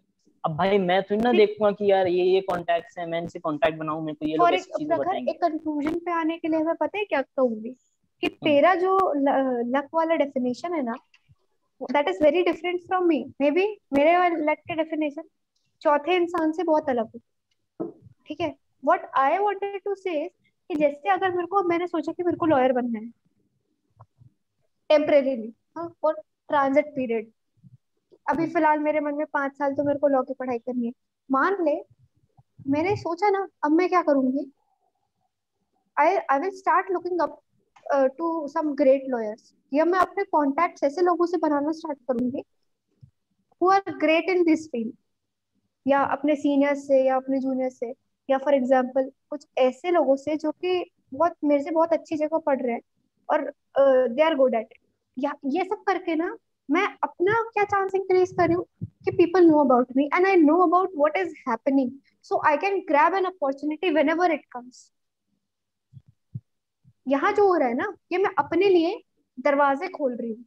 अब भाई मैं तो ना देखूँगा कि यार ये ये कॉन्टैक्ट्स हैं मैं इनसे कॉन्टैक्ट बनाऊँ मेरे को ये लोग एक ऐसी चीज़ें बताएँगे। एक कंक्लूजन पे आने के लिए मैं पता है क्या कहूँगी? कि हम्म। तेरा जो लक वाला डेफिनेशन है ना that is very different from me maybe मेरे लक के डेफिनेशन चौथे इंसान से बहुत अलग है। ठीक है? व्हाट आई वांटेड टू से कि जैसे अगर मेरे को मैंने सोचा कि मेरे को लॉयर बनना है टेम्परेरीली हाँ फॉर ट्रांजिट पीरियड। अभी फ़िलहाल मेरे मन में पाँच साल तो मेरे को लॉ की पढ़ाई करनी है। मान ले मैंने सोचा ना अब मैं क्या करूँगी? I I will start looking up to some great lawyers या मैं अपने कॉन्टैक्ट्स ऐसे लोगों से बनाना स्टार्ट करूँगी who are great in this field या अपने सीनियर्स से या अपने जूनियर से। या फॉर एग्ज़ाम्पल कुछ ऐसे लोगों से जो कि बहुत मेरे से बहुत अच्छी जगह पढ़ रहे हैं। और दे आर गुड एट या, ये सब करके ना, मैं अपना क्या चांस इंक्रीज कर रही हूँ कि people know about me and I know about what is happening so I can grab an opportunity whenever it comes यहाँ जो हो रहा है ना, ये मैं अपने लिए दरवाजे खोल रही हूँ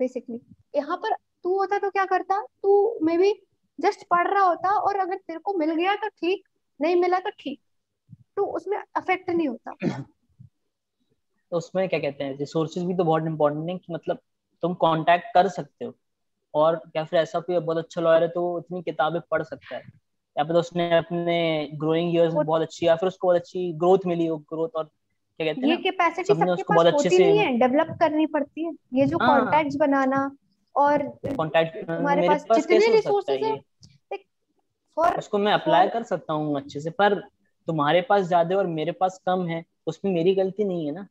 बेसिकली यहाँ पर तू होता तो क्या करता? तू मे बी जस्ट पढ़ रहा होता और अगर तेरे को मिल गया तो ठीक, नहीं मिला तो ठीक. तो उसमें अफेक्ट नहीं होता. तो उसमें क्या कहते हैं रिसोर्सेज भी तो बहुत इंपॉर्टेंट है कि मतलब तुम कांटेक्ट कर सकते हो। और क्या फिर ऐसा कोई बहुत अच्छा लॉयर है तो इतनी किताबें पढ़ सकता है। या फिर उसने अपने ग्रोइंग ईयर्स में बहुत अच्छी या फिर उसको बहुत अच्छी ग्रोथ मिली हो ग्रोथ और क्या कहते हैं ये कैपेसिटी सबके पास बहुत अच्छे होती नहीं है डेवलप करनी पड़ती है। ये जो हाँ। कॉन्टैक्ट्स बनाना और कांटेक्ट तुम्हारे मेरे पास जितने हो है हैं, फॉर उसको मैं अप्लाई कर सकता हूँ अच्छे से पर तुम्हारे पास ज़्यादा और मेरे पास कम है उसमें मेरी गलती नहीं है ना।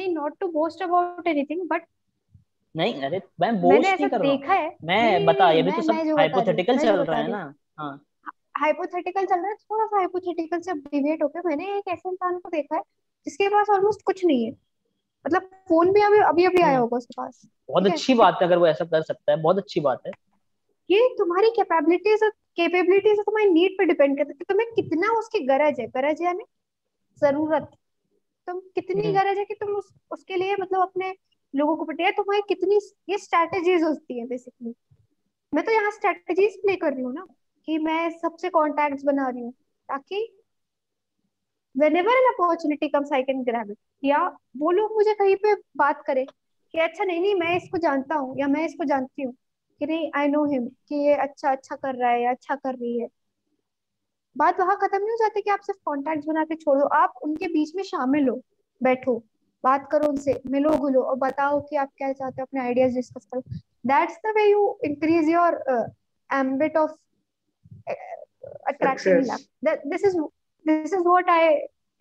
नहीं not to boast about anything but नहीं अरे मैं बोस्ट नहीं कर रहा देखा है। मैं बता ये भी तो सब हाइपोथेटिकल चल रहा है ना। हाँ। हाइपोथेटिकल चल रहा है थोड़ा सा हाइपोथेटिकल से डिविएट होकर मैंने एक ऐसे इंसान को देखा है जिसके पास ऑलमोस्ट कुछ नहीं है। मतलब फ़ोन भी अभी अभी अभी आया हम्म। होगा उसके पास। बहुत? अच्छी बात है अगर वो ऐसा कर सकता है बहुत अच्छी बात है। ये तुम्हारी कैपेबिलिटीज और कैपेबिलिटीज तुम्हारी नीड पे डिपेंड करता है। कि तुम्हें कितना उसकी गरज है? गरज यानी ज़रूरत। तुम कितनी हम्म। गरज है कि तुम उस, उसके लिए मतलब अपने लोगों को पटे तुम्हारी कितनी ये स्ट्रैटेजीज होती है बेसिकली मैं तो यहाँ स्ट्रैटेजीज प्ले कर रही हूँ ना कि मैं सबसे कॉन्टैक्ट्स बना रही हूँ ताकि opportunity comes I can grab it या वो लोग मुझे कहीं पे बात करे कि अच्छा नहीं नहीं मैं इसको जानता हूँ या मैं इसको जानती हूँ कि नहीं आई नो हिम कि ये अच्छा अच्छा कर रहा है या अच्छा कर रही है। बात वहाँ खत्म नहीं हो जाती कि आप सिर्फ़ कॉन्टैक्ट बना के छोड़ दो आप उनके बीच में शामिल हो बैठो बात करो उनसे मिलो गुलो और बताओ कि आप क्या चाहते हो अपने आइडियाज़ डिस्कस करो that's the way you increase your uh, this is this is what I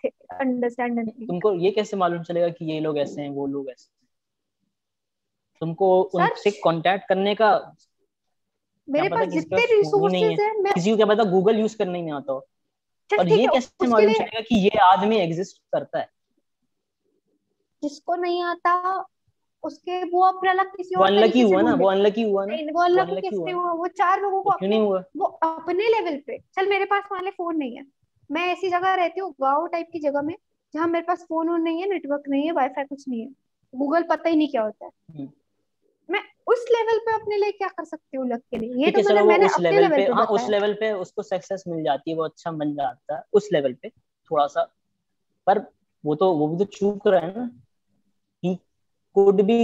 th- understand and think. तुमको ये कैसे मालूम चलेगा कि ये लोग ऐसे हैं वो लोग ऐसे हैं? तुमको उनसे कांटेक्ट करने का मेरे पास जितने रिसोर्सेज हैं। मैं किसी को क्या पता गूगल यूज़ करना ही नहीं आता हो। और ये कैसे मालूम चलेगा कि ये आदमी एग्जिस्ट करता है? जिसको नहीं आता उसके वो अपना लक किसी और अनलकी हुआ ना वो अनलकी हुआ ना। वो अनलकी किससे हुआ। वो चार लोगों को क्यों नहीं अपने हुआ? वो अपने लेवल पे। चल मेरे पास मान ले फ़ोन नहीं है। मैं ऐसी जगह रहती हूँ गाँव टाइप की जगह में जहाँ मेरे पास फ़ोन वोन नहीं है नेटवर्क नहीं है वाईफाई कुछ नहीं है। गूगल पता ही नहीं क्या होता है। हम्म। मैं उस लेवल पे अपने लिए क्या कर सकती हूँ लक के लिए ये तो है मैंने उस अपने लेवल पे पे हाँ उस लेवल पे उसको सक्सेस मिल जाती है वो अच्छा बन जाता है उस लेवल पे थोड़ा सा पर वो तो वो भी तो चूक रहा है ना ही कुड बी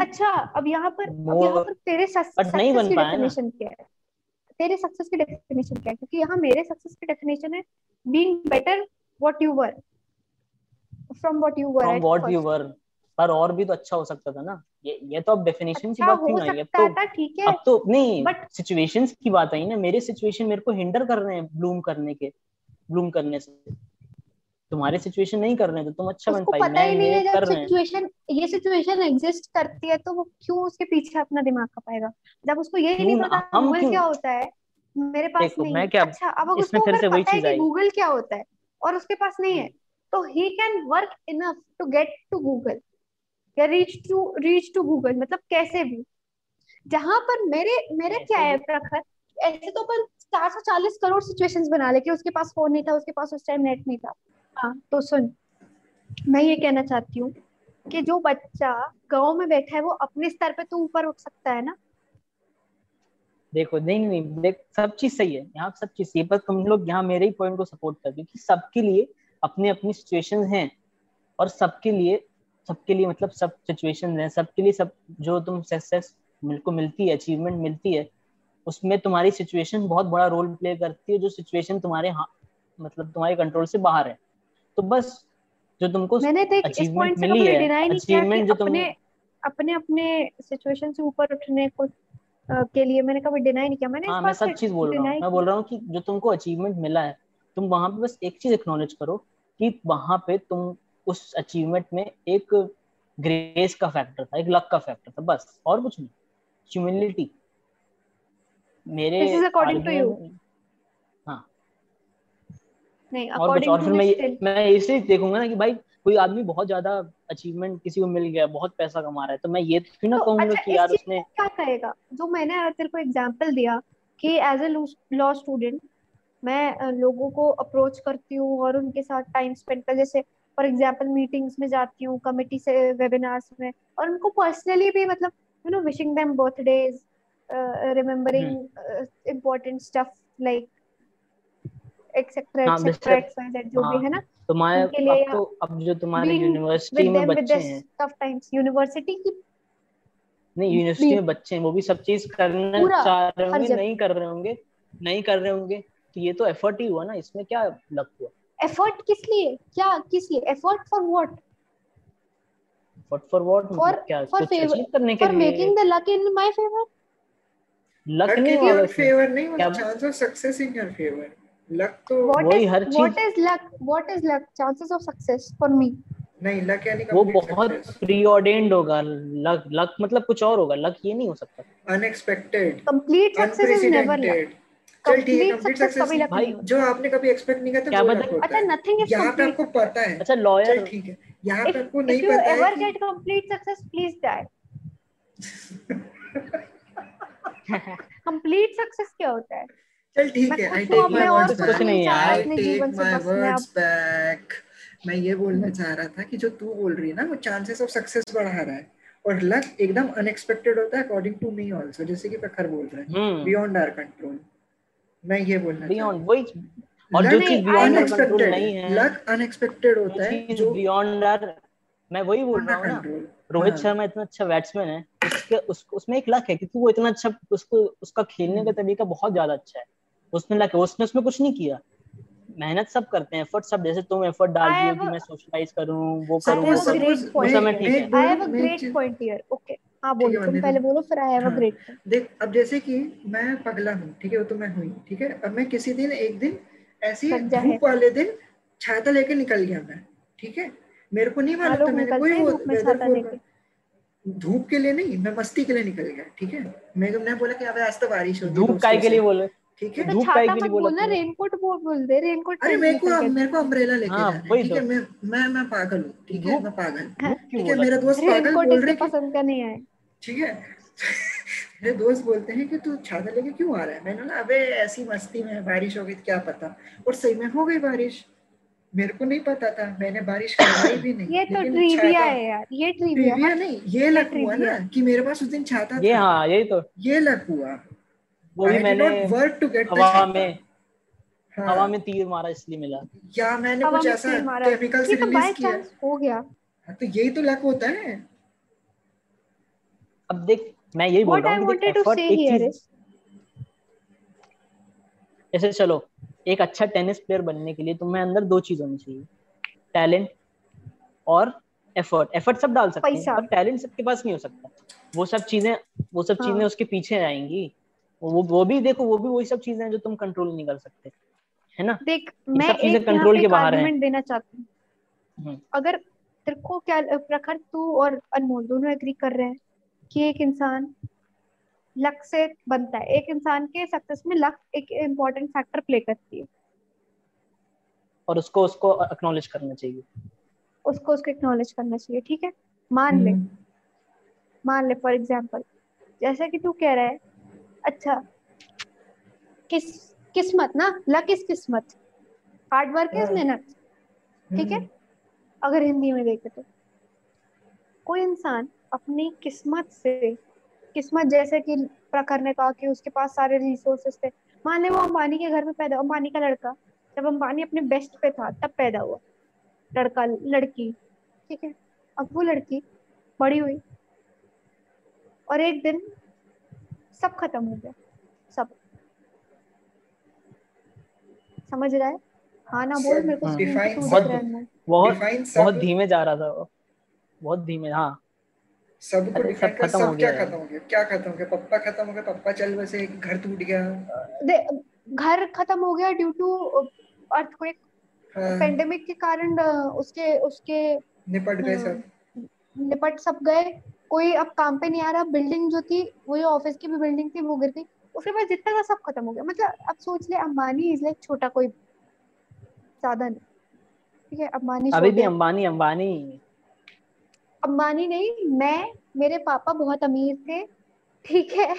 अच्छा अब यहाँ पर अब यहाँ पर तेरे नहीं सक्सेस बन की पाया डेफिनेशन क्या है? तेरे सक्सेस की डेफिनेशन क्या है? क्योंकि यहाँ मेरे सक्सेस की डेफिनेशन है being better what you were from what you were from what you were पर और भी तो अच्छा हो सकता था ना। ये ये तो अब डेफिनेशन की अच्छा बात थी ना ये तो ठीक है। अब तो नहीं But- सिचुएशंस की बात आई ना मेरे सिचुएशन मेरे को हिंडर कर रहे हैं ब्लूम करने के ब्लूम करने से। तुम्हारे सिचुएशन नहीं कर रहे तो तुम अच्छा बन पाई मैं है कर रहे सिचुएशन ये सिचुएशन एग्जिस्ट करती है तो वो क्यों उसके पीछे अपना दिमाग खपाएगा? जब उसको यही नहीं पता गूगल क्यों- होता है? मेरे पास नहीं। मैं क्या- अच्छा अब उसको फिर से वही चीज़ कि आई। गूगल क्या होता है? और उसके पास नहीं है तो he can work enough to get to Google या reach to reach to Google मतलब कैसे भी। जहाँ पर मेरे मेरे क्या है प्रखर ऐसे तो अपन चार सौ चालीस करोड़ सिचुएशंस बना ले कि उसके पास फ़ोन नहीं था उसके पास उस टाइम नेट नहीं था। हाँ। तो सुन मैं ये कहना चाहती हूँ कि जो बच्चा गाँव में बैठा है वो अपने स्तर पे तो ऊपर उठ सकता है ना? देखो नहीं नहीं देख सब चीज़ सही है यहाँ सब चीज़ सही है पर तुम लोग यहाँ मेरे ही पॉइंट को सपोर्ट करते हो कि सबके लिए अपने अपनी सिचुएशन हैं और सबके लिए सबके लिए मतलब सब सिचुएशन है सबके लिए सब जो तुम सक्सेस को मिलती है अचीवमेंट मिलती है उसमें तुम्हारी सिचुएशन बहुत बड़ा रोल प्ले करती है जो सिचुएशन तुम्हारे हाँ मतलब तुम्हारे कंट्रोल से बाहर है। तो बस जो तुमको मैंने देख इस अचीवमेंट पॉइंट से मिली कभी है डिनाई नहीं किया कि अचीवमेंट जो तुम अपने अपने अपने सिचुएशन से ऊपर उठने को के लिए मैंने कभी डिनाई नहीं किया। मैंने हाँ मैं सब चीज़ बोल रहा हूँ। मैं बोल रहा हूँ कि जो तुमको अचीवमेंट मिला है तुम वहाँ पे बस एक चीज़ एक्नॉलेज करो कि वहाँ पे तुम उस अचीवमेंट में एक ग्रेस का फैक्टर था एक लक का फैक्टर था बस और कुछ नहीं। ह्यूमिलिटी मेरे is according to you. argument- हाँ। नहीं और कुछ अकॉर्डिंग और टू फिर मैं मैं इसलिए देखूँगा ना कि भाई कोई आदमी बहुत ज़्यादा अचीवमेंट किसी को मिल गया बहुत पैसा कमा रहा है तो मैं ये तो ना तो कहूँगा अच्छा कि यार उसने क्या कहेगा? जो मैंने तेरे को एग्जांपल दिया कि एज ए लॉ स्टूडेंट मैं लोगों को अप्रोच करती हूँ और उनके साथ टाइम स्पेंड कर जैसे फॉर एग्जांपल मीटिंग्स में जाती हूँ कमिटी से वेबिनार्स में और उनको पर्सनली भी मतलब you know wishing them birthdays remembering important stuff like etcetera हाँ एक्सेट्रा जो भी हाँ। है ना? तुम्हारे अब तो अब जो तुम्हारे यूनिवर्सिटी में बच्चे हैं। tough times यूनिवर्सिटी की नहीं यूनिवर्सिटी में बच्चे हैं वो भी सब चीज़ करना चाह रहे होंगे नहीं कर रहे होंगे नहीं कर रहे होंगे तो ये तो एफर्ट ही हुआ ना इसमें क्या लग हुआ? एफर्ट किस लिए? क्या किस लिए? Effort for what for for what for क्या फॉर कुछ फेवर करने के फॉर लिए? Making the luck in my favour luck नहीं फेवर नहीं मतलब chance of success in your favour luck तो वही हर what is luck what is luck chances of success for me नहीं लक यानी वो बहुत प्री होगा। लक लक मतलब कुछ और होगा। लक ये नहीं हो सकता। Unexpected complete success is never luck unprecedented चल ठीक है कंप्लीट सक्सेस कभी लक नहीं जो आपने कभी एक्सपेक्ट नहीं किया था अच्छा है नथिंग इज़ यहाँ पे आपको पता है। अच्छा लॉयर ठीक है। यहाँ पे आपको नहीं पता है क्या होता है? चल ठीक है आई टेक माय वर्ड्स कुछ कुछ नहीं back I take my words back मैं ये बोलना चाह रहा था कि जो तू बोल रही है ना वो चांसेस ऑफ़ सक्सेस बढ़ा रहा है। और लक एकदम अनएक्सपेक्टेड होता है अकॉर्डिंग टू मी आल्सो जैसे कि प्रखर बोल रहा है। बियॉन्ड आवर कंट्रोल मैं ये बोलना हूँ। बियॉन्ड वही और जो चीज़ बियॉन्ड आवर कंट्रोल नहीं है। लक अनएक्सपेक्टेड होता है जो बियॉन्ड आवर मैं वही बोल रहा हूँ ना। रोहित हाँ। शर्मा इतना अच्छा बैट्समैन है उसके उस, उसमें एक लक है क्योंकि वो इतना अच्छा उसको उसका खेलने का तरीका बहुत ज़्यादा अच्छा है। उसने लक है उसने उसमें कुछ नहीं किया। मेहनत सब करते हैं एफर्ट सब जैसे तुम एफर्ट डाल have कि मैं सोशलाइज करूँ वो करूँ वो a करूँ great सपोज़ point मैं ठीक है एक I have बोलूँ a मैं एक हाँ बोलो तुम पहले बोलो फिर आई हैव अ हाँ देख अब जैसे कि मैं पगला हूँ ठीक है वो तो मैं हुई ठीक है? अब मैं किसी दिन एक दिन ऐसी धूप वाले दिन छाता लेके निकल गया मैं ठीक है? मेरे को नहीं हाँ मालूम था मैंने कोई वो धूप के लिए नहीं मैं मस्ती के लिए निकल गया ठीक है? मैं मैं बोला कि अब आज तो बारिश हो धूप काय के लिए बोले? ठीक है? तो धूप लिए बोला बोलना रेनकोट बोल बोल दे रेनकोट अरे मेरे को मेरे को अम्ब्रेला लेके हाँ जाना है वही ठीक तो। है मैं मैं मैं पागल हूँ ठीक है? मैं पागल ठीक है मेरे दोस्त पागल बोल रहे पसंद का नहीं है ठीक है? मेरे दोस्त बोलते हैं कि तू छाता लेके क्यों आ रहा है? मैंने बोला अबे ऐसी मस्ती में बारिश हो गई तो क्या पता? और सही में हो गई बारिश। मेरे को नहीं पता था मैंने बारिश करवाई भी नहीं ये तो ट्रिविया है यार ये ट्रिविया नहीं ये लग हुआ ना कि मेरे पास उस दिन छाता ये हाँ यही तो। ये लग हुआ। वो भी I मैंने to get the हवा में हाँ। हवा में तीर मारा इसलिए मिला। या मैंने कुछ ऐसा केमिकल से तो रिलीज़ किया। हो गया। हाँ, तो यही तो लक होता है अब देख मैं यही बोल रहा हूँ जैसे चलो एक अच्छा टेनिस प्लेयर बनने के लिए तुम्हें अंदर दो चीज़ होनी चाहिए। टैलेंट और एफर्ट एफर्ट सब डाल सकते हैं पर टैलेंट सबके पास नहीं हो सकता। वो सब चीज़ें वो सब हाँ। चीज़ें उसके पीछे आएँगी। वो वो भी देखो वो भी वही सब चीज़ें हैं जो तुम कंट्रोल नहीं कर सकते है ना? देख मैं सब चीज़ें एक पे के बाहर हैं। देना चाहती हूँ। हम्म। अगर तेरे को क्या प्रखर तू और अनमोल दोनों एग्री कर रहे हैं कि एक इंसान लक से बनता है एक इंसान के सक्सेस में लक एक इम्पोर्टेंट फैक्टर प्ले करती है। और उसको उसको एक्नॉलेज करना चाहिए। उसको उसको एक्नॉलेज करना चाहिए ठीक है? मान ले। हम्म, मान ले फॉर एग्ज़ाम्पल जैसा कि तू कह रहा है अच्छा। किस किस्मत ना? लक इज़ किस्मत? Hard work is. मेहनत ठीक है? हम्म, अगर हिंदी में देखे तो। कोई इंसान अपनी किस्मत से किस्मत जैसे कि प्रखर ने कहा कि उसके पास सारे रिसोर्सेस थे। मान ले वो अंबानी के घर में पैदा अंबानी का लड़का जब अंबानी अपने बेस्ट पे था तब पैदा हुआ। लड़का लड़की ठीक है? अब वो लड़की बड़ी हुई। और एक दिन सब खत्म हो गया। सब। समझ रहा है? हाँ ना बोल मेरे को बहुत- है बहुत बहुत धीमे जा रहा था वो। बहुत धीमे हाँ। सबको अरे, डिफाइन सब कर सब क्या खत्म हो गया? क्या खत्म हो गया? पप्पा खत्म हो गया पप्पा चल बसे घर टूट गया। दे- घर खत्म हो गया ड्यू टू अर्थक्वेक पेंडेमिक के कारण उसके उसके निपट गए। सब। निपट सब गए। कोई अब काम पे नहीं आ रहा बिल्डिंग जो थी वो जो ऑफ़िस की भी बिल्डिंग थी वो गिर गई। उसके बाद जितना का सब खत्म हो गया मतलब अब सोच ले अंबानी इज़ लाइक छोटा कोई साधन ठीक है अंबानी अभी भी अंबानी अंबानी। अंबानी नहीं मैं मेरे पापा बहुत अमीर थे ठीक है।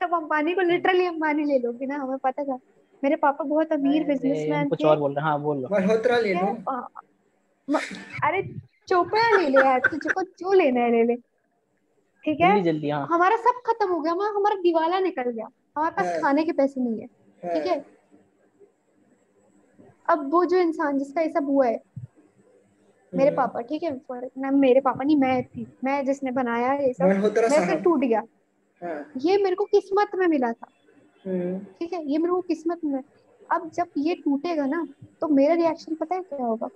तब अंबानी को लिटरली अंबानी ले लोगी ना हमें पता था। मेरे पापा बहुत अमीर बिजनेसमैन कुछ और बोल रहे हैं। हाँ बोल लो। मल्होत्रा ले लो। है? अरे चोपड़ा ले ले यार तुझे को जो लेना है ले ले। ठीक है? जल्दी हाँ। हमारा सब खत्म हो गया हमारा हमारा दिवाला निकल गया। हमारे पास हाँ। खाने के पैसे नहीं है ठीक है? अब वो जो इंसान जिसका ये सब हुआ है मेरे हम्म। पापा ठीक है? ना मेरे पापा नहीं मैं थी मैं जिसने बनाया ये सब मेरे से साहब टूट गया। हाँ। ये मेरे को किस्मत में मिला था हम्म, ठीक है? ये मेरे को किस्मत में अब जब ये टूटेगा ना तो मेरा रिएक्शन पता है क्या होगा?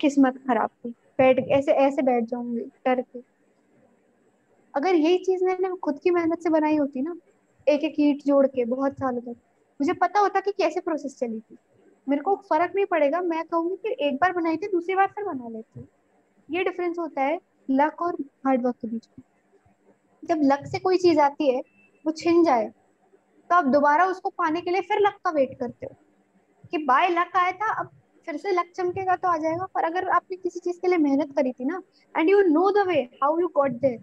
किस्मत खराब थी बैठ ऐसे ऐसे बैठ जाऊँगी डर के। अगर यही चीज़ मैंने खुद की मेहनत से बनाई होती ना एक एक ईंट जोड़ के बहुत सालों तक, मुझे पता होता कि कैसे प्रोसेस चली थी। मेरे को फ़र्क नहीं पड़ेगा, मैं कहूँगी कि एक बार बनाई थी, दूसरी बार फिर बना लेती ये डिफरेंस होता है लक और हार्ड वर्क के बीच में। जब लक से कोई चीज़ आती है, वो छिन जाए तो आप दोबारा उसको पाने के लिए फिर लक का वेट करते हो। कि बाय लक आया था, अब फिर से लक चमकेगा तो आ जाएगा, पर अगर आपने किसी चीज़ के लिए मेहनत करी थी ना and you know the way how you got there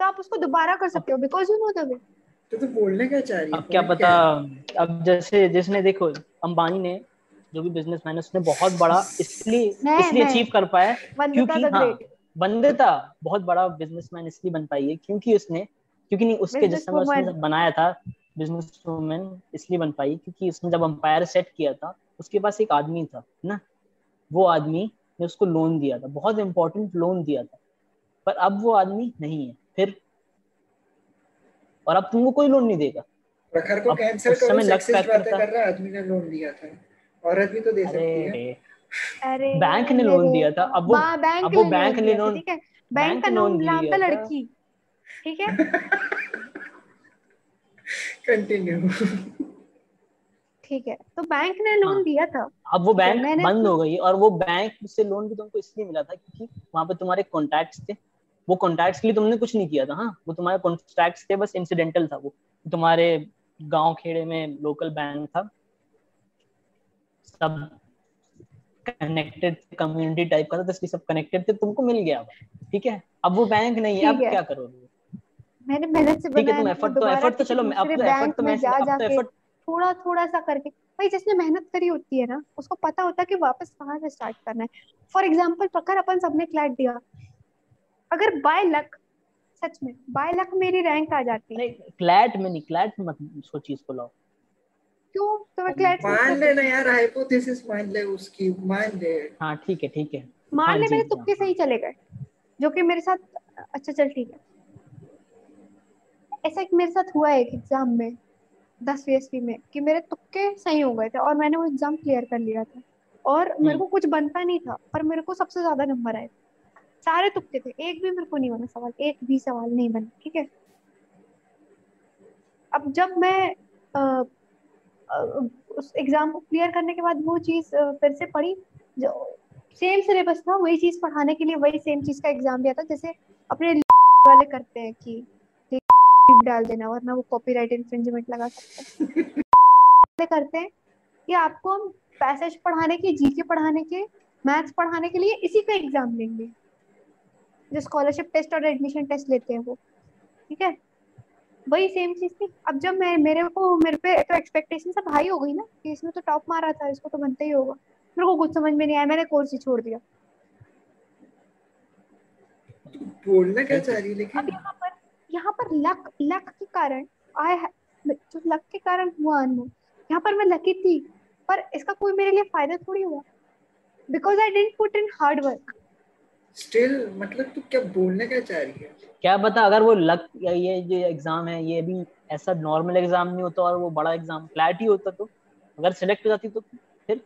तो आप उसको दोबारा कर सकते हो because you know the way तो तू बोलने क्या चाह रही अब क्या पता? अब जैसे जिसने देखो अंबानी ने जो भी बिजनेसमैन है उसने बहुत बड़ा इसलिए इसलिए अचीव कर पाया क्योंकि हाँ बहुत बड़ा बिजनेसमैन इसलिए बन पाई है क्योंकि उसने क्योंकि नहीं उसके जिस समय उसने बनाया था बिज़नेस वुमेन इसलिए बन पाई क्योंकि उसने जब अंपायर सेट किया था उसके पास एक आदमी था ना? वो आदमी ने उसको लोन दिया था बहुत इंपॉर्टेंट लोन दिया था पर अब वो आदमी नहीं है। फिर? और अब तुमको कोई लोन नहीं देगा। प्रखर को अब कैंसिल करो सेक्सिस्ट बातें कर रहा है आदमी ने लोन दिया था। औरत भी तो दे सकती है। अरे बैंक ने लोन दिया था अब वो बैंक अब वो बैंक ने लोन ठीक है। बैंक का लोन नाम था। लड़की ठीक है? कंटिन्यू ठीक है तो बैंक ने लोन हाँ। दिया था। अब वो बैंक बंद तो- हो गई और वो बैंक से लोन भी तुमको इसलिए मिला था क्योंकि वहाँ पे तुम्हारे कॉन्टैक्ट्स थे। वो कॉन्टैक्ट्स के लिए तुमने कुछ नहीं किया था हाँ? वो तुम्हारे कॉन्टैक्ट्स थे बस इंसिडेंटल था वो। तुम्हारे गाँव खेड़े में लोकल बैंक था। सब कनेक्टेड कम्युनिटी टाइप का था तो इसलिए सब कनेक्टेड थे तुमको मिल गया ठीक है? अब वो बैंक नहीं है अब क्या करोगे? मैंने मेहनत से ठीक है बनाया तुम एफर्ट तो एफर्ट तो चलो अब तो एफर्ट तो मैं अब तो एफर्ट थोड़ा थोड़ा सा करके भाई जिसने मेहनत करी होती है ना उसको पता होता है कि वापस कहाँ से स्टार्ट करना है। फॉर एग्ज़ाम्पल पकड़ अपन सबने क्लैट दिया। अगर बाय लक सच में बाय लक मेरी रैंक आ जाती अरे क्लैट में नहीं क्लैट मत सोचिए इसको लाओ। क्यों? तो मैं क्लैट मान लेना यार हाइपोथेसिस मान ले उसकी मान ले। हाँ ठीक है ठीक है। मान हाँ ले मेरे हाँ, तुक्के हाँ। सही चले गए जो कि मेरे साथ अच्छा चल ठीक है। ऐसा एक मेरे साथ हुआ है एक एग्ज़ाम में दस वीएसपी में कि मेरे तुक्के सही हो गए थे और मैंने वो एग्ज़ाम क्लियर कर लिया था। और मेरे हम्म। को कुछ बनता नहीं था पर मेरे को सबसे ज़्यादा नंबर आए सारे तुक्के थे। एक भी मेरे को नहीं बना सवाल एक भी सवाल नहीं बना ठीक है? अब जब मैं अ, अ, उस एग्ज़ाम को क्लियर करने के बाद वो चीज़ फिर से पढ़ी जो सेम सिलेबस था वही चीज़ पढ़ाने के लिए वही सेम चीज़ का एग्ज़ाम दिया था जैसे अपने वाले करते हैं कि डाल देना वरना वो कॉपीराइट इन्फ्रिंजमेंट लगा सकते हैं। करते हैं कि आपको हम पैसेज पढ़ाने के जीके पढ़ाने के मैथ्स पढ़ाने के लिए इसी का एग्ज़ाम लेंगे जो स्कॉलरशिप टेस्ट और एडमिशन टेस्ट लेते हैं वो। ठीक है? वही सेम चीज़ थी। अब जब मैं मेरे को मेरे पे तो एक्सपेक्टेशन सब हाई हो गई ना कि इसने तो टॉप मारा था इसको तो बनता ही होगा। मेरे को कुछ समझ में नहीं आया मैंने कोर्स ही छोड़ दिया। बोलना क्या चाह रही है अब लेकिन? यहाँ पर यहाँ पर लक लक के कारण आई जो लक के कारण हुआ अनमोल यहाँ पर मैं लकी थी पर इसका कोई मेरे लिए फ़ायदा थोड़ी हुआ। Because I didn't put in hard work still मतलब तू क्या बोलना क्या चाह रही है? क्या पता अगर वो लक ये जो एग्ज़ाम है ये भी ऐसा नॉर्मल एग्ज़ाम नहीं होता और वो बड़ा एग्ज़ाम क्लैरिटी होता तो। अगर सिलेक्ट हो जाती तो फिर?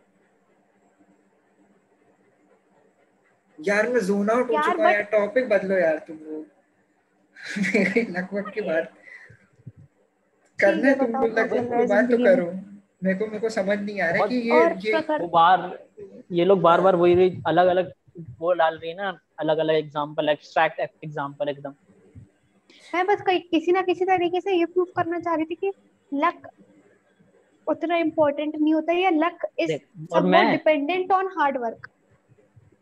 यार मैं जोन आउट हो चुका but- यार टॉपिक बदलो यार तुम लोग। मेरी लकवक की बात। करना है है, तुमको बताओ, की बात तो करो। मेरे को मेरे को समझ नहीं आ रहा कि ये ये वो बार ये लोग बार बार वही अलग अलग वो डाल रही है ना अलग अलग एग्ज़ाम्पल एक्सट्रैक्ट एग्ज़ाम्पल एकदम। मैं बस कहीं किसी ना किसी तरीके से ये प्रूव करना चाह रही थी कि लक उतना इम्पोर्टेंट नहीं होता या लक इज़ और मैं डिपेंडेंट ऑन हार्ड वर्क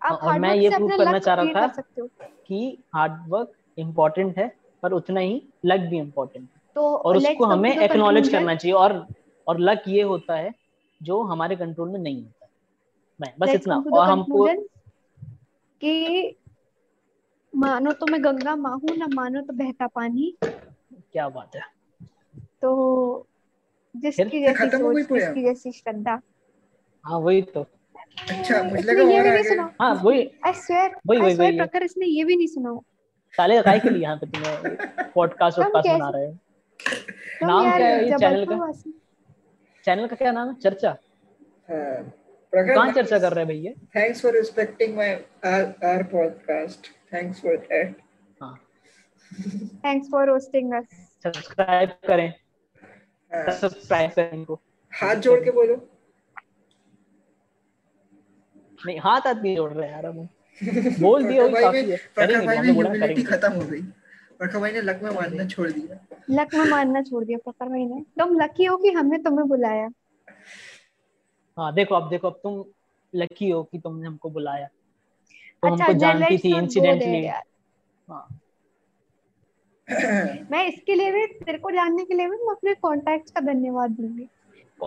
आप और मैं ये अपना करना चाह रहा था हो। कि हार्ड वर्क इम्पोर्टेंट है पर उतना ही लक भी इम्पोर्टेंट है। तो और उसको हमें एक्नॉलेज करना चाहिए और और लक ये होता है जो हमारे कंट्रोल में नहीं होता। मैं बस इतना। और हमको कि मानो तो मैं गंगा माँ हूँ ना मानो तो बहता पानी। क्या बात है। तो जिसकी जैसी सोच जिसकी जैसी श्रद्धा। हाँ वही तो। अच्छा मुझे लगा ये और भी नहीं आगे। सुना। हाँ वही। आई स्वेयर वही- आई वही- स्वेयर वही। प्रकर इसने ये भी नहीं सुना। साले काय के लिए यहाँ पे तुम्हें पॉडकास्ट तुम वॉडकास्ट बना रहे हो? नाम क्या है ये चैनल का? चैनल का क्या नाम है? चर्चा? हाँ, कहाँ प्रखर चर्चा कर रहे हैं भैया? Thanks for respecting my our podcast thanks for that हाँ। Thanks for roasting us subscribe करें। हाँ, सब्सक्राइब करें इनको। हाथ जोड़ के बोलो। नहीं हाथ हाथ नहीं जोड़ रहे यार हम बोल दिया वही काफ़ी है। प्रखर भाई में ह्यूमिलिटी खत्म हो गई। प्रखर भाई ने लक में मानना छोड़ दिया। लक में मानना छोड़ दिया प्रकर भाई ने। तुम लकी हो कि हमने तुम्हें बुलाया। हाँ देखो अब देखो अब तुम लकी हो कि तुमने हमको बुलाया। तो अच्छा हमको जानती थी इंसिडेंटली हाँ। मैं इसके लिए भी तेरे को जानने के लिए भी मैं अपने कॉन्टैक्ट्स का धन्यवाद दूँगी।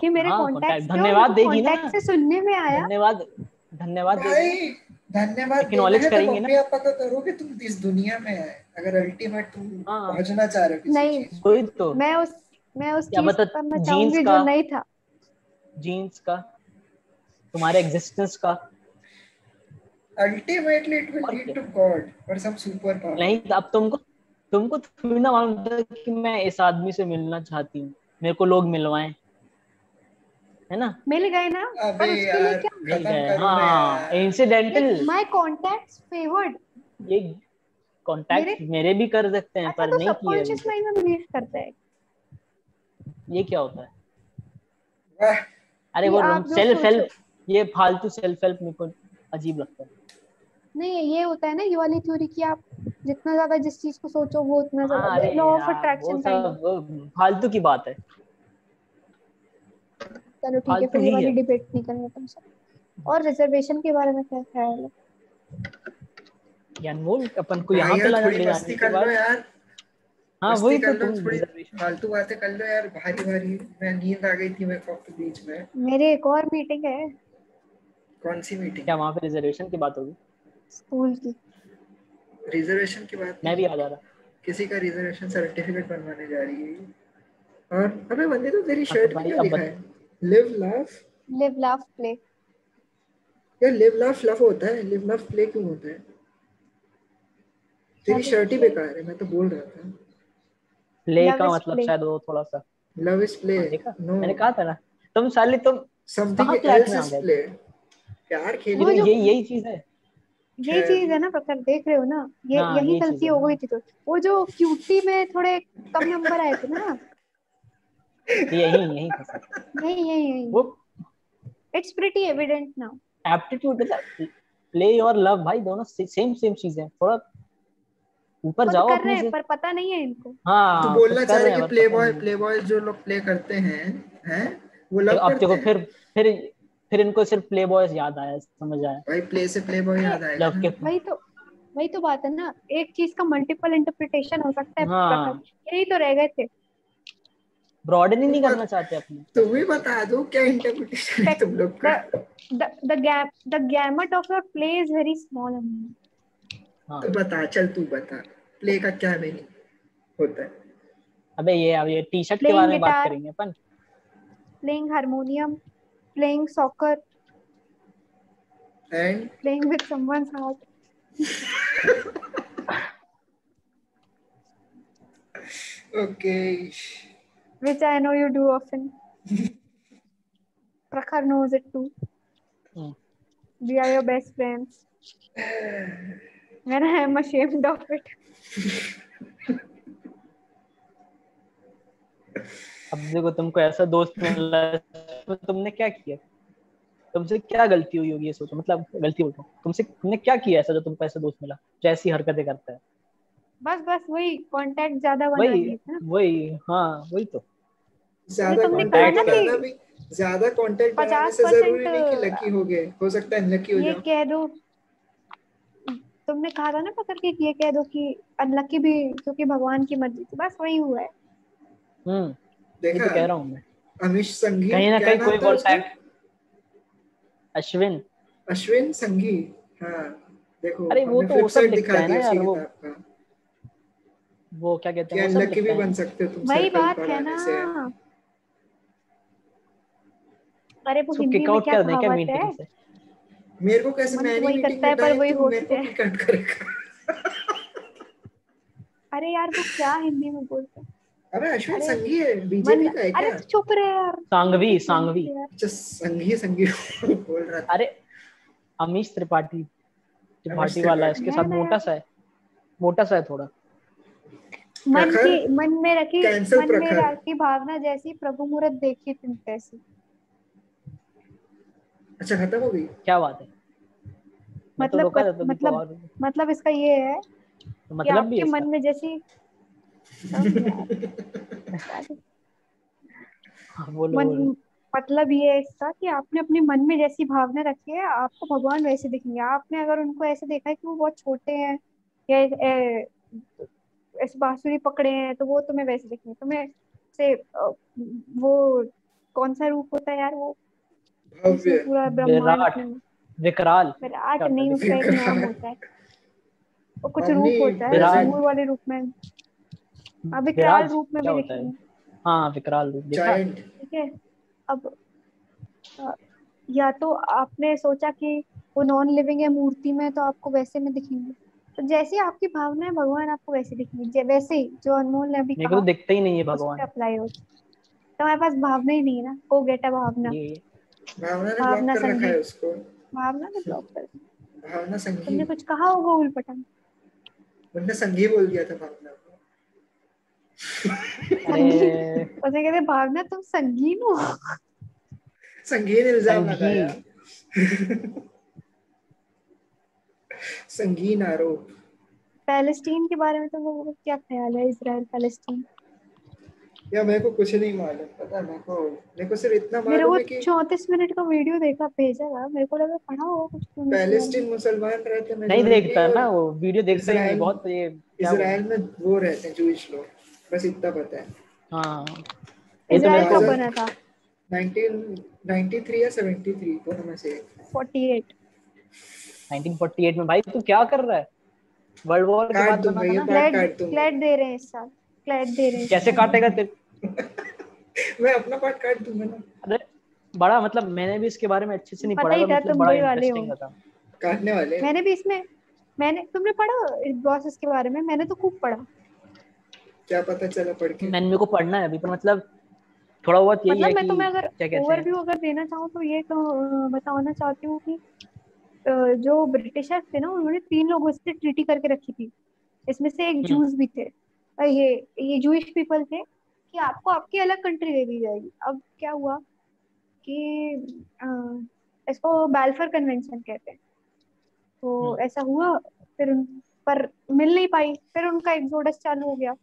कि मेरे हाँ, धन्यवाद देगी ना। कॉन्टैक्ट से सुनने में आया। धन्यवाद धन्यवाद भाई धन्यवाद तो करेंगे मम्मी पापा को करो कि तुम इस दुनिया में है। अगर अल्टीमेट तुम हाँ। पहुँचना चाह रहे हो नहीं। वही तो। मैं उस मैं उस चीज़ करना jeans चाहूँगी जो नहीं था। जीन्स का तुम्हारे एग्जिस्टेंस का। Ultimately it will lead to God और सम सुपर पावर नहीं अब तुमको तुमको थोड़ी ना मालूम था कि मैं इस आदमी से मिलना चाहती हूँ। मेरे को लोग मिलवाएँ। है ना? मिल गए ना? अबे पर उसके लिए यार क्या मिल गए हाँ इंसिडेंटल माय कॉन्टैक्ट्स फेवर्ड ये कांटेक्ट मेरे मेरे भी कर सकते हैं अच्छा पर तो नहीं किए सबकॉन्शियस माइंड में बिलीव करता है। ये क्या होता है? अरे वो सेल्फ हेल्प ये फालतू सेल्फ हेल्प मेरे को अजीब लगता है। नहीं ये होता है ना ये वाली थ्योरी कि आप जितना ज़्यादा जिस चीज़ को सोचो वो उतना हाँ, ज़्यादा लॉ ऑफ़ अट्रैक्शन काइंड फालतू की बात है। चलो ठीक है फिर ये वाली डिबेट नहीं करनी तुमसे और रिजर्वेशन के बारे में क्या ख्याल है? यार वो अपन को यहाँ पे यार ला जाने के कर लो बाद। यार। हाँ वही तो तुम थोड़ी फालतू बातें कर लो यार भारी भारी मैं नींद आ गई थी मेरे को बीच में। मेरी एक और मीटिंग है। कौन सी मीटिंग क्या वहाँ पे रिजर्वेशन की बात होगी? स्कूल की। रिजर्वेशन की बात? मैं भी आ जा रहा। किसी का रिजर्वेशन सर्टिफिकेट बनवाने जा रही है। और अबे बंदे तो तेरी हाँ, शर्ट में क्या लिखा है live laugh live laugh play यार लिव लाफ लफ होता है। लिव लाफ प्ले क्यों होता है? तेरी शर्ट ही बेकार है मैं तो बोल रहा था। प्ले का मतलब शायद वो थोड़ा सा। लव इज़ प्ले हाँ, नो मैंने कहा था ना तुम साले तुम समथिंग एल्स इज़ प्ले प्यार ये खेलने वो तो यही यही चीज़ है। यही चीज़ है ना प्रकार देख रहे हो ना ये हाँ, यही गलती हो। गई थी तो। वो जो क्यूटी में थोड़े कम नंबर आए थे ना। यही यही यही यही यही वो it's pretty evident now aptitude मतलब प्ले और लव भाई दोनों सेम सेम चीज़ है। थोड़ा ऊपर जाओ कर अपने रहे हैं पर पता नहीं है इनको। हाँ तो बोलना चाह रहे रहे हैं, कि प्ले बॉय प्ले बॉय जो लोग प्ले करते हैं हैं वो लव करते हैं। फिर फिर फिर इनको सिर्फ़ प्ले बॉयज़ याद आया समझ आया। भाई प्ले से प्ले बॉय याद आएगा लव के। वही तो वही तो बात है ना एक चीज़ का मल्टीपल इंटरप्रिटेशन हो सकता है। हाँ। यही तो रह गए थे। ब्रॉडन ही नहीं करना चाहते अपने। तुम ही बता दो क्या इंटरप्रिटेशन है तुम लोग का? The the the gap the gamut of your play is very small only. हाँ। तो बता चल तू बता प्ले का क्या मीनिंग होता है? अबे ये अब ये टी शर्ट के बारे में बात करेंगे अपन। Playing harmonium playing soccer and playing with someone's heart okay which i know you do often prakhar knows it too Hmm. we are your best friends and i am ashamed of it अब देखो तुमको ऐसा दोस्त मिला तो तुमने क्या किया? तुमसे क्या गलती हुई होगी ये सोचो मतलब गलती बोलता हूँ। तुमसे तुमने क्या किया ऐसा जो तुमको ऐसा दोस्त मिला जो ऐसी हरकतें करता है? बस बस वही कांटेक्ट ज़्यादा बना वही वही हाँ वही तो। ज़्यादा तुमने कहा कांटेक्ट ना कि भी ज़्यादा कांटेक्ट बनाने से ज़रूरी नहीं कि लकी हो गए हो सकता है अनलकी हो जाओ। ये कह दो। तुमने कहा था ना पकड़ के कि ये कह दो कि अनलकी भी क्योंकि भगवान की मर्ज़ी थी बस वही हुआ है। हम्म देखा? तो कह रहा हूँ मैं। अमिश संघी कहीं ना कहीं कोई उसका? फैक्ट अश्विन। अश्विन संघी हाँ देखो अरे वो तो वो सब दिखा है ना दिया यार, वो- वो क्या कहते हैं अनलकी भी बन सकते हो तुम वही बात है ना। अरे वो हिंदी में क्या कर दें क्या कहावत है? मीटिंग से? मेरे को कैसे मैं तो नहीं करता है, पर वही को होस्ट है। करेगा। अरे यार वो क्या हिंदी में बोलते हैं? अबे अश्विन अरे, संघी है बीजेपी का है अरे क्या? तू चुप रहे यार। सांगवी सांगवी अच्छा संघी संघी बोल रहा था। अरे अमीश त्रिपाठी त्रिपाठी वाला इसके साथ मोटा सा है। मोटा सा है थोड़ा। मन की मन में रखी मन में रखी भावना जैसी प्रभु मुहूर्त देखी तुम कैसी। अच्छा खत्म हो गई? क्या बात है? तो मतलब तुमको मतलब मतलब इसका ये है तो कि मतलब आपके मन में जैसी मन मतलब ये है इसका कि आपने अपने मन में जैसी भावना रखी है आपको भगवान वैसे दिखेंगे। आपने अगर उनको ऐसे देखा है कि वो बहुत छोटे हैं या ऐसे बांसुरी पकड़े हैं तो वो तुम्हें वैसे दिखेंगे। तुम्हें से वो कौन सा रूप होता है यार वो? पूरा ब्रह्मांड विकराल। विराट नहीं उसका एक नाम होता है। वो कुछ रूप होता है। वाले रूप में। हाँ विकराल रूप में भी है? दिखेंगे हाँ विकराल रूप देखा? ठीक है अब या तो आपने सोचा कि वो नॉन लिविंग है मूर्ति में तो आपको वैसे में दिखेंगे। तो जैसी आपकी भावना है भगवान आपको वैसे दिखेंगे। वैसे ही जो अनमोल ने अभी कहा तो दिखता ही नहीं है भगवान। अप्लाई हो। तो हमारे पास भावना ही नहीं है ना। को गेट ये। भावना ने भावना ब्लॉक कर रखा है उसको। भावना ने ब्लॉक कर दिया। भावना संघी तुमने कुछ कहा होगा उलपटन उनने संघी बोल दिया था भावना। उसे कहते भावना तुम संगीन हो संगीन इल्ज़ाम। लगाया संगीन आरोप पैलेस्टीन के बारे में तो वो क्या ख्याल है इसराइल पैलेस्टीन या मेरे को कुछ नहीं मालूम पता मेरे को मेरे को सिर्फ़ इतना मालूम है कि चौतीस मिनट का वीडियो देखा भेजा था मेरे को लगा पढ़ा होगा कुछ में। पैलेस्टीन मुसलमान रहते हैं नहीं देखता ना वो वीडियो देखता ही इजराइल- बहुत ये? इसराइल में वो रहते हैं जूइश लोग बस इतना पता है। हाँ। ये तो मेरे कब बना था। 1993 या 73 दोनों में से 48 1948 में। भाई तू क्या कर रहा है? वर्ल्ड वॉर के बाद बना था काट फ्लैट दे। रहे हैं इस साल। फ्लैट दे रहे हैं कैसे काटेगा तेरे? मैं अपना पार्ट काट दूँगा ना अरे बड़ा मतलब मैंने भी इसके बारे में अच्छे से नहीं पढ़ा था मतलब तुम बड़ा वाले हो। इंटरेस्टिंग था। काटने वाले। मैंने भी इसमें मैंने तुमने पढ़ा इस प्रोसेस के बारे में? मैंने तो खूब पढ़ा। क्या पता चला पढ़ के। मैंने मेरे को पढ़ना है अभी पर मतलब थोड़ा बहुत यही मतलब है मैं कि तुम्हें अगर ओवरव्यू अगर देना चाहूँ तो ये तो बताना चाहती हूँ कि जो ब्रिटिशर्स थे ना उन्होंने तीन लोगों से ट्रीटी करके रखी थी। इसमें से एक हम्म। जूस भी थे। ये ये जूइश पीपल थे कि आपको आपकी अलग कंट्री दे दी जाएगी। अब क्या हुआ कि अ, इसको बैल्फर कन्वेंशन कहते हैं। तो हम्म। ऐसा हुआ फिर उन पर मिल नहीं पाई फिर उनका एक्सोडस चालू हो गया।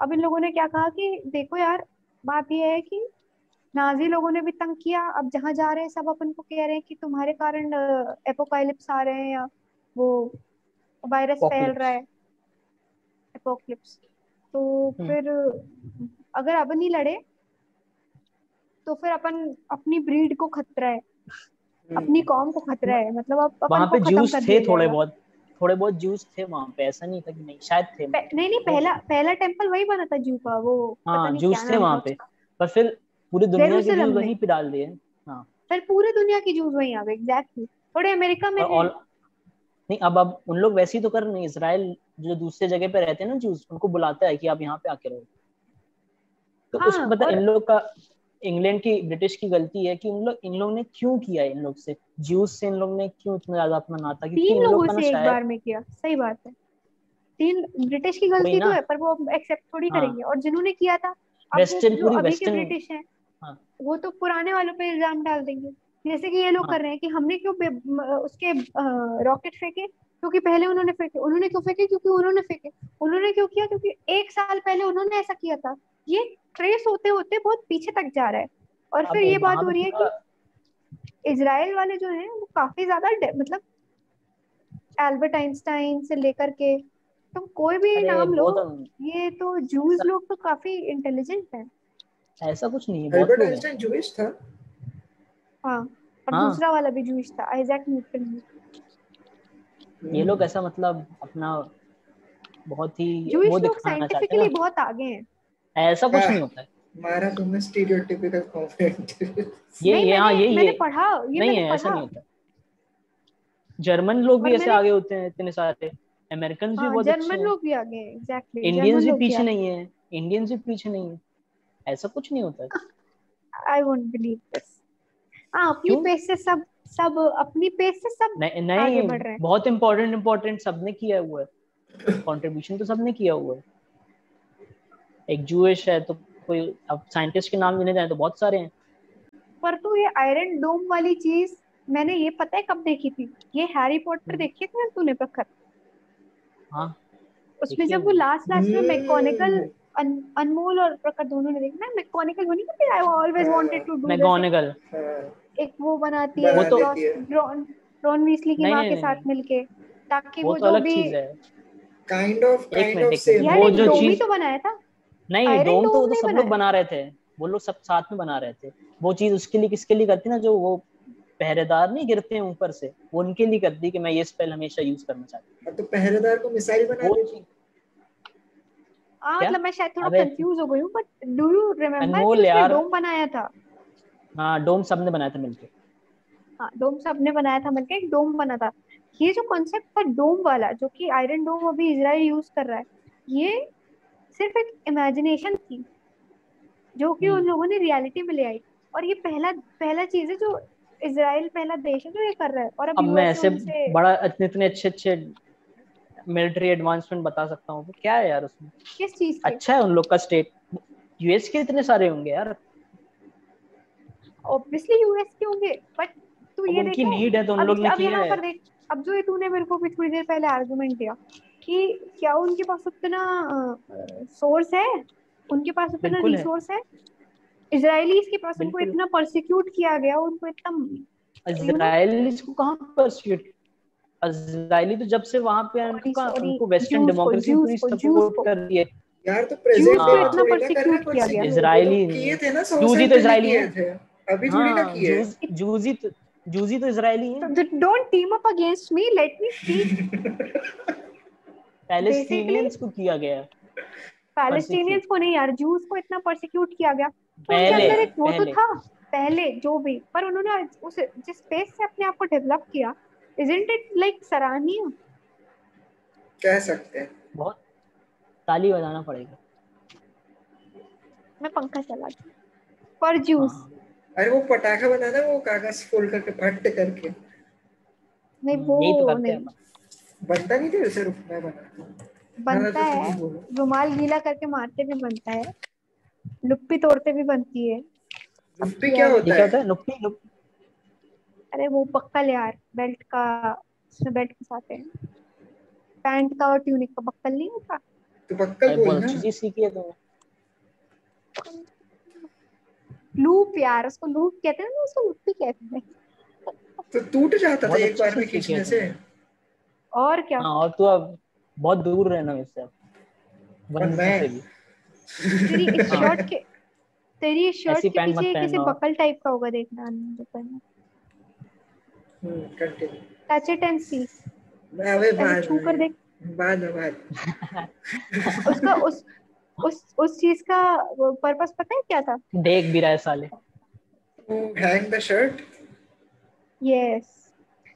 अब इन लोगों ने क्या कहा कि देखो यार बात यह है कि नाजी लोगों ने भी तंग किया अब जहाँ जा रहे हैं सब अपन को कह रहे हैं कि तुम्हारे कारण एपोकालिप्स आ रहे हैं या वो वायरस फैल रहा है। एपोक्लिप्स तो हम्म। फिर अगर अब नहीं लड़े तो फिर अपन अपनी ब्रीड को खतरा है। हम्म। अपनी कौम को खतरा है। मतलब अब अपन को खत्म कर थे थोड़े बहुत। थोड़े बहुत जूस थे वहाँ पे ऐसा नहीं था कि नहीं शायद थे। पे- नहीं नहीं पहला पहला टेंपल वही बना था जू का वो पता हाँ क्या थे था पे पर फिर पूरी दुनिया के जूस वहीं पे डाल दिए हाँ। फिर पूरी दुनिया की जूस वहीं आ गए एग्जैक्टली थोड़े अमेरिका में नहीं अब अब उन लोग वैसे ही तो कर रहे हैं इसराइल जो दूसरे जगह पे रहते हैं ना जूस उनको बुलाता है कि आप यहाँ पे आके रहो। तो हाँ पता और इन लोग का इंग्लैंड की ब्रिटिश की गलती है कि उन लोग इन लोग ने क्यों किया इन लोग से? ज्यूस से इन लोग ने क्यों इतना ज़्यादा अपना नाता तीन लोग लोगों से एक बार में किया। सही बात है। तीन ब्रिटिश की गलती तो है पर वो एक्सेप्ट थोड़ी हाँ। करेंगे। और जिन्होंने किया था वेस्टर्न पूरी अभी के वेस्टर्न ब्रिटिश हैं हाँ। वो तो पुराने वालों पे इल्ज़ाम डाल देंगे। जैसे कि ये लोग हाँ। कर रहे हैं कि हमने क्यों उसके रॉकेट फेंके? क्योंकि पहले उन्होंने फेंके। उन्होंने क्यों फेंके? क्योंकि उन्होंने फेंके। उन्होंने क्यों किया? क्योंकि एक साल पहले उन्होंने ऐसा किया था। ये ट्रेस होते होते बहुत पीछे तक जा रहा है। और फिर ये बात हो रही है कि इजराइल वाले जो हैं वो काफ़ी ज़्यादा मतलब एल्बर्ट आइंस्टाइन से लेकर के तुम कोई भी नाम लो तो ये तो जूस ऐसा लोग तो काफ़ी इंटेलिजेंट हैं। ऐसा कुछ नहीं है एल्बर्ट आइंस्टाइन जूइश था। हाँ और हाँ। दूसरा वाला भी जूस था आइजैक न्यूटन ये लोग ऐसा मतलब अपना बहुत ही जूस वो लोग दिखाना चाहते हैं साइंटिफिकली बहुत आगे हैं। ऐसा कुछ हाँ, नहीं होता है। मारा तुमने स्टीरियोटिपिकल कॉन्फिडेंट ये नहीं ये हाँ मैंने ये मैंने पढ़ा ये नहीं मैंने है ऐसा नहीं होता। जर्मन लोग भी ऐसे आगे होते हैं इतने सारे। अमेरिकन भी हाँ बहुत जर्मन लोग भी आगे एग्जैक्टली इंडियंस भी पीछे नहीं है। इंडियंस भी पीछे नहीं है। ऐसा कुछ नहीं होता। आई वोंट बिलीव दिस हाँ अपनी पेस से सब सब अपनी पेस से सब नहीं आगे नहीं बढ़ रहे हैं। बहुत इंपॉर्टेंट इंपॉर्टेंट सबने किया हुआ है। कंट्रीब्यूशन तो सबने किया हुआ है। एक जूइश है तो कोई अब साइंटिस्ट के नाम लेने जाए तो बहुत सारे हैं। पर तो ये आयरन डोम वाली चीज़ मैंने ये पता है कब देखी थी? ये हैरी पॉटर हम्म, देखी थी तूने प्रखर? हाँ। उसमें जब वो लास्ट लास्ट में मैकेनिकल हम्म, अनमोल और प्रखर दोनों ने देखा। ना मैकेनिकल वो नहीं करती I always wanted to do हाँ, एक वो बनाती है वो तो रॉन रॉन वीसली की माँ के साथ मिलके ताकि वो तो जो भी काइंड ऑफ़ काइंड ऑफ़ वो जो चीज़ तो बनाया था। नहीं आयरन डोम तो वो तो सब लोग बना रहे थे। वो लोग सब साथ में बना रहे थे। वो चीज़ उसके लिए किसके लिए करती ना जो वो पहरेदार नहीं गिरते हैं ऊपर से वो उनके लिए करती कि मैं ये स्पेल हमेशा यूज़ करना चाहती अब तो पहरेदार को मिसाइल हूँ बना देती। हाँ मतलब मैं शायद थोड़ा कंफ्यूज हो गई हूँ but do you remember dome बनाया था? हाँ डोम सबने बनाया था मिलके। हाँ डोम सबने बनाया था मिलके एक डोम बना था। ये जो कॉन्सेप्ट था डोम वाला जो कि आयरन डोम अभी इसराइल यूज़ कर रहा है ये सिर्फ़ एक इमेजिनेशन थी जो कि उन हम्म। लोगों ने रियलिटी में ले आई। और ये पहला पहला चीज़ है जो इसराइल पहला देश है जो ये कर रहा है। और अब अब मैं ऐसे बड़ा इतने इतने अच्छे अच्छे मिलिट्री एडवांसमेंट बता सकता हूँ। क्या है यार उसमें? किस चीज़ अच्छा है उन लोग का स्टेट यूएस के इतने सारे होंगे यार। ऑब्वियसली यूएस के होंगे बट तू ये उनकी नीड है तो उन लोग ने किया है। देख अब जो ये तूने मेरे को भी थोड़ी देर पहले आर्गुमेंट दिया कि क्या उनके पास उतना सोर्स है? उनके पास उतना रिसोर्स है। इजरायलीज के पास उनको इतना परसिक्यूट किया गया उनको इतना को कहाँ इजराइली तो जब से वहाँ पे उनका उनको वेस्टर्न डेमोक्रेसी पूरी सपोर्ट कर रही है यार तो प्रेजेंट में इतना परसिक्यूट किया गया। परसिक्यूट किए थे ना जूजी तो है। अभी थोड़ी ना हाँ किए। जूजी तो जूजी तो इजरायली है। Don't team up against me let me speak Palestinians को किया गया। पैलेस्टीनियंस को नहीं यार जूस को इतना परसिक्यूट किया गया। तो उनके पहले अंदर एक वो तो था पहले जो भी पर उन्होंने उस जिस स्पेस से अपने आप को डेवलप किया इजंट इट लाइक सराहनीय? कह सकते हैं। बहुत ताली बजाना पड़ेगा। मैं पंखा चला दी पर जूस हाँ। अरे वो पटाखा बनाना वो कागज़ फोल्ड करके फट करके। नहीं हम्म, वो तो नहीं। बनता नहीं थे उसे रुक मैं बनाता हूँ बनता हाँ, रुमाल गीला करके मारते भी बनता है। लुप्पी तोड़ते भी बनती है। लुप्पी क्या होता है? होता है नुक्की नुक अरे वो बक्कल यार बेल्ट का उसमें बेल्ट फंसाते हैं। पैंट का और ट्यूनिक का बक्कल नहीं होता? तो बक्कल बहुत बोलना अच्छी चीज़ सीखी है तुमने। लूप यार उसको लूप कहते हैं ना उसको लुप्पी कहते हैं। तो टूट जाता था एक बार में खींचने से। और क्या? हाँ और तू अब बहुत दूर रहना इससे अब। बंदूक मैं- से तेरी इस हाँ। शर्ट के तेरी इस शर्ट के पीछे किसी बकल टाइप का होगा देखना hmm touch it and see मैं अबे बाद छू कर देख। बाद में बाद उसका उस उस उस चीज़ का पर्पस पता है क्या था? देख भी रहा है साले। Hang the shirt yes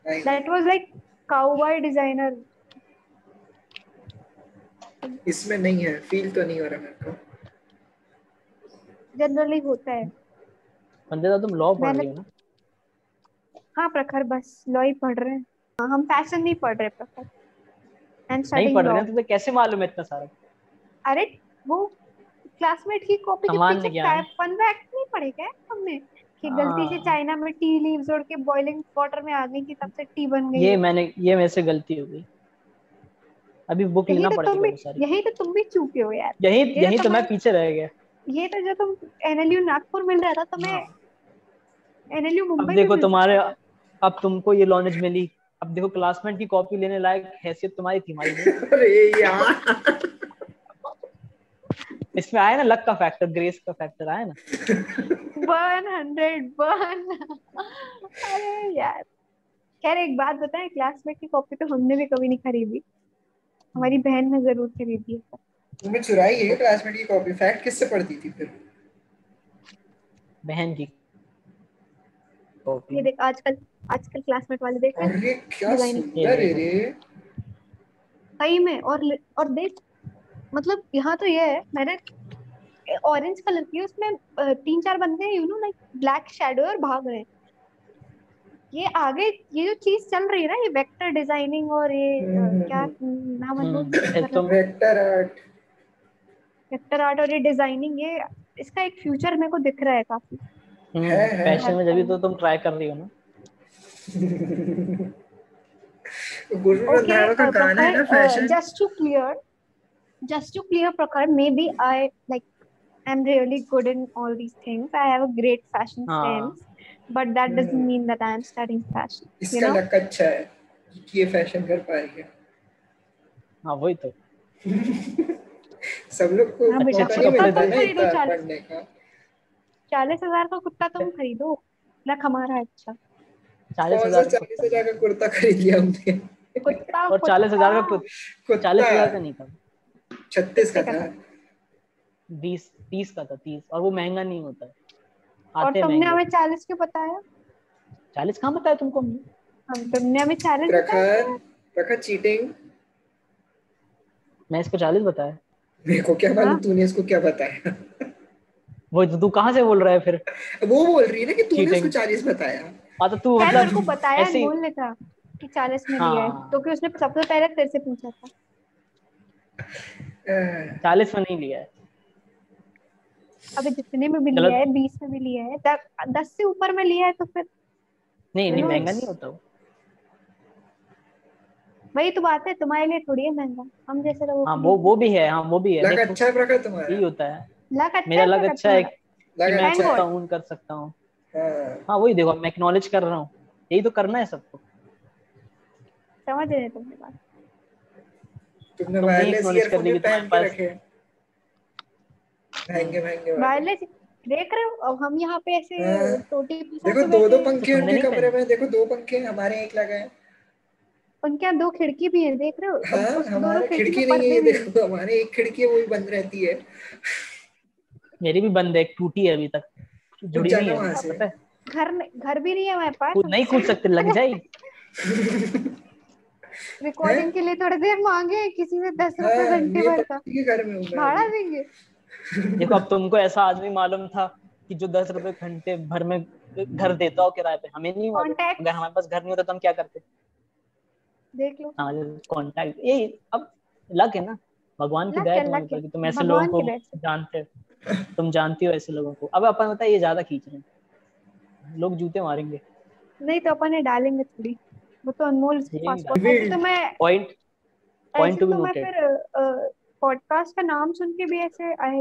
that was like cowboy designer इसमें नहीं है फील तो नहीं हो रहा मेरे को। जनरली होता है। तो तुम लॉ पढ़ रही हो ना? हाँ प्रखर बस लॉ ही पढ़ रहे हैं। हाँ, हम फ़ैशन नहीं पढ़ रहे प्रखर। एंड नहीं पढ़ रहे हैं तुम्हें कैसे मालूम है इतना सारा? अरे वो क्लासमेट की कॉपी के पीछे ज्ञान। फन फैक्ट नहीं पढ़े क्या हमने? कि गलती से हाँ। चाइना में टी लीव्स उड़ के बॉइलिंग वाटर में आ गई थी तब से टी बन गई ये मैंने ये मेरे से गलती हो गई। अभी बुक यही लेना तो पड़ेगा तुम बहुत सारी। यही तो तुम भी चूके हो यार। यही ये यही तो तो मैं मैं- पीछे रह गया। ये तो जो तुम एनएलयू नागपुर मिल रहा था तुम्हें एनएलयू अब मुंबई देखो तुम्हारे अब तुमको ये नॉलेज मिली। अब देखो क्लासमेट की कॉपी लेने लायक हैसियत तुम्हारी थी हमारी अरे यार इसमें आया ना लक का फैक्टर ग्रेस का फैक्टर आया ना। वन हंड्रेड वन अरे यार। खैर एक बात बताएँ क्लासमेट की कॉपी तो हमने भी कभी नहीं खरीदी। हमारी बहन ने ज़रूर खरीदी है। तुमने चुराई है क्लासमेट की कॉपी फैक्ट किससे पढ़ती थी फिर? बहन की ये देख आजकल आजकल क्लासमेट वाले देख रहे हैं। अरे क्या सुंदर है रे। सही में और और देख मतलब यहाँ तो ये है मैंने ऑरेंज कलर की उसमें तीन चार बंदे you know like black shadow और भाग रहे ये आगे ये जो चीज़ चल रही है ना ये वेक्टर डिज़ाइनिंग और ये हम्म, क्या हम्म, नाम है हम्म, तुम वेक्टर आर्ट वेक्टर आर्ट और ये डिज़ाइनिंग ये इसका एक फ्यूचर मेरे को दिख रहा है काफ़ी। फ़ैशन में जब तो तुम ट्राई कर रही हो ना। गुरु रंधावा का गाना है ना fashion just to clear just to clear Prakhar, maybe I like I'm really good in all these things. I have a great fashion हाँ. sense, but that doesn't Hmm. mean that I am studying fashion. You इसका know? लक अच्छा है कि ये फ़ैशन कर पा रही है हाँ वही तो सब लोग को हाँ बेटा, कपड़े मिलता तो खरीदो चालीस। चालीस हज़ार का कुत्ता तुम खरीदो लक हमारा अच्छा चालीस हज़ार चालीस हज़ार का कुर्ता खरीद लिया हमने कुत्ता और चालीस हज़ार का कुत्ता। चालीस हज़ार का नहीं था छत्तीस का था। बीस तीस का था तीस। और वो महँगा नहीं होता। है और तुमने हमें चालीस क्यों बताया? चालीस कहाँ बताया तुमको हमने? हम तुमने हमें चालीस प्रखर प्रखर चीटिंग मैं इसको चालीस बताया। मेरे को क्या मालूम हाँ। तूने इसको क्या बताया? वो तो कहाँ से बोल रहा है फिर? वो बोल रही है ना कि तूने. उसको चालीस बताया। हाँ तो तू मतलब बताया ऐसे ही- बोल था कि चालीस में लिया है। हाँ। तो कि उसने सबसे पहले तेरे से पूछा था। चालीस में नहीं लिया है। अभी जितने में भी लिया है बीस में भी लिया है द- दस से ऊपर में लिया है तो फिर नहीं नहीं महँगा नहीं होता वो। वही तो बात है तुम्हारे लिए थोड़ी है महँगा। हम जैसे लोगों हाँ वो वो भी है हाँ वो भी है। लग अच्छा है प्रखर तुम्हारा। यही होता है। लक अच्छा मेरा लग लक अच्छा है कि मैं अच्छा. हूँ। कर सकता हूँ। हाँ, हाँ वही देखो मैं एक्नॉलेज कर रहा हूँ। यही तो करना है सबको। समझ रहे तुमने बात। तुमने वायरलेस ईयरफोन भी पहन के रखे। महँगे महँगे वायरलेस देख रहे हो? अब हम यहाँ पे ऐसे हाँ। टोटी देखो दो दो पंखे उनके कमरे में देखो दो पंखे हमारे यहाँ एक लगा है। उनके यहाँ दो खिड़की भी है देख रहे हो? हाँ हमारे खिड़की नहीं है। देखो हमारे एक खिड़की है वो भी बंद रहती है। मेरी भी बंद है टूटी है अभी तक। जुड़ी नहीं है है घर घर भी नहीं है हमारे पास। नहीं कूद सकते लग जाएगी। रिकॉर्डिंग के लिए थोड़ी देर मांगे किसी ने दस रुपए हाँ घंटे भर का भाड़ा देंगे? देखो अब तुमको ऐसा आदमी मालूम था कि जो दस रुपए घंटे भर में घर देता हो किराए पे हमें नहीं मालूम। अगर हमारे पास घर नहीं होता तो हम क्या करते? देख लो। हाँ कॉन्टैक्ट ये अब लग है ना? भगवान की दया कि तुम ऐसे लोगों को जानते हो। तुम जानती हो ऐसे लोगों को। अब अपन बताइए ये ज़्यादा खींच रहे हैं। लोग जूते मारेंगे। नहीं तो अपन ये डालेंगे थोड़ी। वो तो अनमोल पासपोर्ट तो मैं पॉइंट तो मैं noted. फिर पॉडकास्ट का नाम सुन के भी ऐसे I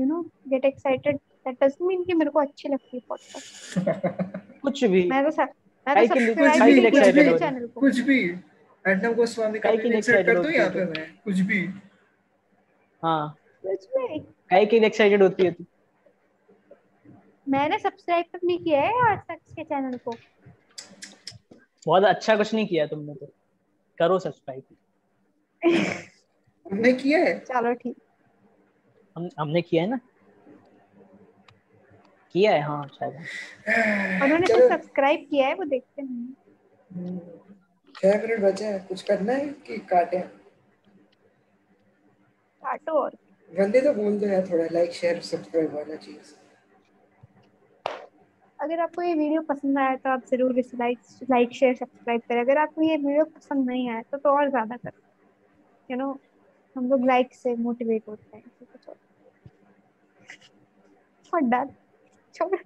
you know get excited that doesn't mean कि मेरे को अच्छी लगती है पॉडकास्ट कुछ भी। मैं तो मैं तो के सब्सक्राइब के भी चैनल को। कुछ भी। अर्णव गोस्वामी का के लिए इंसर्ट कर excited दूँ होती पे मैं। कुछ भी। हाँ। सच में काहे के लिए एक्साइटेड होती है तू। मैंने सब्सक्राइब तक नहीं किया है आज तक इसके चैनल को। बहुत अच्छा कुछ नहीं किया तुमने तो। करो सब्सक्राइब हमने किया है। चलो ठीक। हम हमने किया है ना? किया है हाँ शायद। उन्होंने तो सब्सक्राइब किया है वो देखते नहीं हम्म, छह मिनट बचे हैं। कुछ करना है कि काटे? काटो और। गंदे तो बोल दो यार थोड़ा लाइक शेयर सब्सक्राइब वाला चीज़। अगर आपको ये वीडियो पसंद आया तो आप ज़रूर इसे लाइक लाइक शेयर सब्सक्राइब करें। अगर आपको ये वीडियो पसंद नहीं आया तो, तो और ज़्यादा करें। यू नो हम लोग लाइक से मोटिवेट होते हैं। कुछ और और डन छोड़।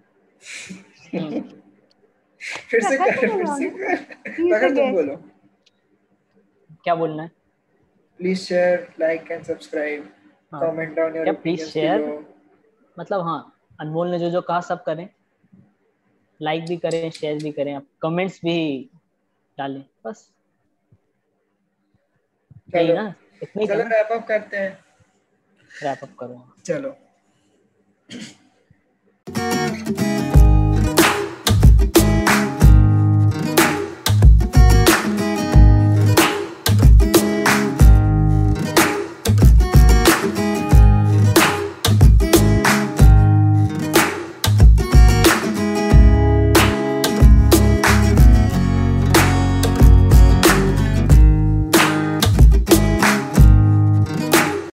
फिर से कर फिर से कर। अगर तुम बोलो। क्या बोलना है? Please share like and subscribe comment down your क्या please share? मतलब हाँ अनमोल ने जो जो कहा सब करें। लाइक भी करें शेयर भी करें आप कमेंट्स भी डालें बस। चलो। ना इतने चलो रैप अप करते हैं। रैप अप करो। चलो।